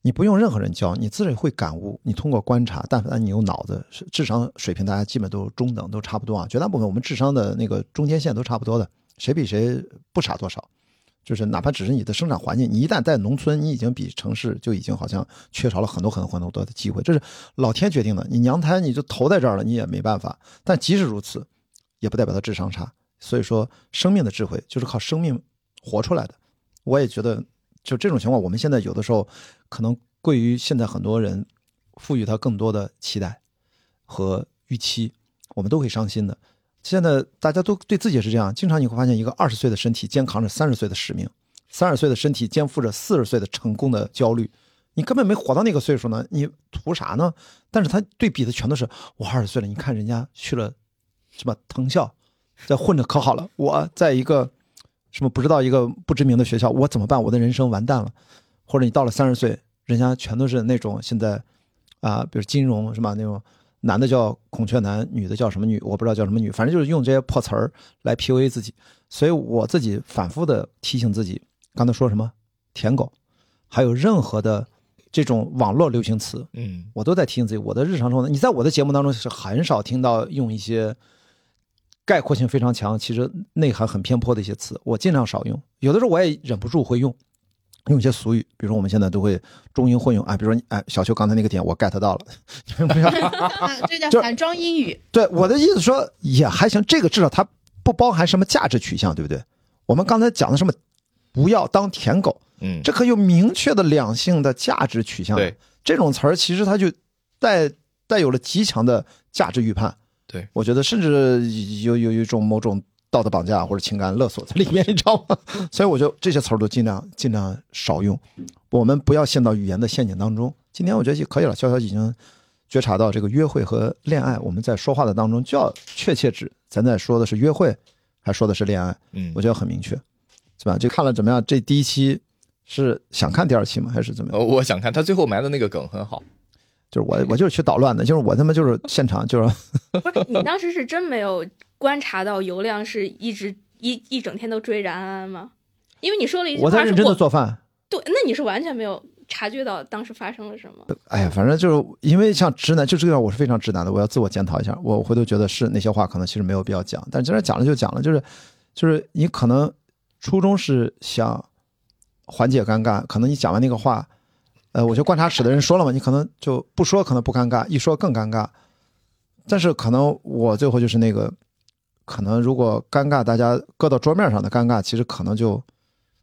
你不用任何人教，你自己会感悟。你通过观察，但凡你有脑子，智商水平大家基本都中等，都差不多啊。绝大部分我们智商的那个中间线都差不多的，谁比谁不差多少。就是哪怕只是你的生长环境，你一旦在农村，你已经比城市就已经好像缺少了很多很多很多的机会，这是老天决定的。你娘胎你就投在这儿了，你也没办法。但即使如此，也不代表他智商差。所以说，生命的智慧就是靠生命活出来的。我也觉得，就这种情况，我们现在有的时候可能过于现在很多人赋予他更多的期待和预期，我们都会伤心的。现在大家都对自己也是这样，经常你会发现，一个二十岁的身体肩扛着三十岁的使命，三十岁的身体肩负着四十岁的成功的焦虑。你根本没活到那个岁数呢，你图啥呢？但是他对比的全都是我二十岁了，你看人家去了什么藤校。在混着可好了，我在一个什么不知道一个不知名的学校，我怎么办？我的人生完蛋了。或者你到了三十岁，人家全都是那种现在啊，比如金融是吧？那种男的叫孔雀男，女的叫什么女？我不知道叫什么女，反正就是用这些破词儿来 PUA 自己。所以我自己反复的提醒自己，刚才说什么舔狗，还有任何的这种网络流行词，嗯，我都在提醒自己。我的日常中，你在我的节目当中是很少听到用一些。概括性非常强，其实内涵很偏颇的一些词，我尽量少用。有的时候我也忍不住会用，用一些俗语，比如说我们现在都会中英混用啊。比如说，哎，小邱刚才那个点我 get 到了，[LAUGHS] [LAUGHS] 这叫反装英语。对，我的意思说也还行，这个至少它不包含什么价值取向，对不对？我们刚才讲的什么，不要当舔狗，嗯，这可有明确的两性的价值取向。对，这种词儿其实它就带带有了极强的价值预判。对，我觉得甚至有有一种某种道德绑架或者情感勒索在 [LAUGHS] 里面，你知道吗？所以我就这些词儿都尽量尽量少用，我们不要陷到语言的陷阱当中。今天我觉得就可以了，潇潇已经觉察到这个约会和恋爱，我们在说话的当中就要确切指咱在说的是约会，还说的是恋爱，嗯我觉得很明确，是吧？就看了怎么样？这第一期是想看第二期吗？还是怎么样？呃，我想看他最后埋的那个梗很好，就是我我就是去捣乱的，就是我他妈就是现场就是不是你当时是真没有观察到尤亮是一直一一整天都追着安安吗？因为你说了一句我在认真的做饭。对，那你是完全没有察觉到当时发生了什么。哎呀，反正就是因为像直男，就这个我是非常直男的，我要自我检讨一下。我回头觉得是那些话可能其实没有必要讲，但既然讲了就讲了，就是就是你可能初衷是想缓解尴尬，可能你讲完那个话，呃，我就观察室的人说了嘛，你可能就不说可能不尴尬，一说更尴尬。但是可能我最后就是那个，可能如果尴尬，大家搁到桌面上的尴尬，其实可能就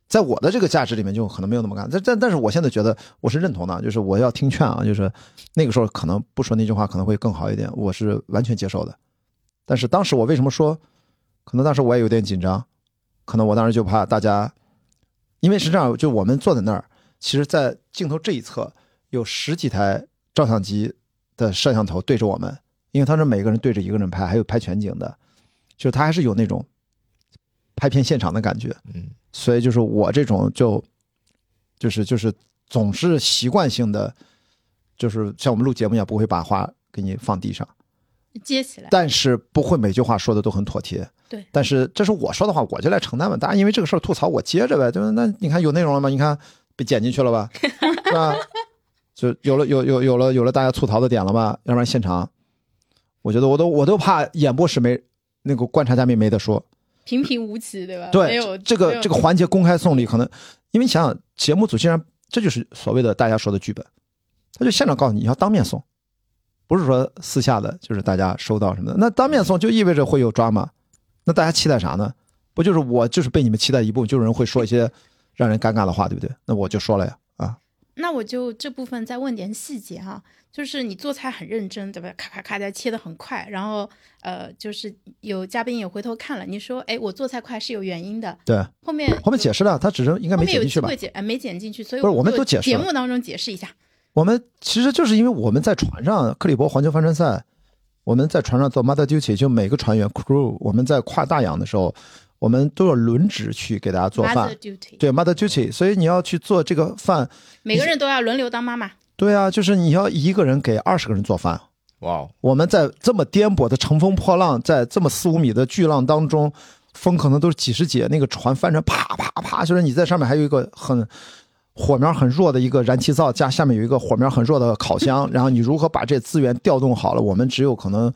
在我的这个价值里面就可能没有那么尴尬。但但但是我现在觉得我是认同的，就是我要听劝啊，就是那个时候可能不说那句话可能会更好一点，我是完全接受的。但是当时我为什么说，可能当时我也有点紧张，可能我当时就怕大家，因为是这样，就我们坐在那儿，其实，在镜头这一侧有十几台照相机的摄像头对着我们，因为他是每个人对着一个人拍，还有拍全景的，就他还是有那种拍片现场的感觉。嗯，所以就是我这种就就是就是总是习惯性的，就是像我们录节目一样，不会把话给你放地上，接起来。但是不会每句话说的都很妥帖。对但是这是我说的话，我就来承担吧。大家因为这个事儿吐槽，我接着呗，对吧？那你看有内容了吗？你看被剪进去了吧，[LAUGHS] 是吧？就有了有有有了有了大家吐槽的点了吧？要不然现场，我觉得我都我都怕演播室没那个观察嘉宾没得说。平平无奇，对吧？没对有，这个有这个环节公开送礼，可能因为你想想，节目组竟然这就是所谓的大家说的剧本，他就现场告诉你你要当面送，不是说私下的，就是大家收到什么的。那当面送就意味着会有抓嘛？那大家期待啥呢？不就是我就是被你们期待一部分，就有人会说一些让人尴尬的话，对不对？那我就说了呀，啊，那我就这部分再问点细节哈、就是你做菜很认真，对吧？咔咔咔的切的很快，然后呃，就是有嘉宾也回头看了，你说，哎，我做菜快是有原因的，对，后面后面解释了，他只是应该没剪进去吧？解，哎，没剪进去，所以不是我们都解释了节目当中解释一下，我们其实就是因为我们在船上，克里伯环球帆船赛，我们在船上做 mother duty，就每个船员 crew，我们在跨大洋的时候，我们都有轮值去给大家做 mother 饭。duty，对 mother duty，所以你要去做这个饭，每个人都要轮流当妈妈，对啊，就是你要一个人给二十个人做饭。哇哦，我们在这么颠簸的乘风破浪，在这么四五米的巨浪当中，风可能都是几十节，那个船翻成啪啪啪，就是你在上面还有一个很火苗很弱的一个燃气灶，加下面有一个火苗很弱的烤箱，然后你如何把这资源调动好了？我们只有可能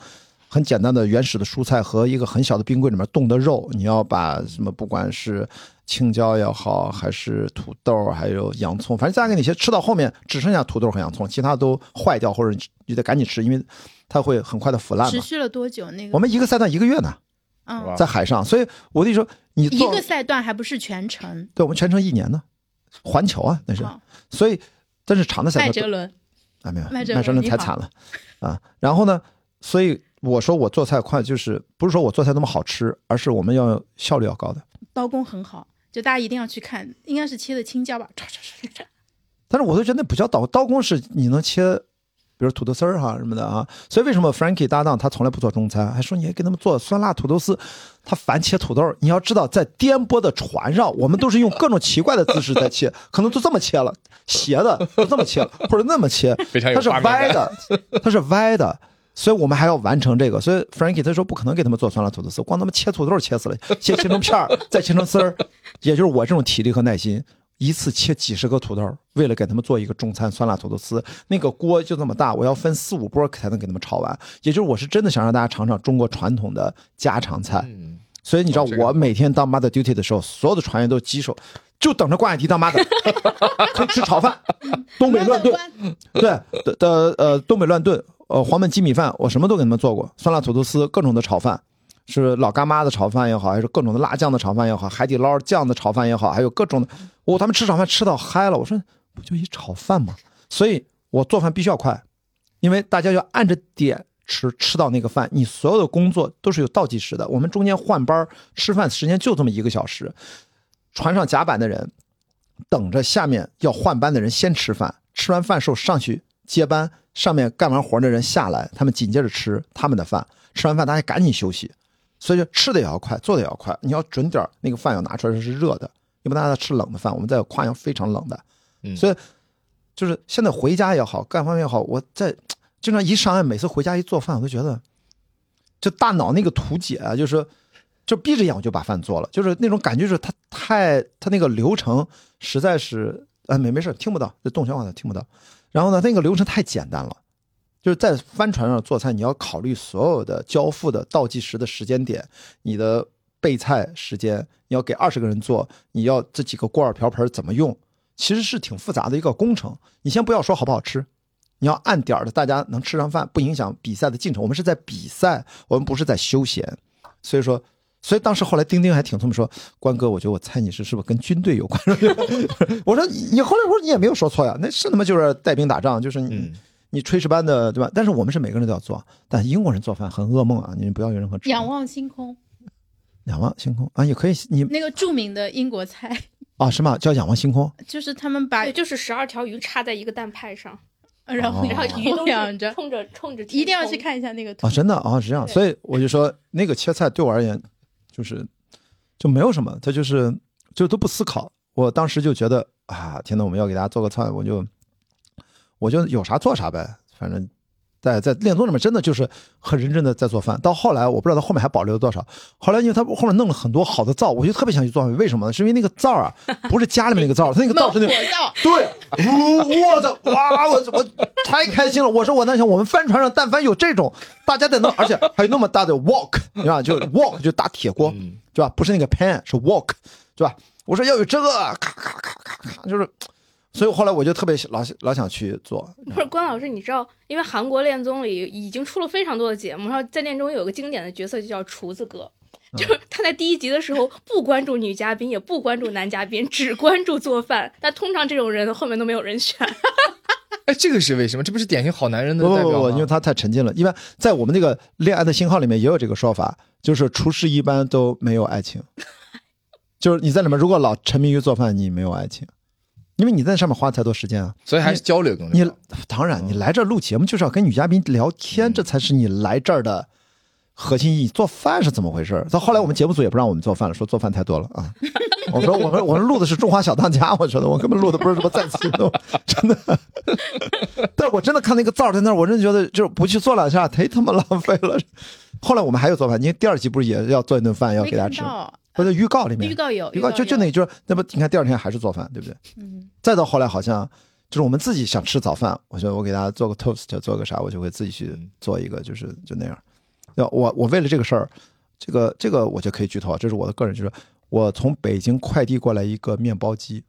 很简单的原始的蔬菜和一个很小的冰柜里面冻的肉，你要把什么不管是青椒也好，还是土豆，还有洋葱，反正加给你些吃到后面只剩下土豆和洋葱，其他都坏掉或者你得赶紧吃，因为它会很快的腐烂。持续了多久？那个？我们一个赛段一个月呢，嗯，在海上，所以我跟你说，你一个赛段还不是全程，对我们全程一年呢，环球啊那是，好所以但是长的赛段都麦哲伦，啊没有麦哲伦太惨了啊，然后呢，所以我说我做菜快，就是不是说我做菜那么好吃，而是我们要效率要高的。刀工很好，就大家一定要去看，应该是切的青椒吧，唰唰唰唰唰但是我都觉得那不叫刀，刀工是你能切，比如土豆丝儿哈什么的啊。所以为什么 Frankie 搭档他从来不做中餐，还说你还给他们做酸辣土豆丝，他烦切土豆。你要知道，在颠簸的船上，我们都是用各种奇怪的姿势在切，可能都这么切了，斜的都这么切了，或者那么切，非常有它是歪的，它是歪的。所以我们还要完成这个，所以 Frankie 他说不可能给他们做酸辣土豆丝，光他们切土豆切死了，[LAUGHS] 先切成片儿，再切成丝儿，也就是我这种体力和耐心，一次切几十个土豆，为了给他们做一个中餐酸辣土豆丝，那个锅就这么大，我要分四五波才能给他们炒完。也就是我是真的想让大家尝尝中国传统的家常菜。嗯，所以你知道我每天当 mother duty 的时候，所有的船员都棘手，就等着挂雅迪当 mother，[LAUGHS] 可以吃炒饭，东北乱炖，对的的呃东北乱炖，呃黄焖鸡米饭，我什么都给他们做过，酸辣土豆丝，各种的炒饭。是老干妈的炒饭也好，还是各种的辣酱的炒饭也好，海底捞酱的炒饭也好，还有各种的，我、他们吃炒饭吃到嗨了。我说不就一炒饭吗？所以我做饭必须要快，因为大家要按着点吃，吃到那个饭，你所有的工作都是有倒计时的。我们中间换班吃饭时间就这么一个小时，船上甲板的人等着下面要换班的人先吃饭，吃完饭时候上去接班，上面干完活的人下来，他们紧接着吃他们的饭，吃完饭大家赶紧休息。所以吃的也要快，做的也要快。你要准点那个饭要拿出来是热的，要不大家吃冷的饭。我们在跨洋非常冷的，所以就是现在回家也好，干方面也好，我在经常一上岸，每次回家一做饭，我都觉得就大脑那个图解啊，就是就闭着眼我就把饭做了，就是那种感觉是它太它那个流程实在是呃没没事听不到，这动圈话他听不到。然后呢，那个流程太简单了。就是在帆船上做菜，你要考虑所有的交付的倒计时的时间点，你的备菜时间，你要给二十个人做，你要这几个锅碗瓢盆怎么用，其实是挺复杂的一个工程。你先不要说好不好吃，你要按点的，大家能吃上饭，不影响比赛的进程。我们是在比赛，我们不是在休闲。所以说，所以当时后来丁丁还挺聪明，说关哥，我觉得我猜你是是不是跟军队有关？[LAUGHS] 我说你后来我说你也没有说错呀，那是他妈就是带兵打仗，就是你。你炊事班的对吧？但是我们是每个人都要做，但英国人做饭很噩梦啊！你们不要有任何仰望星空，仰望星空啊，也可以。你那个著名的英国菜 [LAUGHS] 啊，什么？叫仰望星空，就是他们把就是十二条鱼插在一个蛋派上，[LAUGHS] 然后然后鱼都着冲着冲着，一定要去看一下那个图啊！真的啊，是这样。所以我就说，那个切菜对我而言，就是就没有什么，他就是就都不思考。我当时就觉得啊，天呐，我们要给大家做个菜，我就。我就有啥做啥呗，反正，在在练宗里面真的就是很认真的在做饭。到后来我不知道他后面还保留了多少。后来因为他后面弄了很多好的灶，我就特别想去做饭。为什么呢？是因为那个灶啊，不是家里面那个灶，他那个灶是那 [LAUGHS] 个对，我的哇，我我太开心了。我说我那想我们帆船上但凡有这种，大家在那，而且还有那么大的 wok，对吧？就 wok 就打铁锅，对吧？不是那个 pan，是 wok，对吧？我说要有这个，咔咔咔咔咔，就是。所以后来我就特别老老想去做。不是关老师，你知道，因为韩国恋综里已经出了非常多的节目，然后在恋中有个经典的角色就叫厨子哥，就是他在第一集的时候不关注女嘉宾，也不关注男嘉宾，只关注做饭。但通常这种人后面都没有人选。[LAUGHS] 哎，这个是为什么？这不是典型好男人的代表吗？因为他太沉浸了。一般在我们那个恋爱的信号里面也有这个说法，就是厨师一般都没有爱情，[LAUGHS] 就是你在里面如果老沉迷于做饭，你没有爱情。因为你在上面花太多时间啊，所以还是交流更你当然，你来这录节目就是要跟女嘉宾聊天，这才是你来这儿的核心意义。做饭是怎么回事？到后来我们节目组也不让我们做饭了，说做饭太多了啊。[LAUGHS] 我说我们我们录的是《中华小当家》，我觉得我根本录的不是什么再次动，真的。[LAUGHS] 但我真的看那个灶在那儿，我真的觉得就是不去做两下忒他妈浪费了。后来我们还有做饭，因为第二集不是也要做一顿饭要给大家吃。或者预告里面，预告有，预告就就那，就是那不，你看第二天还是做饭，对不对？嗯。再到后来，好像就是我们自己想吃早饭，我觉得我给大家做个 toast，做个啥，我就会自己去做一个，就是就那样。要我我为了这个事儿，这个这个我就可以剧透，这是我的个人，就是我从北京快递过来一个面包机，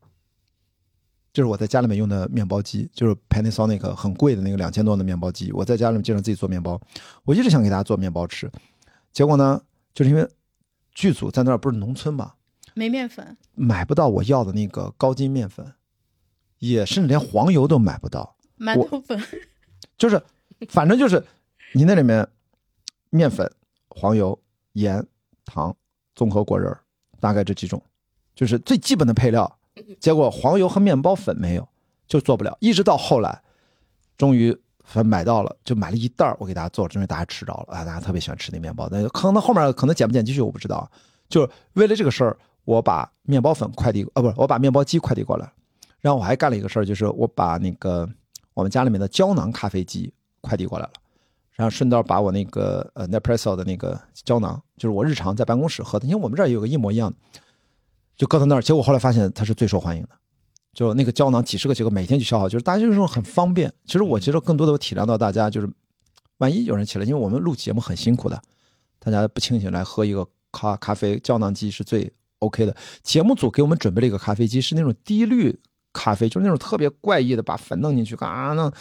就是我在家里面用的面包机，就是 Panasonic 很贵的那个两千多的面包机，我在家里面经常自己做面包，我一直想给大家做面包吃，结果呢，就是因为。剧组在那儿不是农村嘛？没面粉，买不到我要的那个高筋面粉，也甚至连黄油都买不到。馒头粉，就是，反正就是你那里面面粉、黄油、盐、糖、综合果仁大概这几种，就是最基本的配料。[LAUGHS] 结果黄油和面包粉没有，就做不了。一直到后来，终于。买到了，就买了一袋儿，我给大家做，终于大家吃着了啊，大家特别喜欢吃那面包。那可能后面可能剪不剪继续我不知道，就是为了这个事儿，我把面包粉快递，呃，不是，我把面包机快递过来，然后我还干了一个事儿，就是我把那个我们家里面的胶囊咖啡机快递过来了，然后顺道把我那个呃 Nespresso 的那个胶囊，就是我日常在办公室喝的，因为我们这儿有个一模一样的，就搁在那儿，结果后来发现它是最受欢迎的。就那个胶囊几十个几个每天就消耗，就是大家就是很方便。其实我其实更多的我体谅到大家，就是万一有人起来，因为我们录节目很辛苦的，大家不清醒来喝一个咖咖啡，胶囊机是最 OK 的。节目组给我们准备了一个咖啡机，是那种低滤咖啡，就是那种特别怪异的，把粉弄进去干啥呢？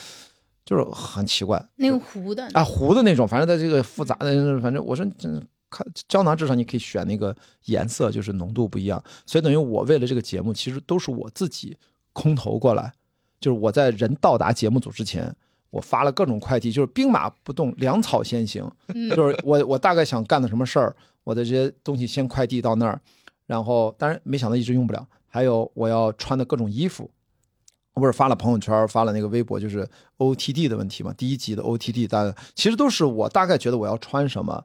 就是很奇怪。那个糊的啊，糊的那种，反正在这个复杂的，反正我说这。看胶囊，至少你可以选那个颜色，就是浓度不一样。所以等于我为了这个节目，其实都是我自己空投过来。就是我在人到达节目组之前，我发了各种快递，就是兵马不动，粮草先行。就是我我大概想干的什么事儿，我的这些东西先快递到那儿，然后当然没想到一直用不了。还有我要穿的各种衣服，我不是发了朋友圈，发了那个微博，就是 OTD 的问题嘛。第一集的 OTD，大家其实都是我大概觉得我要穿什么，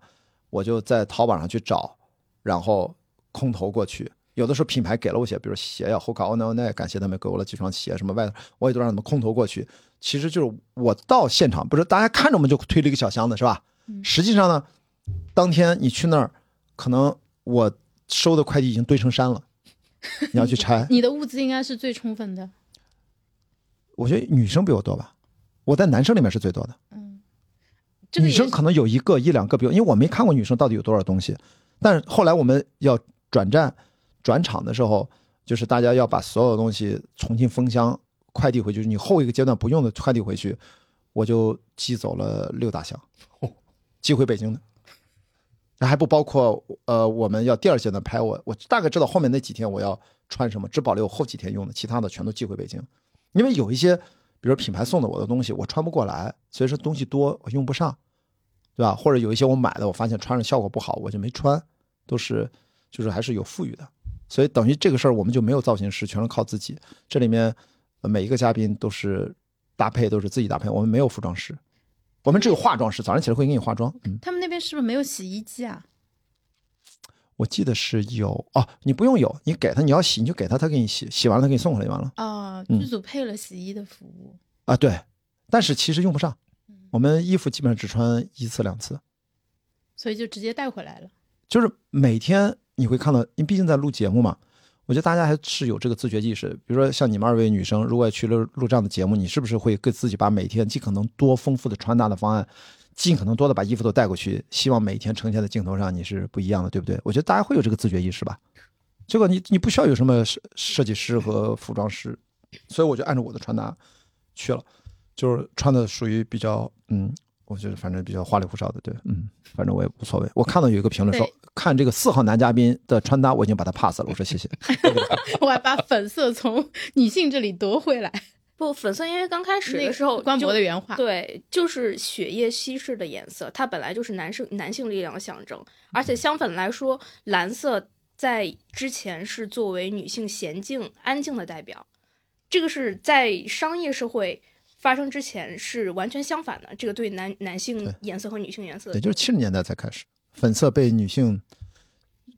我就在淘宝上去找，然后空投过去。有的时候品牌给了我些，比如鞋呀，Hoka、o n o n e 感谢他们给我了几双鞋，什么外头我也都让他们空投过去。其实就是我到现场，不是大家看着我们就推了一个小箱子，是吧？实际上呢，当天你去那儿，可能我收的快递已经堆成山了，你要去拆。[LAUGHS] 你的物资应该是最充分的。我觉得女生比我多吧，我在男生里面是最多的。嗯，女生可能有一个一两个比我，因为我没看过女生到底有多少东西。但是后来我们要转站、转场的时候，就是大家要把所有东西重新封箱。快递回去，你后一个阶段不用的快递回去，我就寄走了六大箱，寄回北京的。那还不包括呃，我们要第二阶段拍我，我大概知道后面那几天我要穿什么，只保留后几天用的，其他的全都寄回北京。因为有一些，比如品牌送的我的东西，我穿不过来，所以说东西多我用不上，对吧？或者有一些我买的，我发现穿着效果不好，我就没穿，都是就是还是有富裕的。所以等于这个事儿我们就没有造型师，全是靠自己。这里面。每一个嘉宾都是搭配，都是自己搭配。我们没有服装师，我们只有化妆师。早上起来会给你化妆。嗯，他们那边是不是没有洗衣机啊？我记得是有哦，你不用有，你给他，你要洗你就给他，他给你洗，洗完了他给你送回来就完了。哦，剧组配了洗衣的服务啊，对，但是其实用不上，我们衣服基本上只穿一次两次，所以就直接带回来了。就是每天你会看到，因为毕竟在录节目嘛。我觉得大家还是有这个自觉意识。比如说，像你们二位女生，如果去了录这样的节目，你是不是会给自己把每天尽可能多丰富的穿搭的方案，尽可能多的把衣服都带过去，希望每天呈现在镜头上你是不一样的，对不对？我觉得大家会有这个自觉意识吧。结果你你不需要有什么设设计师和服装师，所以我就按照我的穿搭去了，就是穿的属于比较嗯。我觉得反正比较花里胡哨的，对，嗯，反正我也无所谓。我看到有一个评论说，看这个四号男嘉宾的穿搭，我已经把他 pass 了。我说谢谢。[LAUGHS] [LAUGHS] 我还把粉色从女性这里夺回来。不，粉色因为刚开始的时候，官博的原话，对，就是血液稀释的颜色，它本来就是男生男性力量的象征。而且相反来说，蓝色在之前是作为女性娴静安静的代表，这个是在商业社会。发生之前是完全相反的，这个对男男性颜色和女性颜色，也就是七十年代才开始，粉色被女性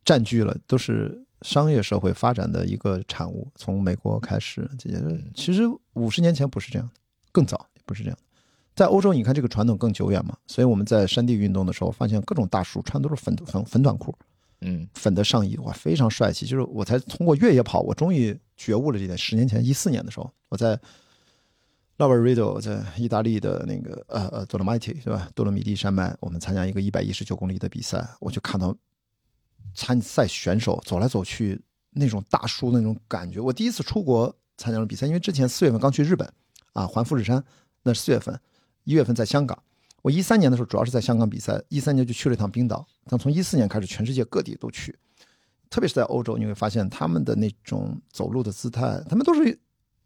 占据了，都是商业社会发展的一个产物。从美国开始，这些其实五十年前不是这样的，更早也不是这样的。在欧洲，你看这个传统更久远嘛，所以我们在山地运动的时候，发现各种大叔穿都是粉粉粉短裤，嗯，粉的上衣，哇，非常帅气。就是我才通过越野跑，我终于觉悟了这点。十年前，一四年的时候，我在。l o v e r i d o 在意大利的那个呃呃 Dolomiti 是吧？多洛米蒂山脉，我们参加一个一百一十九公里的比赛，我就看到参赛选手走来走去那种大叔那种感觉。我第一次出国参加了比赛，因为之前四月份刚去日本啊，环富士山，那是四月份，一月份在香港。我一三年的时候主要是在香港比赛，一三年就去了一趟冰岛。但从一四年开始，全世界各地都去，特别是在欧洲，你会发现他们的那种走路的姿态，他们都是。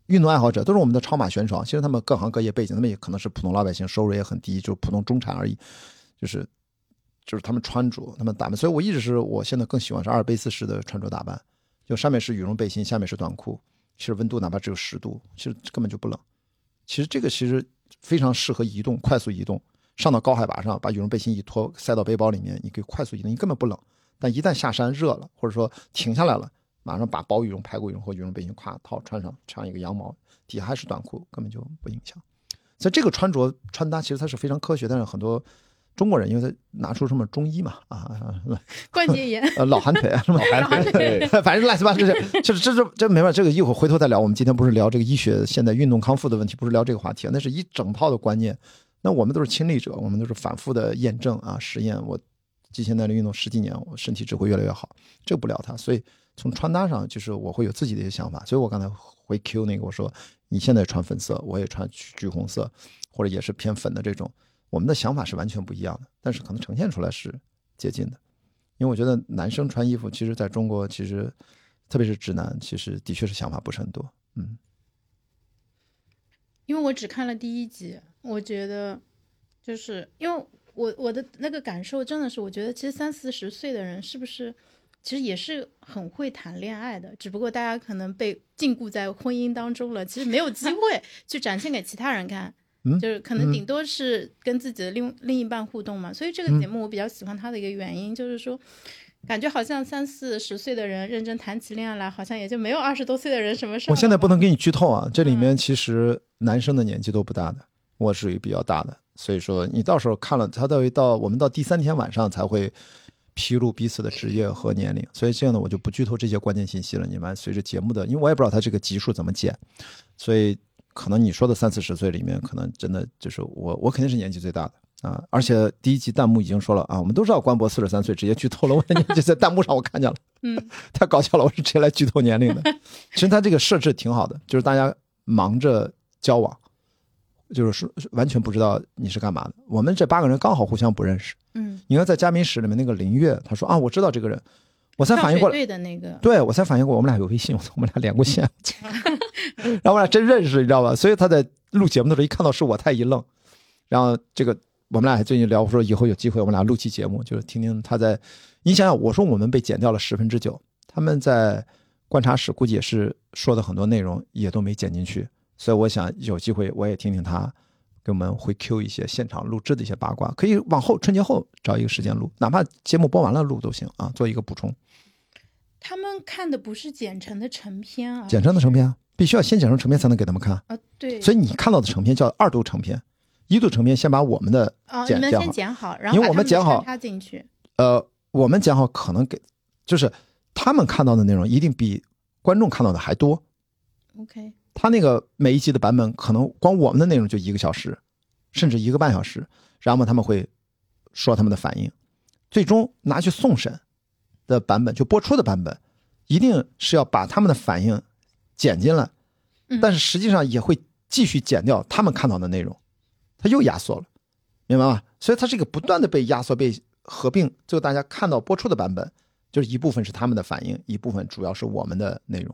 运动爱好者都是我们的超马选手，其实他们各行各业背景，他们也可能是普通老百姓，收入也很低，就是普通中产而已。就是，就是他们穿着，他们打扮，所以我一直是我现在更喜欢是阿尔卑斯式的穿着打扮，就上面是羽绒背心，下面是短裤，其实温度哪怕只有十度，其实根本就不冷。其实这个其实非常适合移动，快速移动，上到高海拔上，把羽绒背心一脱，塞到背包里面，你可以快速移动，你根本不冷。但一旦下山热了，或者说停下来了。马上把薄羽绒、排骨羽绒或羽绒背心挎套穿上，穿一个羊毛，底下还是短裤，根本就不影响。所以这个穿着穿搭其实它是非常科学，但是很多中国人因为他拿出什么中医嘛啊，[LAUGHS] 关节炎，[LAUGHS] 呃老寒腿啊 [LAUGHS] 什么老寒腿，反正乱七八糟，这这这这这没办法，这个一会儿回头再聊。我们今天不是聊这个医学现代运动康复的问题，不是聊这个话题，那是一整套的观念。那我们都是亲历者，我们都是反复的验证啊实验。我极限耐力运动十几年，我身体只会越来越好，这个不聊它，所以。从穿搭上，就是我会有自己的一些想法，所以我刚才回 Q 那个，我说你现在穿粉色，我也穿橘红色，或者也是偏粉的这种，我们的想法是完全不一样的，但是可能呈现出来是接近的，因为我觉得男生穿衣服，其实在中国，其实特别是直男，其实的确是想法不是很多，嗯。因为我只看了第一集。我觉得就是因为我我的那个感受真的是，我觉得其实三四十岁的人是不是其实也是很会谈恋爱的，只不过大家可能被禁锢在婚姻当中了，其实没有机会去展现给其他人看。就是可能顶多是跟自己的另另一半互动嘛，所以这个节目我比较喜欢它的一个原因就是说，感觉好像三四十岁的人认真谈起恋爱来，好像也就没有二十多岁的人什么事。我现在不能给你剧透啊，这里面其实男生的年纪都不大的，我属于比较大的，所以说你到时候看了，他到到我们到第三天晚上才会披露彼此的职业和年龄，所以这样呢我就不剧透这些关键信息了。你们随着节目的，因为我也不知道他这个集数怎么剪，所以。可能你说的三四十岁里面，可能真的就是我，我肯定是年纪最大的啊！而且第一集弹幕已经说了啊，我们都知道官博四十三岁，直接剧透了我的年纪，在弹幕上我看见了，嗯，[LAUGHS] 太搞笑了，我是直接来剧透年龄的。[LAUGHS] 其实他这个设置挺好的，就是大家忙着交往，就是完全不知道你是干嘛的。我们这八个人刚好互相不认识，嗯，你看在嘉宾室里面那个林月，他说啊，我知道这个人。我才反应过来，对的那个，对我才反应过，我们俩有微信，我们俩连过线，[LAUGHS] [LAUGHS] 然后我俩真认识，你知道吧？所以他在录节目的时候一看到是我，他一愣。然后这个我们俩还最近聊，我说以后有机会我们俩录期节目，就是听听他在。你想想，我说我们被剪掉了十分之九，他们在观察室估计也是说的很多内容也都没剪进去，所以我想有机会我也听听他给我们回 Q 一些现场录制的一些八卦，可以往后春节后找一个时间录，哪怕节目播完了录都行啊，做一个补充。他们看的不是剪成的成片啊，剪成的成片必须要先剪成成片才能给他们看啊。对，所以你看到的成片叫二度成片，一度成片先把我们的剪剪好，先剪好，然后因为我们剪好插进去。呃，我们剪好可能给，就是他们看到的内容一定比观众看到的还多。OK，他那个每一集的版本可能光我们的内容就一个小时，甚至一个半小时，然后他们会说他们的反应，最终拿去送审。的版本就播出的版本，一定是要把他们的反应剪进来，但是实际上也会继续剪掉他们看到的内容，它又压缩了，明白吗？所以它是一个不断的被压缩、被合并，最后大家看到播出的版本，就是一部分是他们的反应，一部分主要是我们的内容。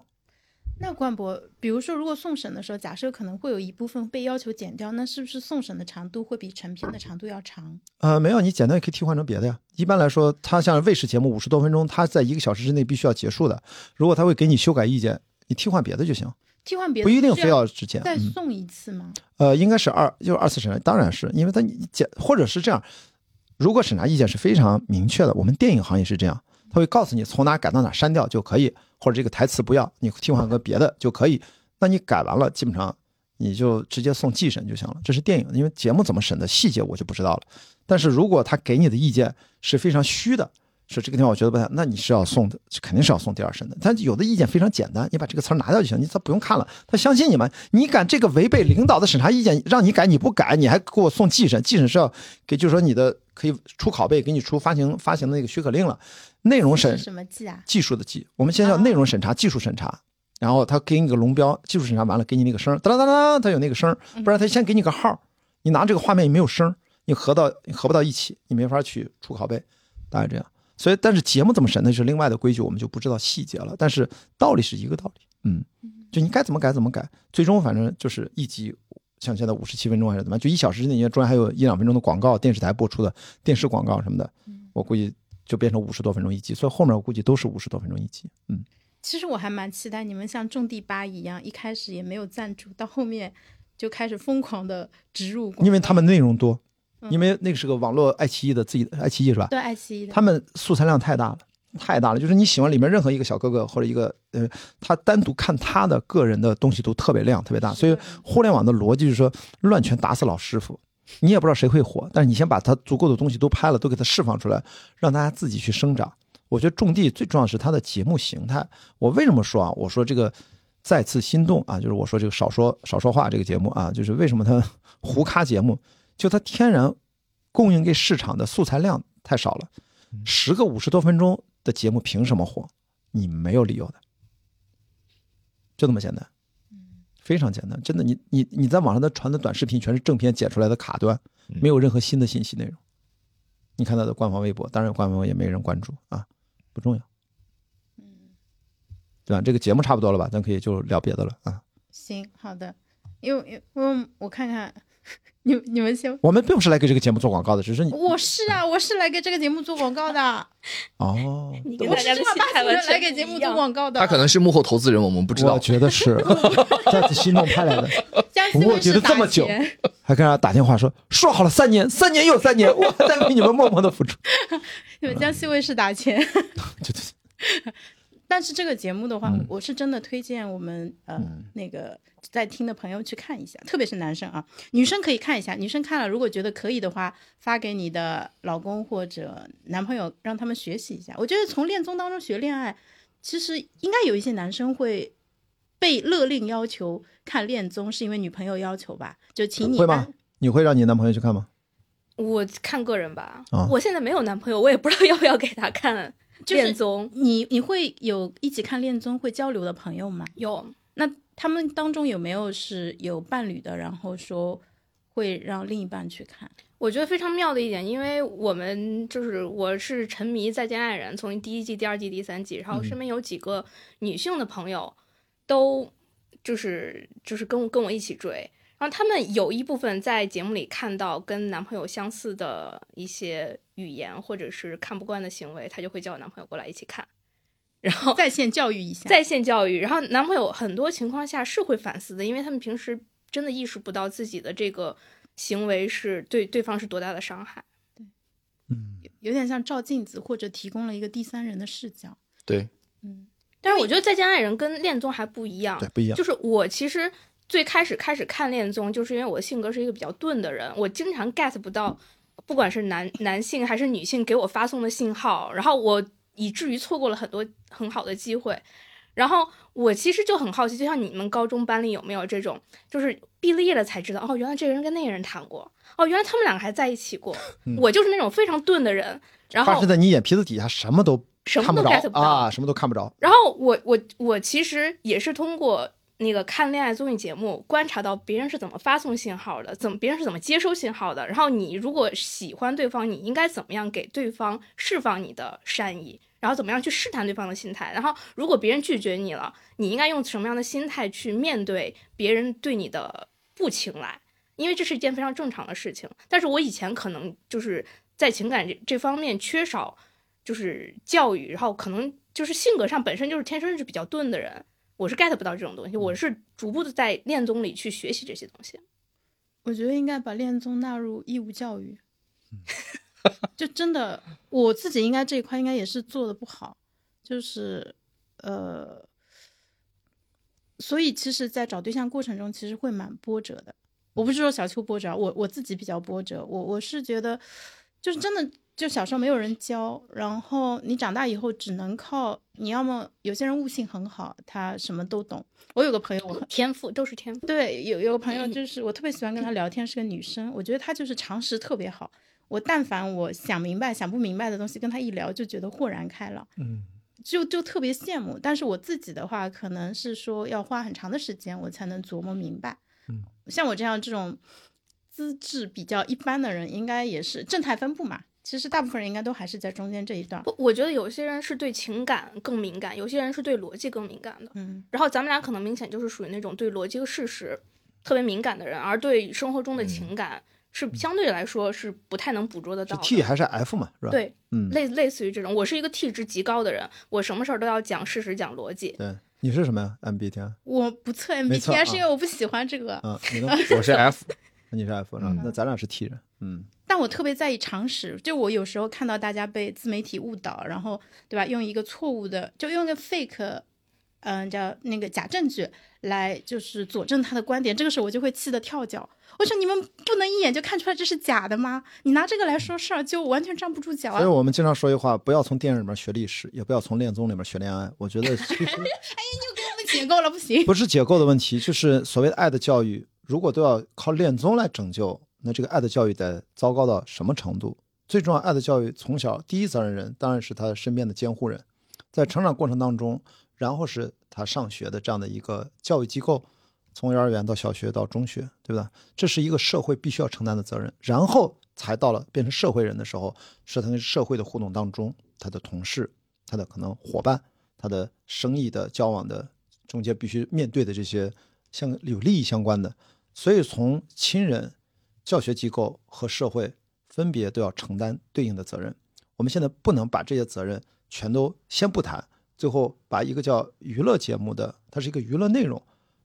那冠博，比如说，如果送审的时候，假设可能会有一部分被要求剪掉，那是不是送审的长度会比成片的长度要长？呃，没有，你剪掉也可以替换成别的呀。一般来说，它像卫视节目五十多分钟，它在一个小时之内必须要结束的。如果他会给你修改意见，你替换别的就行。替换别的不一定非要之前。再送一次吗？呃，应该是二，就是二次审查，当然是因为他检，或者是这样，如果审查意见是非常明确的，我们电影行业是这样。他会告诉你从哪改到哪删掉就可以，或者这个台词不要，你替换个别的就可以。那你改完了，基本上你就直接送季审就行了。这是电影，因为节目怎么审的细节我就不知道了。但是如果他给你的意见是非常虚的，说这个地方我觉得不太，那你是要送的，肯定是要送第二审的。但有的意见非常简单，你把这个词儿拿掉就行，你他不用看了，他相信你们。你敢这个违背领导的审查意见，让你改你不改，你还给我送季审，季审是要给，就是说你的可以出拷贝，给你出发行发行的那个许可令了。内容审什么技啊？技术的技，我们现在叫内容审查、技术审查。然后他给你个龙标，技术审查完了，给你那个声，当当当当，他有那个声，不然他先给你个号，你拿这个画面也没有声，你合到合不到一起，你没法去出拷贝，大概这样。所以，但是节目怎么审那是另外的规矩，我们就不知道细节了。但是道理是一个道理，嗯，就你该怎么改怎么改，最终反正就是一集，像现在五十七分钟还是怎么，就一小时之内，中间还有一两分钟的广告，电视台播出的电视广告什么的，我估计。就变成五十多分钟一集，所以后面我估计都是五十多分钟一集。嗯，其实我还蛮期待你们像种地吧一样，一开始也没有赞助，到后面就开始疯狂的植入。因为他们内容多，因为那个是个网络爱奇艺的自己的爱奇艺是吧？对，爱奇艺。他们素材量太大了，太大了。就是你喜欢里面任何一个小哥哥或者一个呃，他单独看他的个人的东西都特别亮，特别大。所以互联网的逻辑就是说，乱拳打死老师傅。你也不知道谁会火，但是你先把他足够的东西都拍了，都给他释放出来，让大家自己去生长。我觉得种地最重要是它的节目形态。我为什么说啊？我说这个再次心动啊，就是我说这个少说少说话这个节目啊，就是为什么它胡咖节目，就它天然供应给市场的素材量太少了。十个五十多分钟的节目凭什么火？你没有理由的，就这么简单。非常简单，真的，你你你在网上的传的短视频全是正片剪出来的卡段，没有任何新的信息内容。你看他的官方微博，当然官方也没人关注啊，不重要。嗯，对吧？这个节目差不多了吧？咱可以就聊别的了啊。行，好的，因为因为我看看你你们先，我们并不是来给这个节目做广告的，只是你我是啊，我是来给这个节目做广告的。[LAUGHS] 哦，你跟我是大家的来给节目做广告的。他可能是幕后投资人，我们不知道我。觉得是再次心动派来的，[LAUGHS] 我觉得卫视打这么久钱还跟人家打电话说说好了三年，三年又三年，我还在为你们默默的付出。[LAUGHS] 你们江西卫视打钱。对对对，但是这个节目的话，嗯我是真的推荐我们呃、那个在听的朋友去看一下，特别是男生啊，女生可以看一下，女生看了如果觉得可以的话，发给你的老公或者男朋友，让他们学习一下。我觉得从恋综当中学恋爱，其实应该有一些男生会被勒令要求看恋综，是因为女朋友要求吧？就请你会吗？你会让你男朋友去看吗？我看个人吧，啊我现在没有男朋友，我也不知道要不要给他看就是恋综。你你会有一起看恋综会交流的朋友吗？有，那他们当中有没有是有伴侣的，然后说会让另一半去看？我觉得非常妙的一点，因为我们就是我是沉迷《再见爱人》，从第一季、第二季、第三季，然后身边有几个女性的朋友，都就是就是跟我跟我一起追，然后他们有一部分在节目里看到跟男朋友相似的一些语言或者是看不惯的行为，她就会叫我男朋友过来一起看，然后在线教育一下。在线教育，然后男朋友很多情况下是会反思的，因为他们平时真的意识不到自己的这个行为是对对方是多大的伤害。嗯，有点像照镜子，或者提供了一个第三人的视角。对，嗯，但是我觉得《再见爱人》跟恋综还不一样对，，不一样。就是我其实最开始开始看恋综，就是因为我的性格是一个比较钝的人，我经常 get 不到，不管是男男性还是女性给我发送的信号，然后我以至于错过了很多很好的机会。然后我其实就很好奇，就像你们高中班里有没有这种，就是毕了业了才知道，哦，原来这个人跟那个人谈过，哦，原来他们两个还在一起过。我就是那种非常钝的人，然后发生在你眼皮子底下，什么都什么都看不 get 着不到啊，什么都看不着。然后我我我其实也是通过那个看恋爱综艺节目观察到别人是怎么发送信号的，怎么别人是怎么接收信号的。然后你如果喜欢对方，你应该怎么样给对方释放你的善意，然后怎么样去试探对方的心态。然后如果别人拒绝你了，你应该用什么样的心态去面对别人对你的不青睐？因为这是一件非常正常的事情。但是我以前可能就是在情感这这方面缺少。就是教育，然后可能就是性格上本身就是天生是比较钝的人，我是 get 不到这种东西，我是逐步的在恋综里去学习这些东西。我觉得应该把恋综纳入义务教育。[LAUGHS] 就真的，我自己应该这一块应该也是做的不好，就是呃，所以其实，在找对象过程中，其实会蛮波折的。我不是说小秋波折，我我自己比较波折。我我是觉得，就是真的，就小时候没有人教，然后你长大以后只能靠你要么有些人悟性很好，他什么都懂。我有个朋友，我天赋都是天赋，对，有有个朋友 [CLEARS THROAT] 就是我特别喜欢跟他聊天，是个女生，我觉得她就是常识特别好。我但凡我想明白、想不明白的东西，跟她一聊就觉得豁然开朗，嗯，就就特别羡慕。但是我自己的话，可能是说要花很长的时间，我才能琢磨明白。嗯，像我这样这种资质比较一般的人，应该也是正态分布嘛。其实大部分人应该都还是在中间这一段。不，我觉得有些人是对情感更敏感，有些人是对逻辑更敏感的。嗯，然后咱们俩可能明显就是属于那种对逻辑和事实特别敏感的人，而对生活中的情感是相对来说是不太能捕捉得到的。T 还是 F 嘛，是吧？，对，嗯，类类似于这种，我是一个 T 值极高的人，我什么事儿都要讲事实、讲逻辑。对，你是什么呀？MBTI 我不测 MBTI 啊是因为我不喜欢这个。嗯，你呢？我是 [LAUGHS] F，你是 F 是吧？嗯那咱俩是 T 人，嗯，但我特别在意常识，就我有时候看到大家被自媒体误导，然后对吧，用一个错误的，就用一个 fake，嗯、叫那个假证据来就是佐证他的观点，这个时候我就会气得跳脚。我说你们不能一眼就看出来这是假的吗？你拿这个来说事儿，就完全站不住脚啊！所以我们经常说一句话，不要从电影里面学历史，也不要从恋综里面学恋爱。我觉得其实 [LAUGHS] 给我们解构了，不行。不是解构的问题，就是所谓的爱的教育，如果都要靠恋综来拯救，那这个爱的教育得糟糕到什么程度？最重要，爱的教育从小第一责任人当然是他身边的监护人，在成长过程当中，然后是他上学的这样的一个教育机构，从幼儿园到小学到中学，对吧？这是一个社会必须要承担的责任，然后才到了变成社会人的时候，是他跟社会的互动当中，他的同事、他的可能伙伴、他的生意的交往的中间必须面对的这些相有利益相关的，所以从亲人、教学机构和社会分别都要承担对应的责任。我们现在不能把这些责任全都先不谈，最后把一个叫娱乐节目的，它是一个娱乐内容，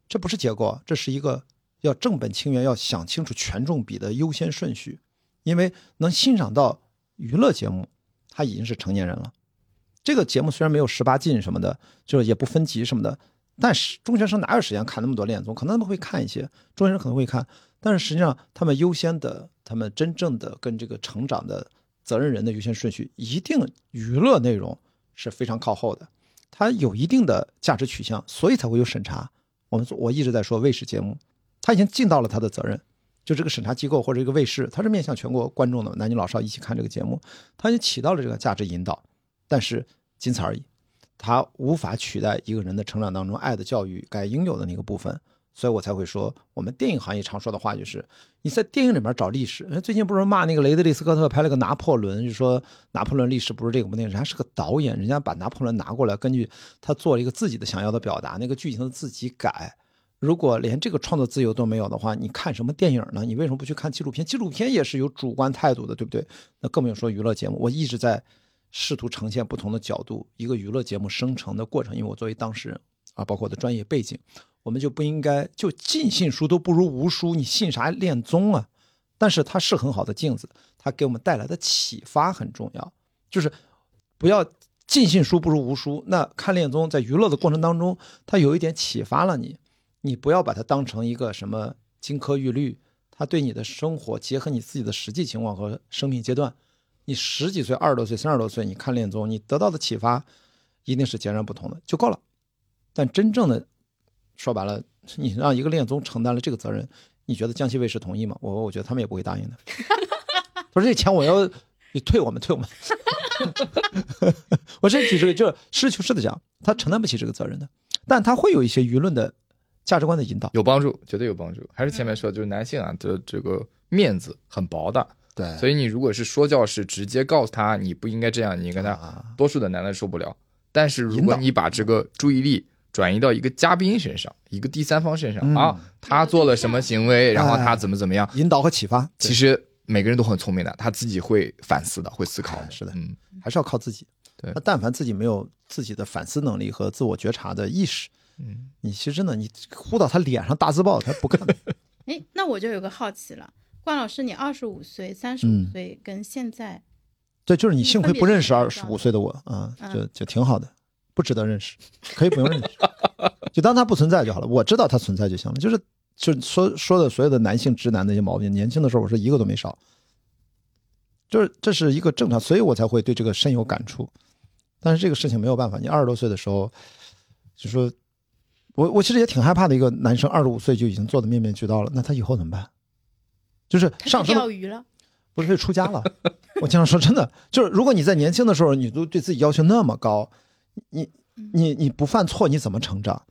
这不是结构，这是一个要正本清源，要想清楚权重比的优先顺序。因为能欣赏到娱乐节目，他已经是成年人了。这个节目虽然没有十八禁什么的，就是也不分级什么的，但是中学生哪有时间看那么多恋综？可能他们会看一些，中学生可能会看，但是实际上他们优先的，他们真正的跟这个成长的责任人的优先顺序，一定娱乐内容是非常靠后的，它有一定的价值取向，所以才会有审查。我们我一直在说卫视节目，他已经尽到了他的责任。就这个审查机构或者一个卫视，它是面向全国观众的，男女老少一起看这个节目，它就起到了这个价值引导，但是仅此而已，它无法取代一个人的成长当中爱的教育该应有的那个部分，所以我才会说，我们电影行业常说的话就是，你在电影里面找历史。最近不是骂那个雷德利·斯科特拍了个拿破仑，就说拿破仑历史不是这个部电影，人家是个导演，人家把拿破仑拿过来，根据他做了一个自己的想要的表达，那个剧情自己改。如果连这个创作自由都没有的话，你看什么电影呢？你为什么不去看纪录片？纪录片也是有主观态度的，对不对？那更不用说娱乐节目。我一直在试图呈现不同的角度，一个娱乐节目生成的过程。因为我作为当事人啊，包括我的专业背景，我们就不应该就尽信书都不如无书，你信啥恋综啊？但是它是很好的镜子，它给我们带来的启发很重要。就是不要尽信书不如无书。那看恋综在娱乐的过程当中，它有一点启发了你。你不要把它当成一个什么金科玉律，它对你的生活结合你自己的实际情况和生命阶段，你十几岁、二十多岁、三十多岁，你看恋综，你得到的启发一定是截然不同的，就够了。但真正的说白了，你让一个恋综承担了这个责任，你觉得江西卫视同意吗？我我觉得他们也不会答应的。[LAUGHS] 他说这钱我要你退我们，退我们。[LAUGHS] 我这举这个，就实事求是的讲，他承担不起这个责任的，但他会有一些舆论的。价值观的引导有帮助，绝对有帮助。还是前面说，就是男性啊这这个面子很薄的，对。所以你如果是说教式，直接告诉他你不应该这样，你跟他，多数的男的受不了。但是如果你把这个注意力转移到一个嘉宾身上，一个第三方身上啊，他做了什么行为，然后他怎么怎么样，引导和启发。其实每个人都很聪明的，他自己会反思的，会思考。是的，嗯，还是要靠自己。对。他但凡自己没有自己的反思能力和自我觉察的意识。嗯，你其实真的，你呼到他脸上大字报，他不看。哎，那我就有个好奇了，关老师，你二十五岁、三十五岁跟现在，对，就是你幸亏不认识二十五岁的我啊，就就挺好的，不值得认识，[LAUGHS] 可以不用认识，就当他不存在就好了。我知道他存在就行了，就是就说说的所有的男性直男那些毛病，年轻的时候我说一个都没少，就是这是一个正常，所以我才会对这个深有感触。但是这个事情没有办法，你二十多岁的时候就说。我我其实也挺害怕的，一个男生二十五岁就已经做的面面俱到了，那他以后怎么办？就是上升钓鱼了，不是出家了？我经常说真的，就是如果你在年轻的时候你都对自己要求那么高，你你你不犯错你怎么成长？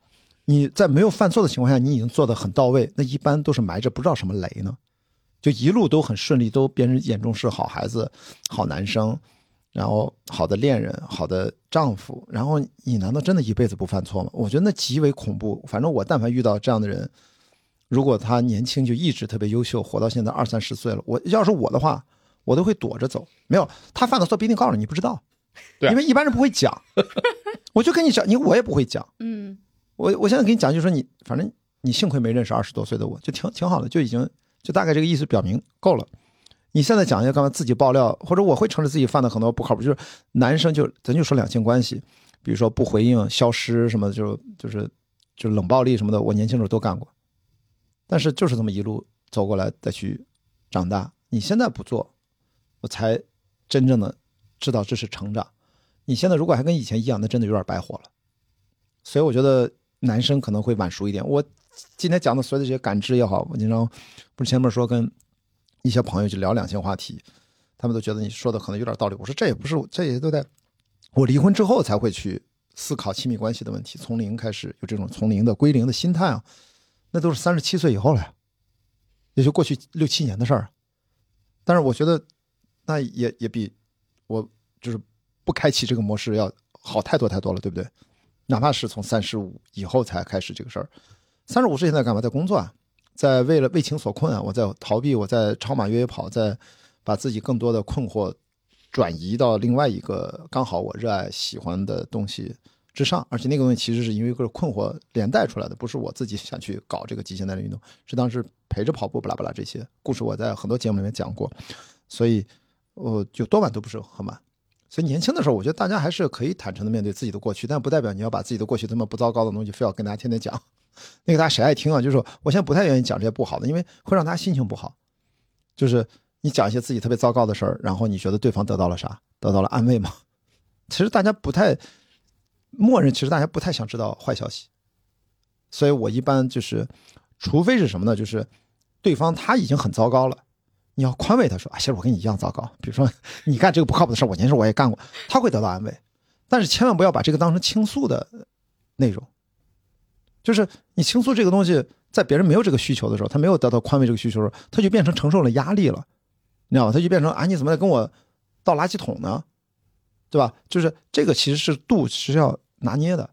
你在没有犯错的情况下你已经做的很到位，那一般都是埋着不知道什么雷呢，就一路都很顺利，都别人眼中是好孩子、好男生。然后好的恋人，好的丈夫，然后你难道真的一辈子不犯错吗？我觉得那极为恐怖。反正我但凡遇到这样的人，如果他年轻就一直特别优秀，活到现在二三十岁了，我要是我的话，我都会躲着走。没有他犯的错，不一定告诉你，你不知道，对，因为一般人不会讲。[LAUGHS] 我就跟你讲，你我也不会讲。嗯，我我现在跟你讲，就是说你反正你幸亏没认识二十多岁的我，就挺挺好的，就已经就大概这个意思表明够了。你现在讲一下，刚才自己爆料，或者我会承认自己犯的很多不靠谱，就是男生就咱就说两性关系，比如说不回应、消失什么，就就是就冷暴力什么的，我年轻时候都干过。但是就是这么一路走过来再去长大，你现在不做，我才真正的知道这是成长。你现在如果还跟以前一样，那真的有点白活了。所以我觉得男生可能会晚熟一点。我今天讲的所有的这些感知也好，我经常不是前面说跟。一些朋友去聊两性话题，他们都觉得你说的可能有点道理。我说这也不是，这也都在我离婚之后才会去思考亲密关系的问题，从零开始有这种从零的归零的心态啊，那都是三十七岁以后了，也就过去六七年的事儿。但是我觉得那也也比就是不开启这个模式要好太多太多了，对不对？哪怕是从三十五以后才开始这个事儿，三十五岁现在干嘛？在工作啊。在为了为情所困啊，我在逃避，我在超马越野跑，在把自己更多的困惑转移到另外一个刚好我热爱喜欢的东西之上，而且那个东西其实是因为一个困惑连带出来的，不是我自己想去搞这个极限耐力运动，是当时陪着跑步，巴拉巴拉这些故事我在很多节目里面讲过，所以我就多晚都不是很晚。所以年轻的时候，我觉得大家还是可以坦诚的面对自己的过去，但不代表你要把自己的过去这么不糟糕的东西非要跟大家天天讲。那个大家谁爱听啊？就是，我现在不太愿意讲这些不好的，因为会让大家心情不好。就是你讲一些自己特别糟糕的事儿，然后你觉得对方得到了啥？得到了安慰吗？[LAUGHS] 其实大家不太默认，其实大家不太想知道坏消息。所以我一般就是，除非是什么呢？就是对方他已经很糟糕了。你要宽慰他说：“啊，其实我跟你一样糟糕。比如说，你干这个不靠谱的事，我年轻时候我也干过。”他会得到安慰，但是千万不要把这个当成倾诉的内容。就是你倾诉这个东西，在别人没有这个需求的时候，他没有得到宽慰这个需求的时候，他就变成承受了压力了，你知道吗？他就变成啊，你怎么在跟我倒垃圾桶呢？对吧？就是这个其实是度是要拿捏的，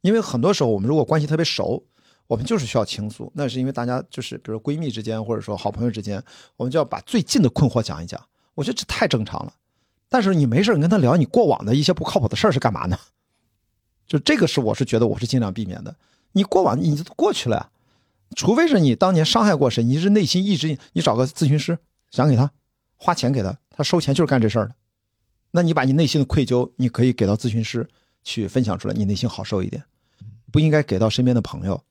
因为很多时候我们如果关系特别熟。我们就是需要倾诉，那是因为大家就是，比如闺蜜之间，或者说好朋友之间，我们就要把最近的困惑讲一讲。我觉得这太正常了。但是你没事你跟他聊你过往的一些不靠谱的事儿是干嘛呢？就这个是我是觉得我是尽量避免的。你过往你都过去了呀，除非是你当年伤害过谁，你是内心一直你找个咨询师想给他花钱给他，他收钱就是干这事儿的。那你把你内心的愧疚，你可以给到咨询师去分享出来，你内心好受一点，不应该给到身边的朋友。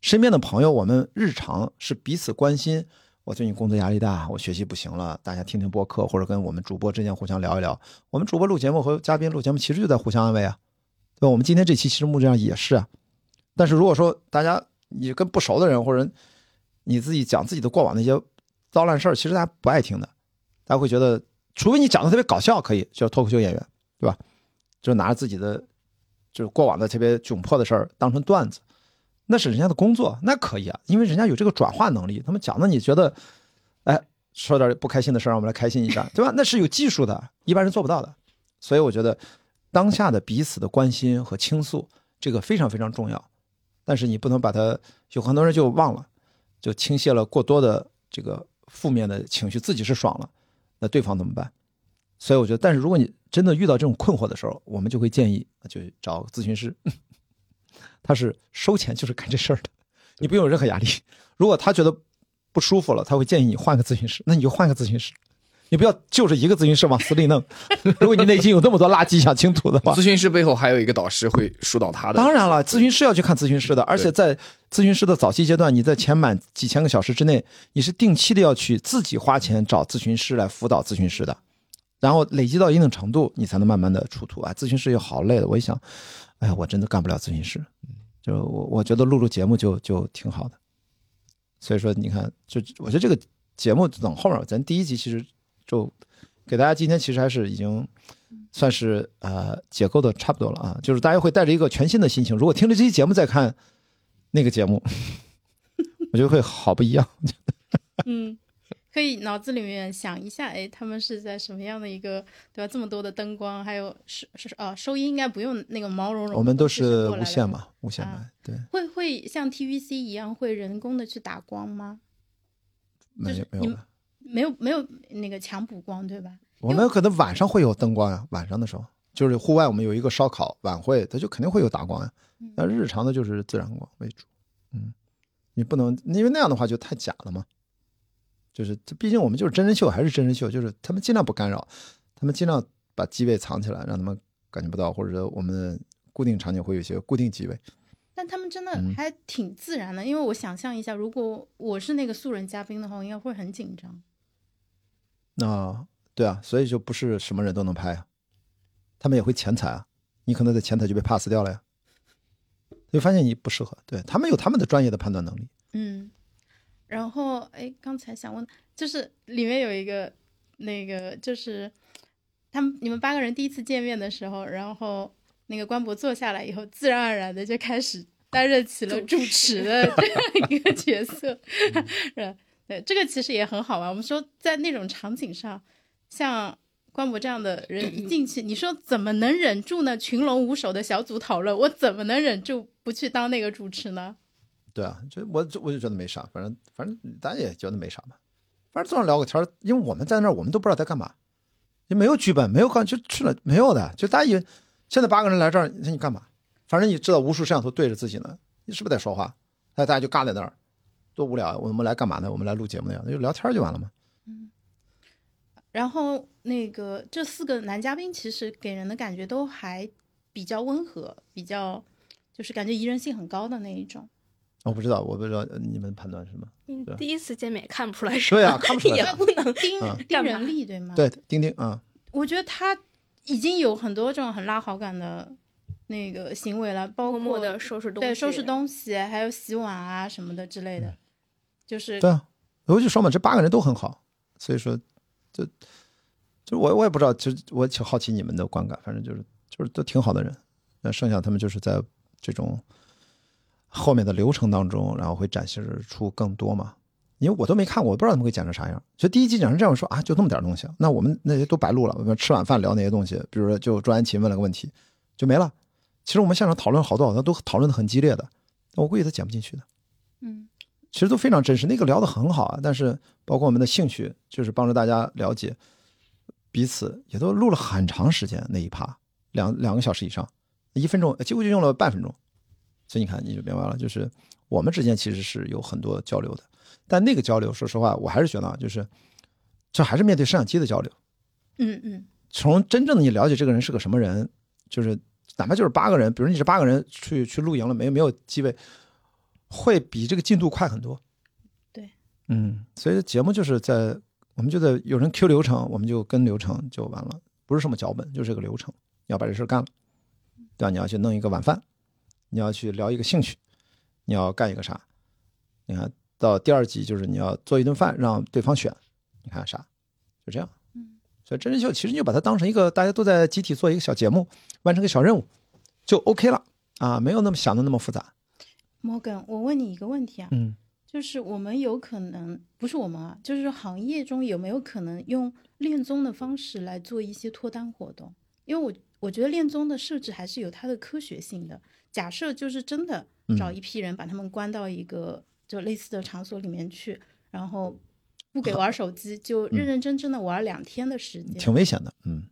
身边的朋友，我们日常是彼此关心。我最近工作压力大，我学习不行了，大家听听播客，或者跟我们主播之间互相聊一聊。我们主播录节目和嘉宾录节目，其实就在互相安慰啊。对吧？我们今天这期其实目的上也是啊。但是如果说大家你跟不熟的人，或者你自己讲自己的过往那些糟烂事儿，其实大家不爱听的。大家会觉得，除非你讲的特别搞笑，可以叫脱口秀演员，对吧？就拿着自己的就是过往的特别窘迫的事儿当成段子。那是人家的工作，那可以啊，因为人家有这个转化能力。他们讲的你觉得，哎，说点不开心的事让我们来开心一下，对吧？那是有技术的，一般人做不到的。所以我觉得，当下的彼此的关心和倾诉，这个非常非常重要。但是你不能把它，有很多人就忘了，就倾泻了过多的这个负面的情绪，自己是爽了，那对方怎么办？所以我觉得，但是如果你真的遇到这种困惑的时候，我们就会建议，就找咨询师。他是收钱就是干这事儿的，你不用有任何压力。如果他觉得不舒服了，他会建议你换个咨询师，那你就换个咨询师。你不要就着一个咨询师往死里弄。[LAUGHS] 如果你内心有那么多垃圾想倾吐的话，[LAUGHS] 咨询师背后还有一个导师会疏导他的。当然了，咨询师要去看咨询师的，而且在咨询师的早期阶段，你在前满几千个小时之内，你是定期的要去自己花钱找咨询师来辅导咨询师的，然后累积到一定程度，你才能慢慢的出图啊。咨询师又好累的，我一想。哎呀，我真的干不了咨询师，就我我觉得录录节目就就挺好的，所以说你看，就我觉得这个节目等后面，咱第一集其实就给大家今天其实还是已经算是呃解构的差不多了啊，就是大家会带着一个全新的心情，如果听着这期节目再看那个节目，[LAUGHS] 我觉得会好不一样。[LAUGHS] 嗯。可以脑子里面想一下，哎，他们是在什么样的一个，对吧？这么多的灯光，还有收是啊，收音应该不用那个毛茸茸。我们都是无线嘛，无线麦，对。会会像 TVC 一样会人工的去打光吗？没有没有没有没有那个强补光对吧？我们可能晚上会有灯光呀，晚上的时候就是户外，我们有一个烧烤晚会，它就肯定会有打光呀。那日常的就是自然光为主，嗯，你不能因为那样的话就太假了嘛。就是，毕竟我们就是真人秀，还是真人秀，就是他们尽量不干扰，他们尽量把机位藏起来，让他们感觉不到，或者说我们固定场景会有一些固定机位。但他们真的还挺自然的，因为我想象一下，如果我是那个素人嘉宾的话，我应该会很紧张。那对啊，所以就不是什么人都能拍啊，他们也会前台啊，你可能在前台就被 pass 掉了呀，就发现你不适合，对他们有他们的专业的判断能力。嗯。然后，哎，刚才想问，就是里面有一个那个，就是他们你们八个人第一次见面的时候，然后那个关博坐下来以后，自然而然的就开始担任起了主持的 [LAUGHS] 这样一个角色，[LAUGHS] 是对，这个其实也很好玩。我们说在那种场景上，像关博这样的人一进去，你说怎么能忍住呢？群龙无首的小组讨论，我怎么能忍住不去当那个主持呢？对啊，就我就我就觉得没啥，反正反正咱也觉得没啥嘛，反正坐那聊个天因为我们在那儿，我们都不知道在干嘛，也没有剧本，没有干就去了没有的，就大家以为现在八个人来这儿，那你干嘛？反正你知道无数摄像头对着自己呢，你是不是在说话？那大家就尬在那儿，多无聊啊！我们来干嘛呢？我们来录节目的呀，那就聊天就完了嘛。嗯，然后那个这四个男嘉宾其实给人的感觉都还比较温和，比较就是感觉宜人性很高的那一种。我不知道，我不知道你们判断是什么。你，第一次见面也看不出来是。对啊，看不出来。也不能盯盯人力，对吗？对，钉钉啊。我觉得他已经有很多这种很拉好感的那个行为了，包括的收拾东西，对，收拾东西，还有洗碗啊什么的之类的。就是对啊，我就说嘛，这八个人都很好，所以说，就就我我也不知道，就我挺好奇你们的观感，反正就是就是都挺好的人。那剩下他们就是在这种。后面的流程当中，然后会展示出更多嘛？因为我都没看过，我不知道他们会剪成啥样。所以第一集剪成这样说啊，就那么点东西，那我们那些都白录了。我们吃晚饭聊那些东西，比如说就朱安琪问了个问题，就没了。其实我们现场讨论好多好多，都讨论的很激烈的，我估计他剪不进去的。嗯，其实都非常真实，那个聊的很好啊。但是包括我们的兴趣，就是帮助大家了解彼此，也都录了很长时间那一趴，两两个小时以上，一分钟几乎就用了半分钟。所以你看，你就明白了，就是我们之间其实是有很多交流的，但那个交流，说实话，我还是觉得啊，就是这还是面对摄像机的交流。嗯嗯。从真正的你了解这个人是个什么人，就是哪怕就是八个人，比如你这八个人去去露营了，没没有机位，会比这个进度快很多。对。嗯，所以节目就是在我们就在有人 Q 流程，我们就跟流程就完了，不是什么脚本，就是个流程，要把这事干了，对吧？你要去弄一个晚饭。你要去聊一个兴趣，你要干一个啥？你看到第二集就是你要做一顿饭让对方选，你看啥？就这样。嗯，所以真人秀其实你就把它当成一个大家都在集体做一个小节目，完成个小任务，就 OK 了啊，没有那么想的那么复杂。摩根，我问你一个问题啊，嗯，就是我们有可能不是我们啊，就是行业中有没有可能用恋综的方式来做一些脱单活动？因为我我觉得恋综的设置还是有它的科学性的。假设就是真的找一批人把他们关到一个就类似的场所里面去，然后不给玩手机，就认认真真的玩两天的时间，挺危险的，[LAUGHS] 嗯。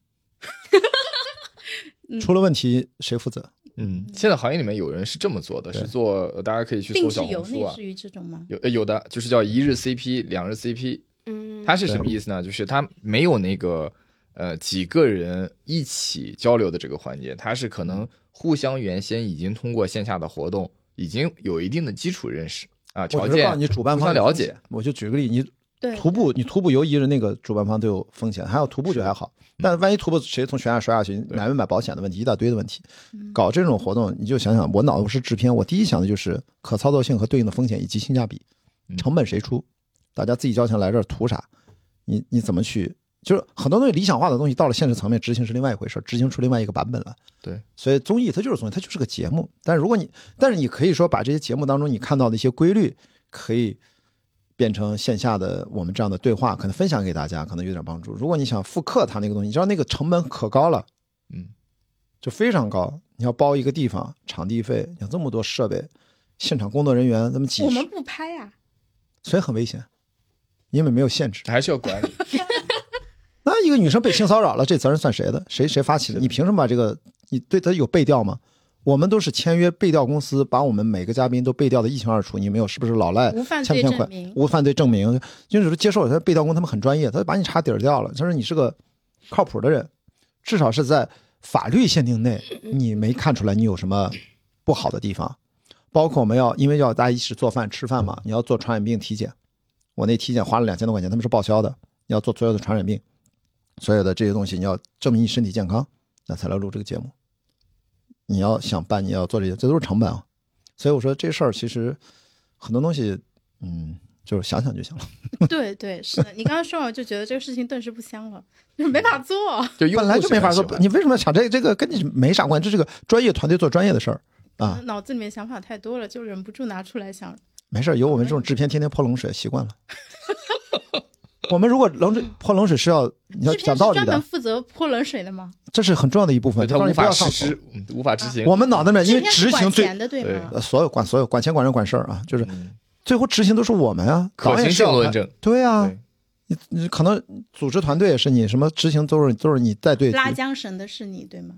出了问题谁负责？嗯，现在行业里面有人是这么做的，是做大家可以去搜小红书啊，类似于这种吗？有有的就是叫一日 CP、两日 CP，嗯，它是什么意思呢？就是它没有那个呃几个人一起交流的这个环节，它是可能。互相原先已经通过线下的活动，已经有一定的基础认识啊，条件你主办方了解。我就举个例，你徒步，你徒步游一日，那个主办方都有风险，还有徒步就还好，但万一徒步谁从悬崖摔下去，买没买保险的问题，一大堆的问题。搞这种活动，你就想想，我脑子是制片，我第一想的就是可操作性和对应的风险以及性价比，成本谁出？大家自己交钱来这儿图啥？你你怎么去？就是很多东西理想化的东西，到了现实层面执行是另外一回事，执行出另外一个版本了。对，所以综艺它就是综艺，它就是个节目。但是如果你，但是你可以说把这些节目当中你看到的一些规律，可以变成线下的我们这样的对话，可能分享给大家，可能有点帮助。如果你想复刻它那个东西，你知道那个成本可高了，嗯，就非常高。你要包一个地方，场地费，要这么多设备，现场工作人员这么几十，我们不拍呀，所以很危险，因为没有限制，还是要管理。[LAUGHS] 那一个女生被性骚扰了，这责任算谁的？谁谁发起的？你凭什么把这个？你对她有背调吗？我们都是签约背调公司，把我们每个嘉宾都背调的一清二楚。你没有是不是老赖？无犯罪证明。无犯罪证明。就是接受他背调工，他们很专业，他就把你查底儿掉了。他说你是个靠谱的人，至少是在法律限定内，你没看出来你有什么不好的地方。包括我们要因为要大家一起做饭吃饭嘛，你要做传染病体检，我那体检花了两千多块钱，他们是报销的。你要做所有的传染病。所有的这些东西，你要证明你身体健康，那才来录这个节目。你要想办，你要做这些，这都是成本啊。所以我说这事儿其实很多东西，嗯，就是想想就行了。[LAUGHS] 对对，是的。你刚刚说完，就觉得这个事情顿时不香了，就是没法做。就本来就没法做，你为什么要想这这个跟你没啥关系？这是个专业团队做专业的事儿啊。脑子里面想法太多了，就忍不住拿出来想。没事，有我们这种制片天天泼冷水，习惯了。我们如果冷水泼冷水是要你要讲道理的是专门，负责泼冷水的吗？这是很重要的一部分。他无法上。实施，嗯无法执行。我们脑袋里面因为执行最钱的对所有管所有管钱管人管事儿啊，就是嗯最后执行都是我们啊，可行导演是论证，对啊，你你可能组织团队也是你，什么执行都是都是你带队拉缰绳的是你对吗？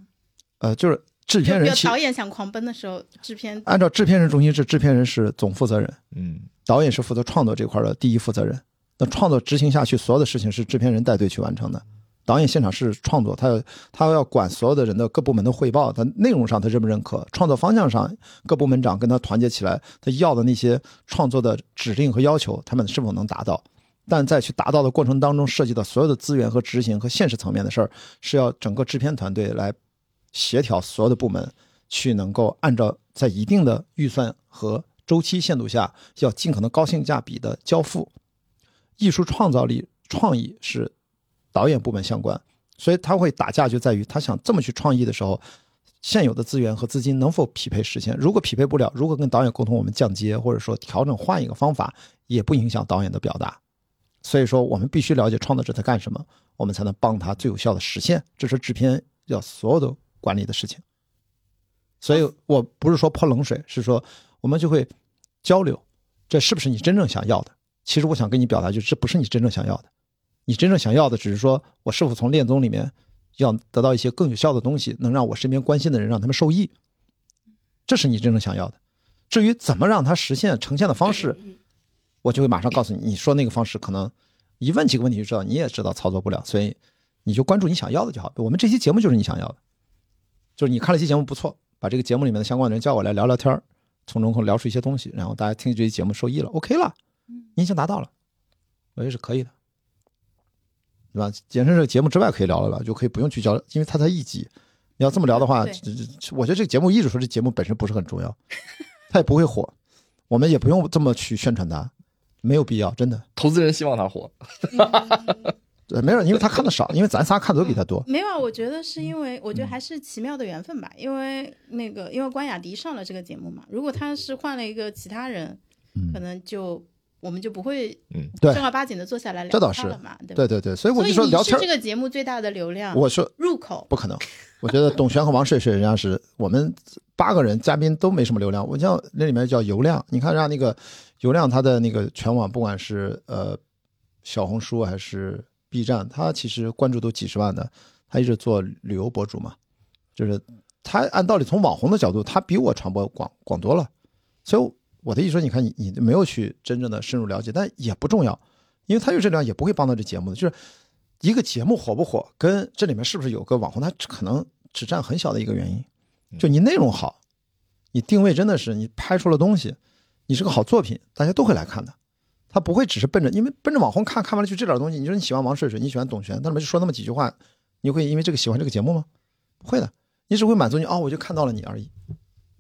呃，就是制片人其导演想狂奔的时候，制片按照制片人中心制，制片人是总负责人，嗯，导演是负责创作这块的第一负责人。那创作执行下去，所有的事情是制片人带队去完成的。导演现场是创作，他要他要管所有的人的各部门的汇报，他内容上他认不认可，创作方向上各部门长跟他团结起来，他要的那些创作的指令和要求，他们是否能达到？但在去达到的过程当中，涉及到所有的资源和执行和现实层面的事儿，是要整个制片团队来协调所有的部门，去能够按照在一定的预算和周期限度下，要尽可能高性价比的交付。艺术创造力、创意是导演部门相关，所以他会打架就在于他想这么去创意的时候，现有的资源和资金能否匹配实现？如果匹配不了，如果跟导演沟通，我们降阶或者说调整换一个方法，也不影响导演的表达。所以说，我们必须了解创作者在干什么，我们才能帮他最有效的实现。这是制片要所有的管理的事情。所以我不是说泼冷水，是说我们就会交流，这是不是你真正想要的？其实我想跟你表达，就是这不是你真正想要的。你真正想要的只是说我是否从恋综里面要得到一些更有效的东西，能让我身边关心的人让他们受益，这是你真正想要的。至于怎么让它实现呈现的方式，我就会马上告诉你，你说那个方式可能一问几个问题就知道，你也知道操作不了，所以你就关注你想要的就好。我们这期节目就是你想要的，就是你看了期节目不错，把这个节目里面的相关的人叫过来聊聊天从中可聊出一些东西，然后大家听这期节目受益了，OK 了，你已经达到了，我觉得是可以的，对吧？简直是节目之外可以聊了吧，就可以不用去交，因为它才一集。你要这么聊的话，我觉得这个节目一直说这节目本身不是很重要，它也不会火，我们也不用这么去宣传它，没有必要，真的。投资人希望他火，[LAUGHS] [LAUGHS] 对，没有，因为他看的少，因为咱仨看的都比他多。没有啊，我觉得是因为我觉得还是奇妙的缘分吧，因为那个因为关雅迪上了这个节目嘛，如果他是换了一个其他人，可能就我们就不会嗯，对正儿八经的坐下来聊这倒是对？对对对，所以我就说聊天是这，个节目最大的流量，我说入口不可能。我觉得董璇和王睡睡人家是我们八个人嘉宾都没什么流量，我叫那里面叫油量，你看让那个油量他的那个全网，不管是呃小红书还是 B 站，他其实关注都几十万的，他一直做旅游博主嘛，就是他按道理从网红的角度，他比我传播广广多了，所以我的意思说，你看你你没有去真正的深入了解，但也不重要，因为他有这量也不会帮到这节目的，就是一个节目火不火，跟这里面是不是有个网红，他可能只占很小的一个原因。就你内容好，你定位真的是你拍出了东西，你是个好作品，大家都会来看的。他不会只是奔着，因为奔着网红看看完了就这点东西。你说你喜欢王睡睡，你喜欢董璇，他们就说那么几句话，你会因为这个喜欢这个节目吗？不会的，你只会满足你哦，我就看到了你而已。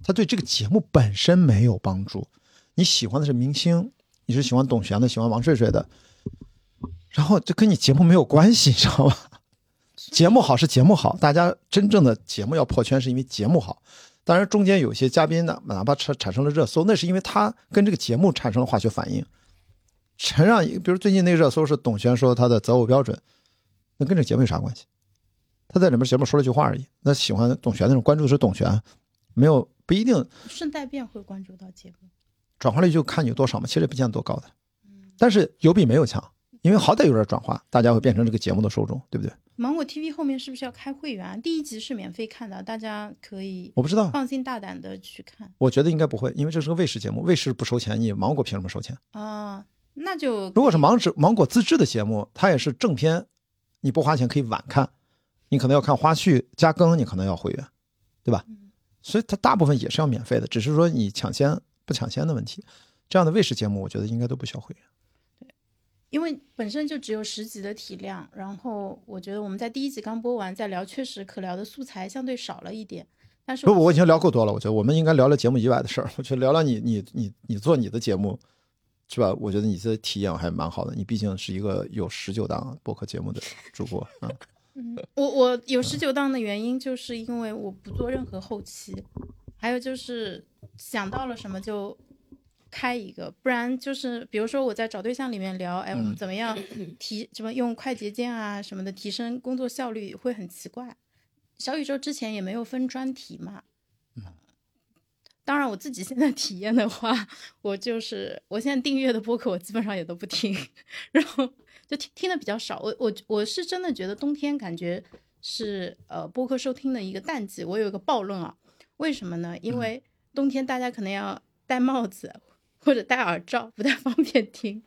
他对这个节目本身没有帮助。你喜欢的是明星，你是喜欢董璇的，喜欢王睡睡的，然后这跟你节目没有关系，你知道吧？节目好是节目好，大家真正的节目要破圈，是因为节目好。当然，中间有些嘉宾呢，哪怕产产生了热搜，那是因为他跟这个节目产生了化学反应。陈让，比如最近那个热搜是董璇说他的择偶标准，那跟这节目有啥关系？他在里面节目说了句话而已。那喜欢董璇的人关注的是董璇，没有不一定顺带便会关注到节目。转化率就看你有多少嘛，其实也不见得多高的。但是有比没有强，因为好歹有点转化，大家会变成这个节目的受众，对不对？芒果 TV 后面是不是要开会员啊？第一集是免费看的，大家可以我不知道，放心大胆的去看我觉得应该不会，因为这是个卫视节目，卫视不收钱，你芒果凭什么收钱？啊。那就如果是芒果芒果自制的节目，它也是正片，你不花钱可以晚看，你可能要看花絮加更，你可能要会员，对吧？所以它大部分也是要免费的，只是说你抢先不抢先的问题。这样的卫视节目，我觉得应该都不需要会员。因为本身就只有十集的体量，然后我觉得我们在第一集刚播完再聊，确实可聊的素材相对少了一点。但是不不，我已经聊够多了，我觉得我们应该聊聊节目以外的事儿。我觉得聊聊你你你你做你的节目，是吧？我觉得你的体验还蛮好的。你毕竟是一个有十九档播客节目的主播啊。我我有十九档的原因，就是因为我不做任何后期，还有就是想到了什么就开一个，不然就是比如说我在找对象里面聊，哎，我们怎么样 [CLEARS THROAT] 提什么用快捷键啊什么的提升工作效率，会很奇怪。小宇宙之前也没有分专题嘛。当然，我自己现在体验的话，我就是我现在订阅的播客，我基本上也都不听，[LAUGHS] 然后就听听的比较少。我我我是真的觉得冬天感觉是呃播客收听的一个淡季。我有一个暴论啊，为什么呢？因为冬天大家可能要戴帽子或者戴耳罩，不太方便听。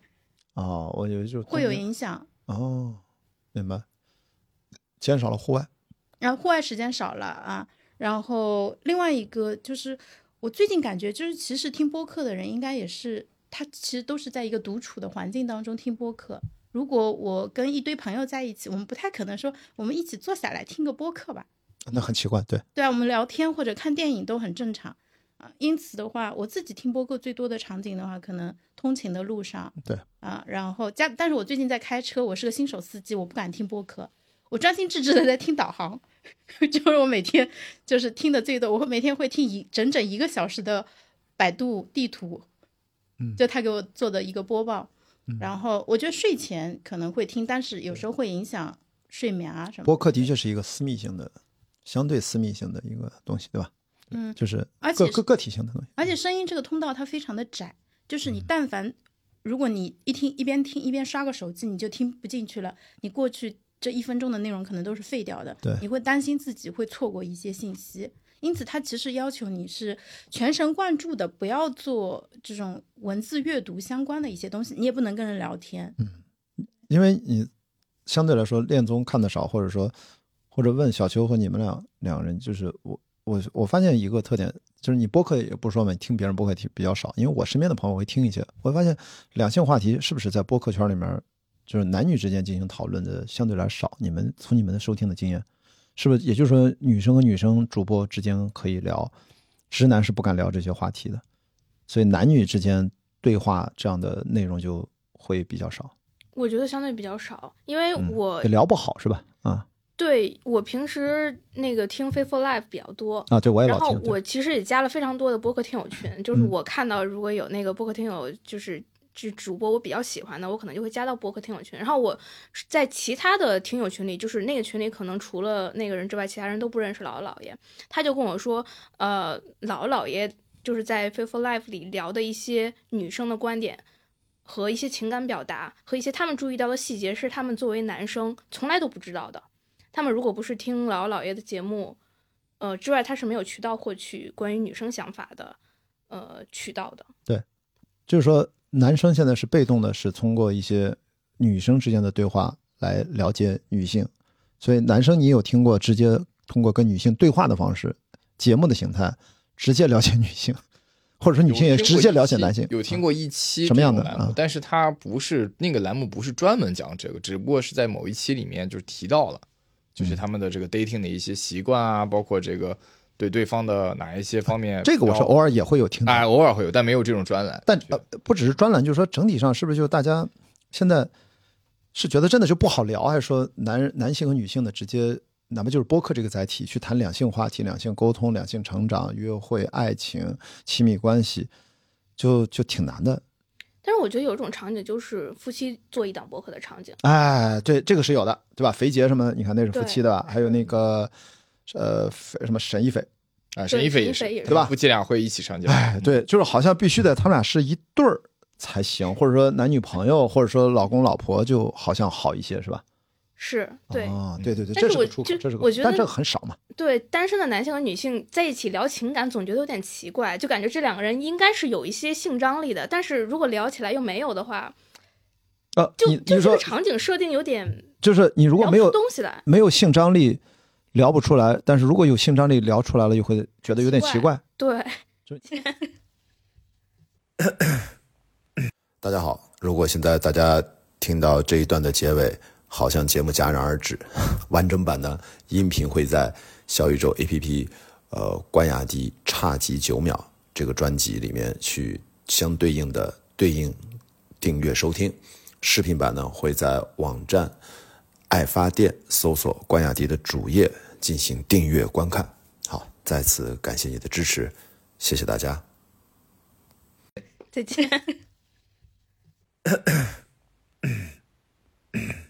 哦，我以为就会有影响。哦，明白，减少了户外，然后户外时间少了啊。然后另外一个就是。我最近感觉就是，其实听播客的人应该也是，他其实都是在一个独处的环境当中听播客。如果我跟一堆朋友在一起，我们不太可能说我们一起坐下来听个播客吧？那很奇怪，对。对啊，我们聊天或者看电影都很正常啊。因此的话，我自己听播客最多的场景的话，可能通勤的路上。对。啊，然后加，但是我最近在开车，我是个新手司机，我不敢听播客，我专心致志的在听导航。[LAUGHS] 就是我每天就是听的最多，我会每天会听一整整一个小时的百度地图，嗯，就他给我做的一个播报，然后我觉得睡前可能会听，但是有时候会影响睡眠啊什么。播客的确是一个私密性的、相对私密性的一个东西，对吧？嗯，就是而且个个体性的东西，而且声音这个通道它非常的窄，就是你但凡如果你一听一边听一边刷个手机，你就听不进去了，你过去。这一分钟的内容可能都是废掉的，对，你会担心自己会错过一些信息，因此他其实要求你是全神贯注的，不要做这种文字阅读相关的一些东西，你也不能跟人聊天，嗯，因为你相对来说恋综看的少，或者说或者问小邱和你们俩两个人，就是我我我发现一个特点，就是你播客也不说嘛，你听别人播客听比较少，因为我身边的朋友会听一些，我会发现两性话题是不是在播客圈里面。就是男女之间进行讨论的相对来少，你们从你们的收听的经验，是不是也就是说女生和女生主播之间可以聊，直男是不敢聊这些话题的，所以男女之间对话这样的内容就会比较少。我觉得相对比较少，因为我聊不好是吧？啊，对我平时那个听《Faithful Life》比较多啊，对我也老听。然后我其实也加了非常多的播客听友群，就是我看到如果有那个播客听友就是。这主播我比较喜欢的，我可能就会加到博客听友群。然后我在其他的听友群里，就是那个群里可能除了那个人之外，其他人都不认识姥姥姥爷。他就跟我说，呃，姥姥姥爷就是在《Faithful Life》里聊的一些女生的观点和一些情感表达和一些他们注意到的细节，是他们作为男生从来都不知道的。他们如果不是听姥姥姥爷的节目，呃之外，他是没有渠道获取关于女生想法的，呃渠道的。对，就是说。男生现在是被动的，是通过一些女生之间的对话来了解女性，所以男生你有听过直接通过跟女性对话的方式，节目的形态直接了解女性，[LAUGHS] 或者说女性也直接了解男性？有听过一期什么样的栏目？但是它不是那个栏目，不是专门讲这个，只不过是在某一期里面就是提到了，就是他们的这个 dating 的一些习惯啊，包括这个。对对方的哪一些方面？这个我是偶尔也会有听，哎，偶尔会有，但没有这种专栏。但呃，不只是专栏，就是说整体上是不是就大家现在是觉得真的就不好聊，还是说男男性和女性的直接，哪怕就是播客这个载体去谈两性话题、两性沟通、两性成长、约会、爱情、亲密关系，就就挺难的。但是我觉得有一种场景就是夫妻做一档播客的场景。哎，对，这个是有的，对吧？肥杰什么？你看那是夫妻的，还有那个。呃，什么沈一菲啊，沈一菲也是，对吧？夫妻俩会一起上节目。哎，对，就是好像必须得他们俩是一对儿才行，或者说男女朋友，或者说老公老婆，就好像好一些，是吧？是，对，啊，对对对，这是个出口，这是个，我觉得，但这个很少嘛。对，单身的男性和女性在一起聊情感，总觉得有点奇怪，就感觉这两个人应该是有一些性张力的，但是如果聊起来又没有的话，呃，就就这个场景设定有点，就是你如果没有东西来，没有性张力。聊不出来，但是如果有性张力聊出来了，又会觉得有点奇怪。对，[LAUGHS] 大家好，如果现在大家听到这一段的结尾，好像节目戛然而止，[LAUGHS] 完整版的音频会在小宇宙 APP，呃，关雅迪差几九秒这个专辑里面去相对应的对应订阅收听，视频版呢会在网站。爱发电搜索关雅迪的主页进行订阅观看。好再次感谢你的支持谢谢大家。再见。[LAUGHS]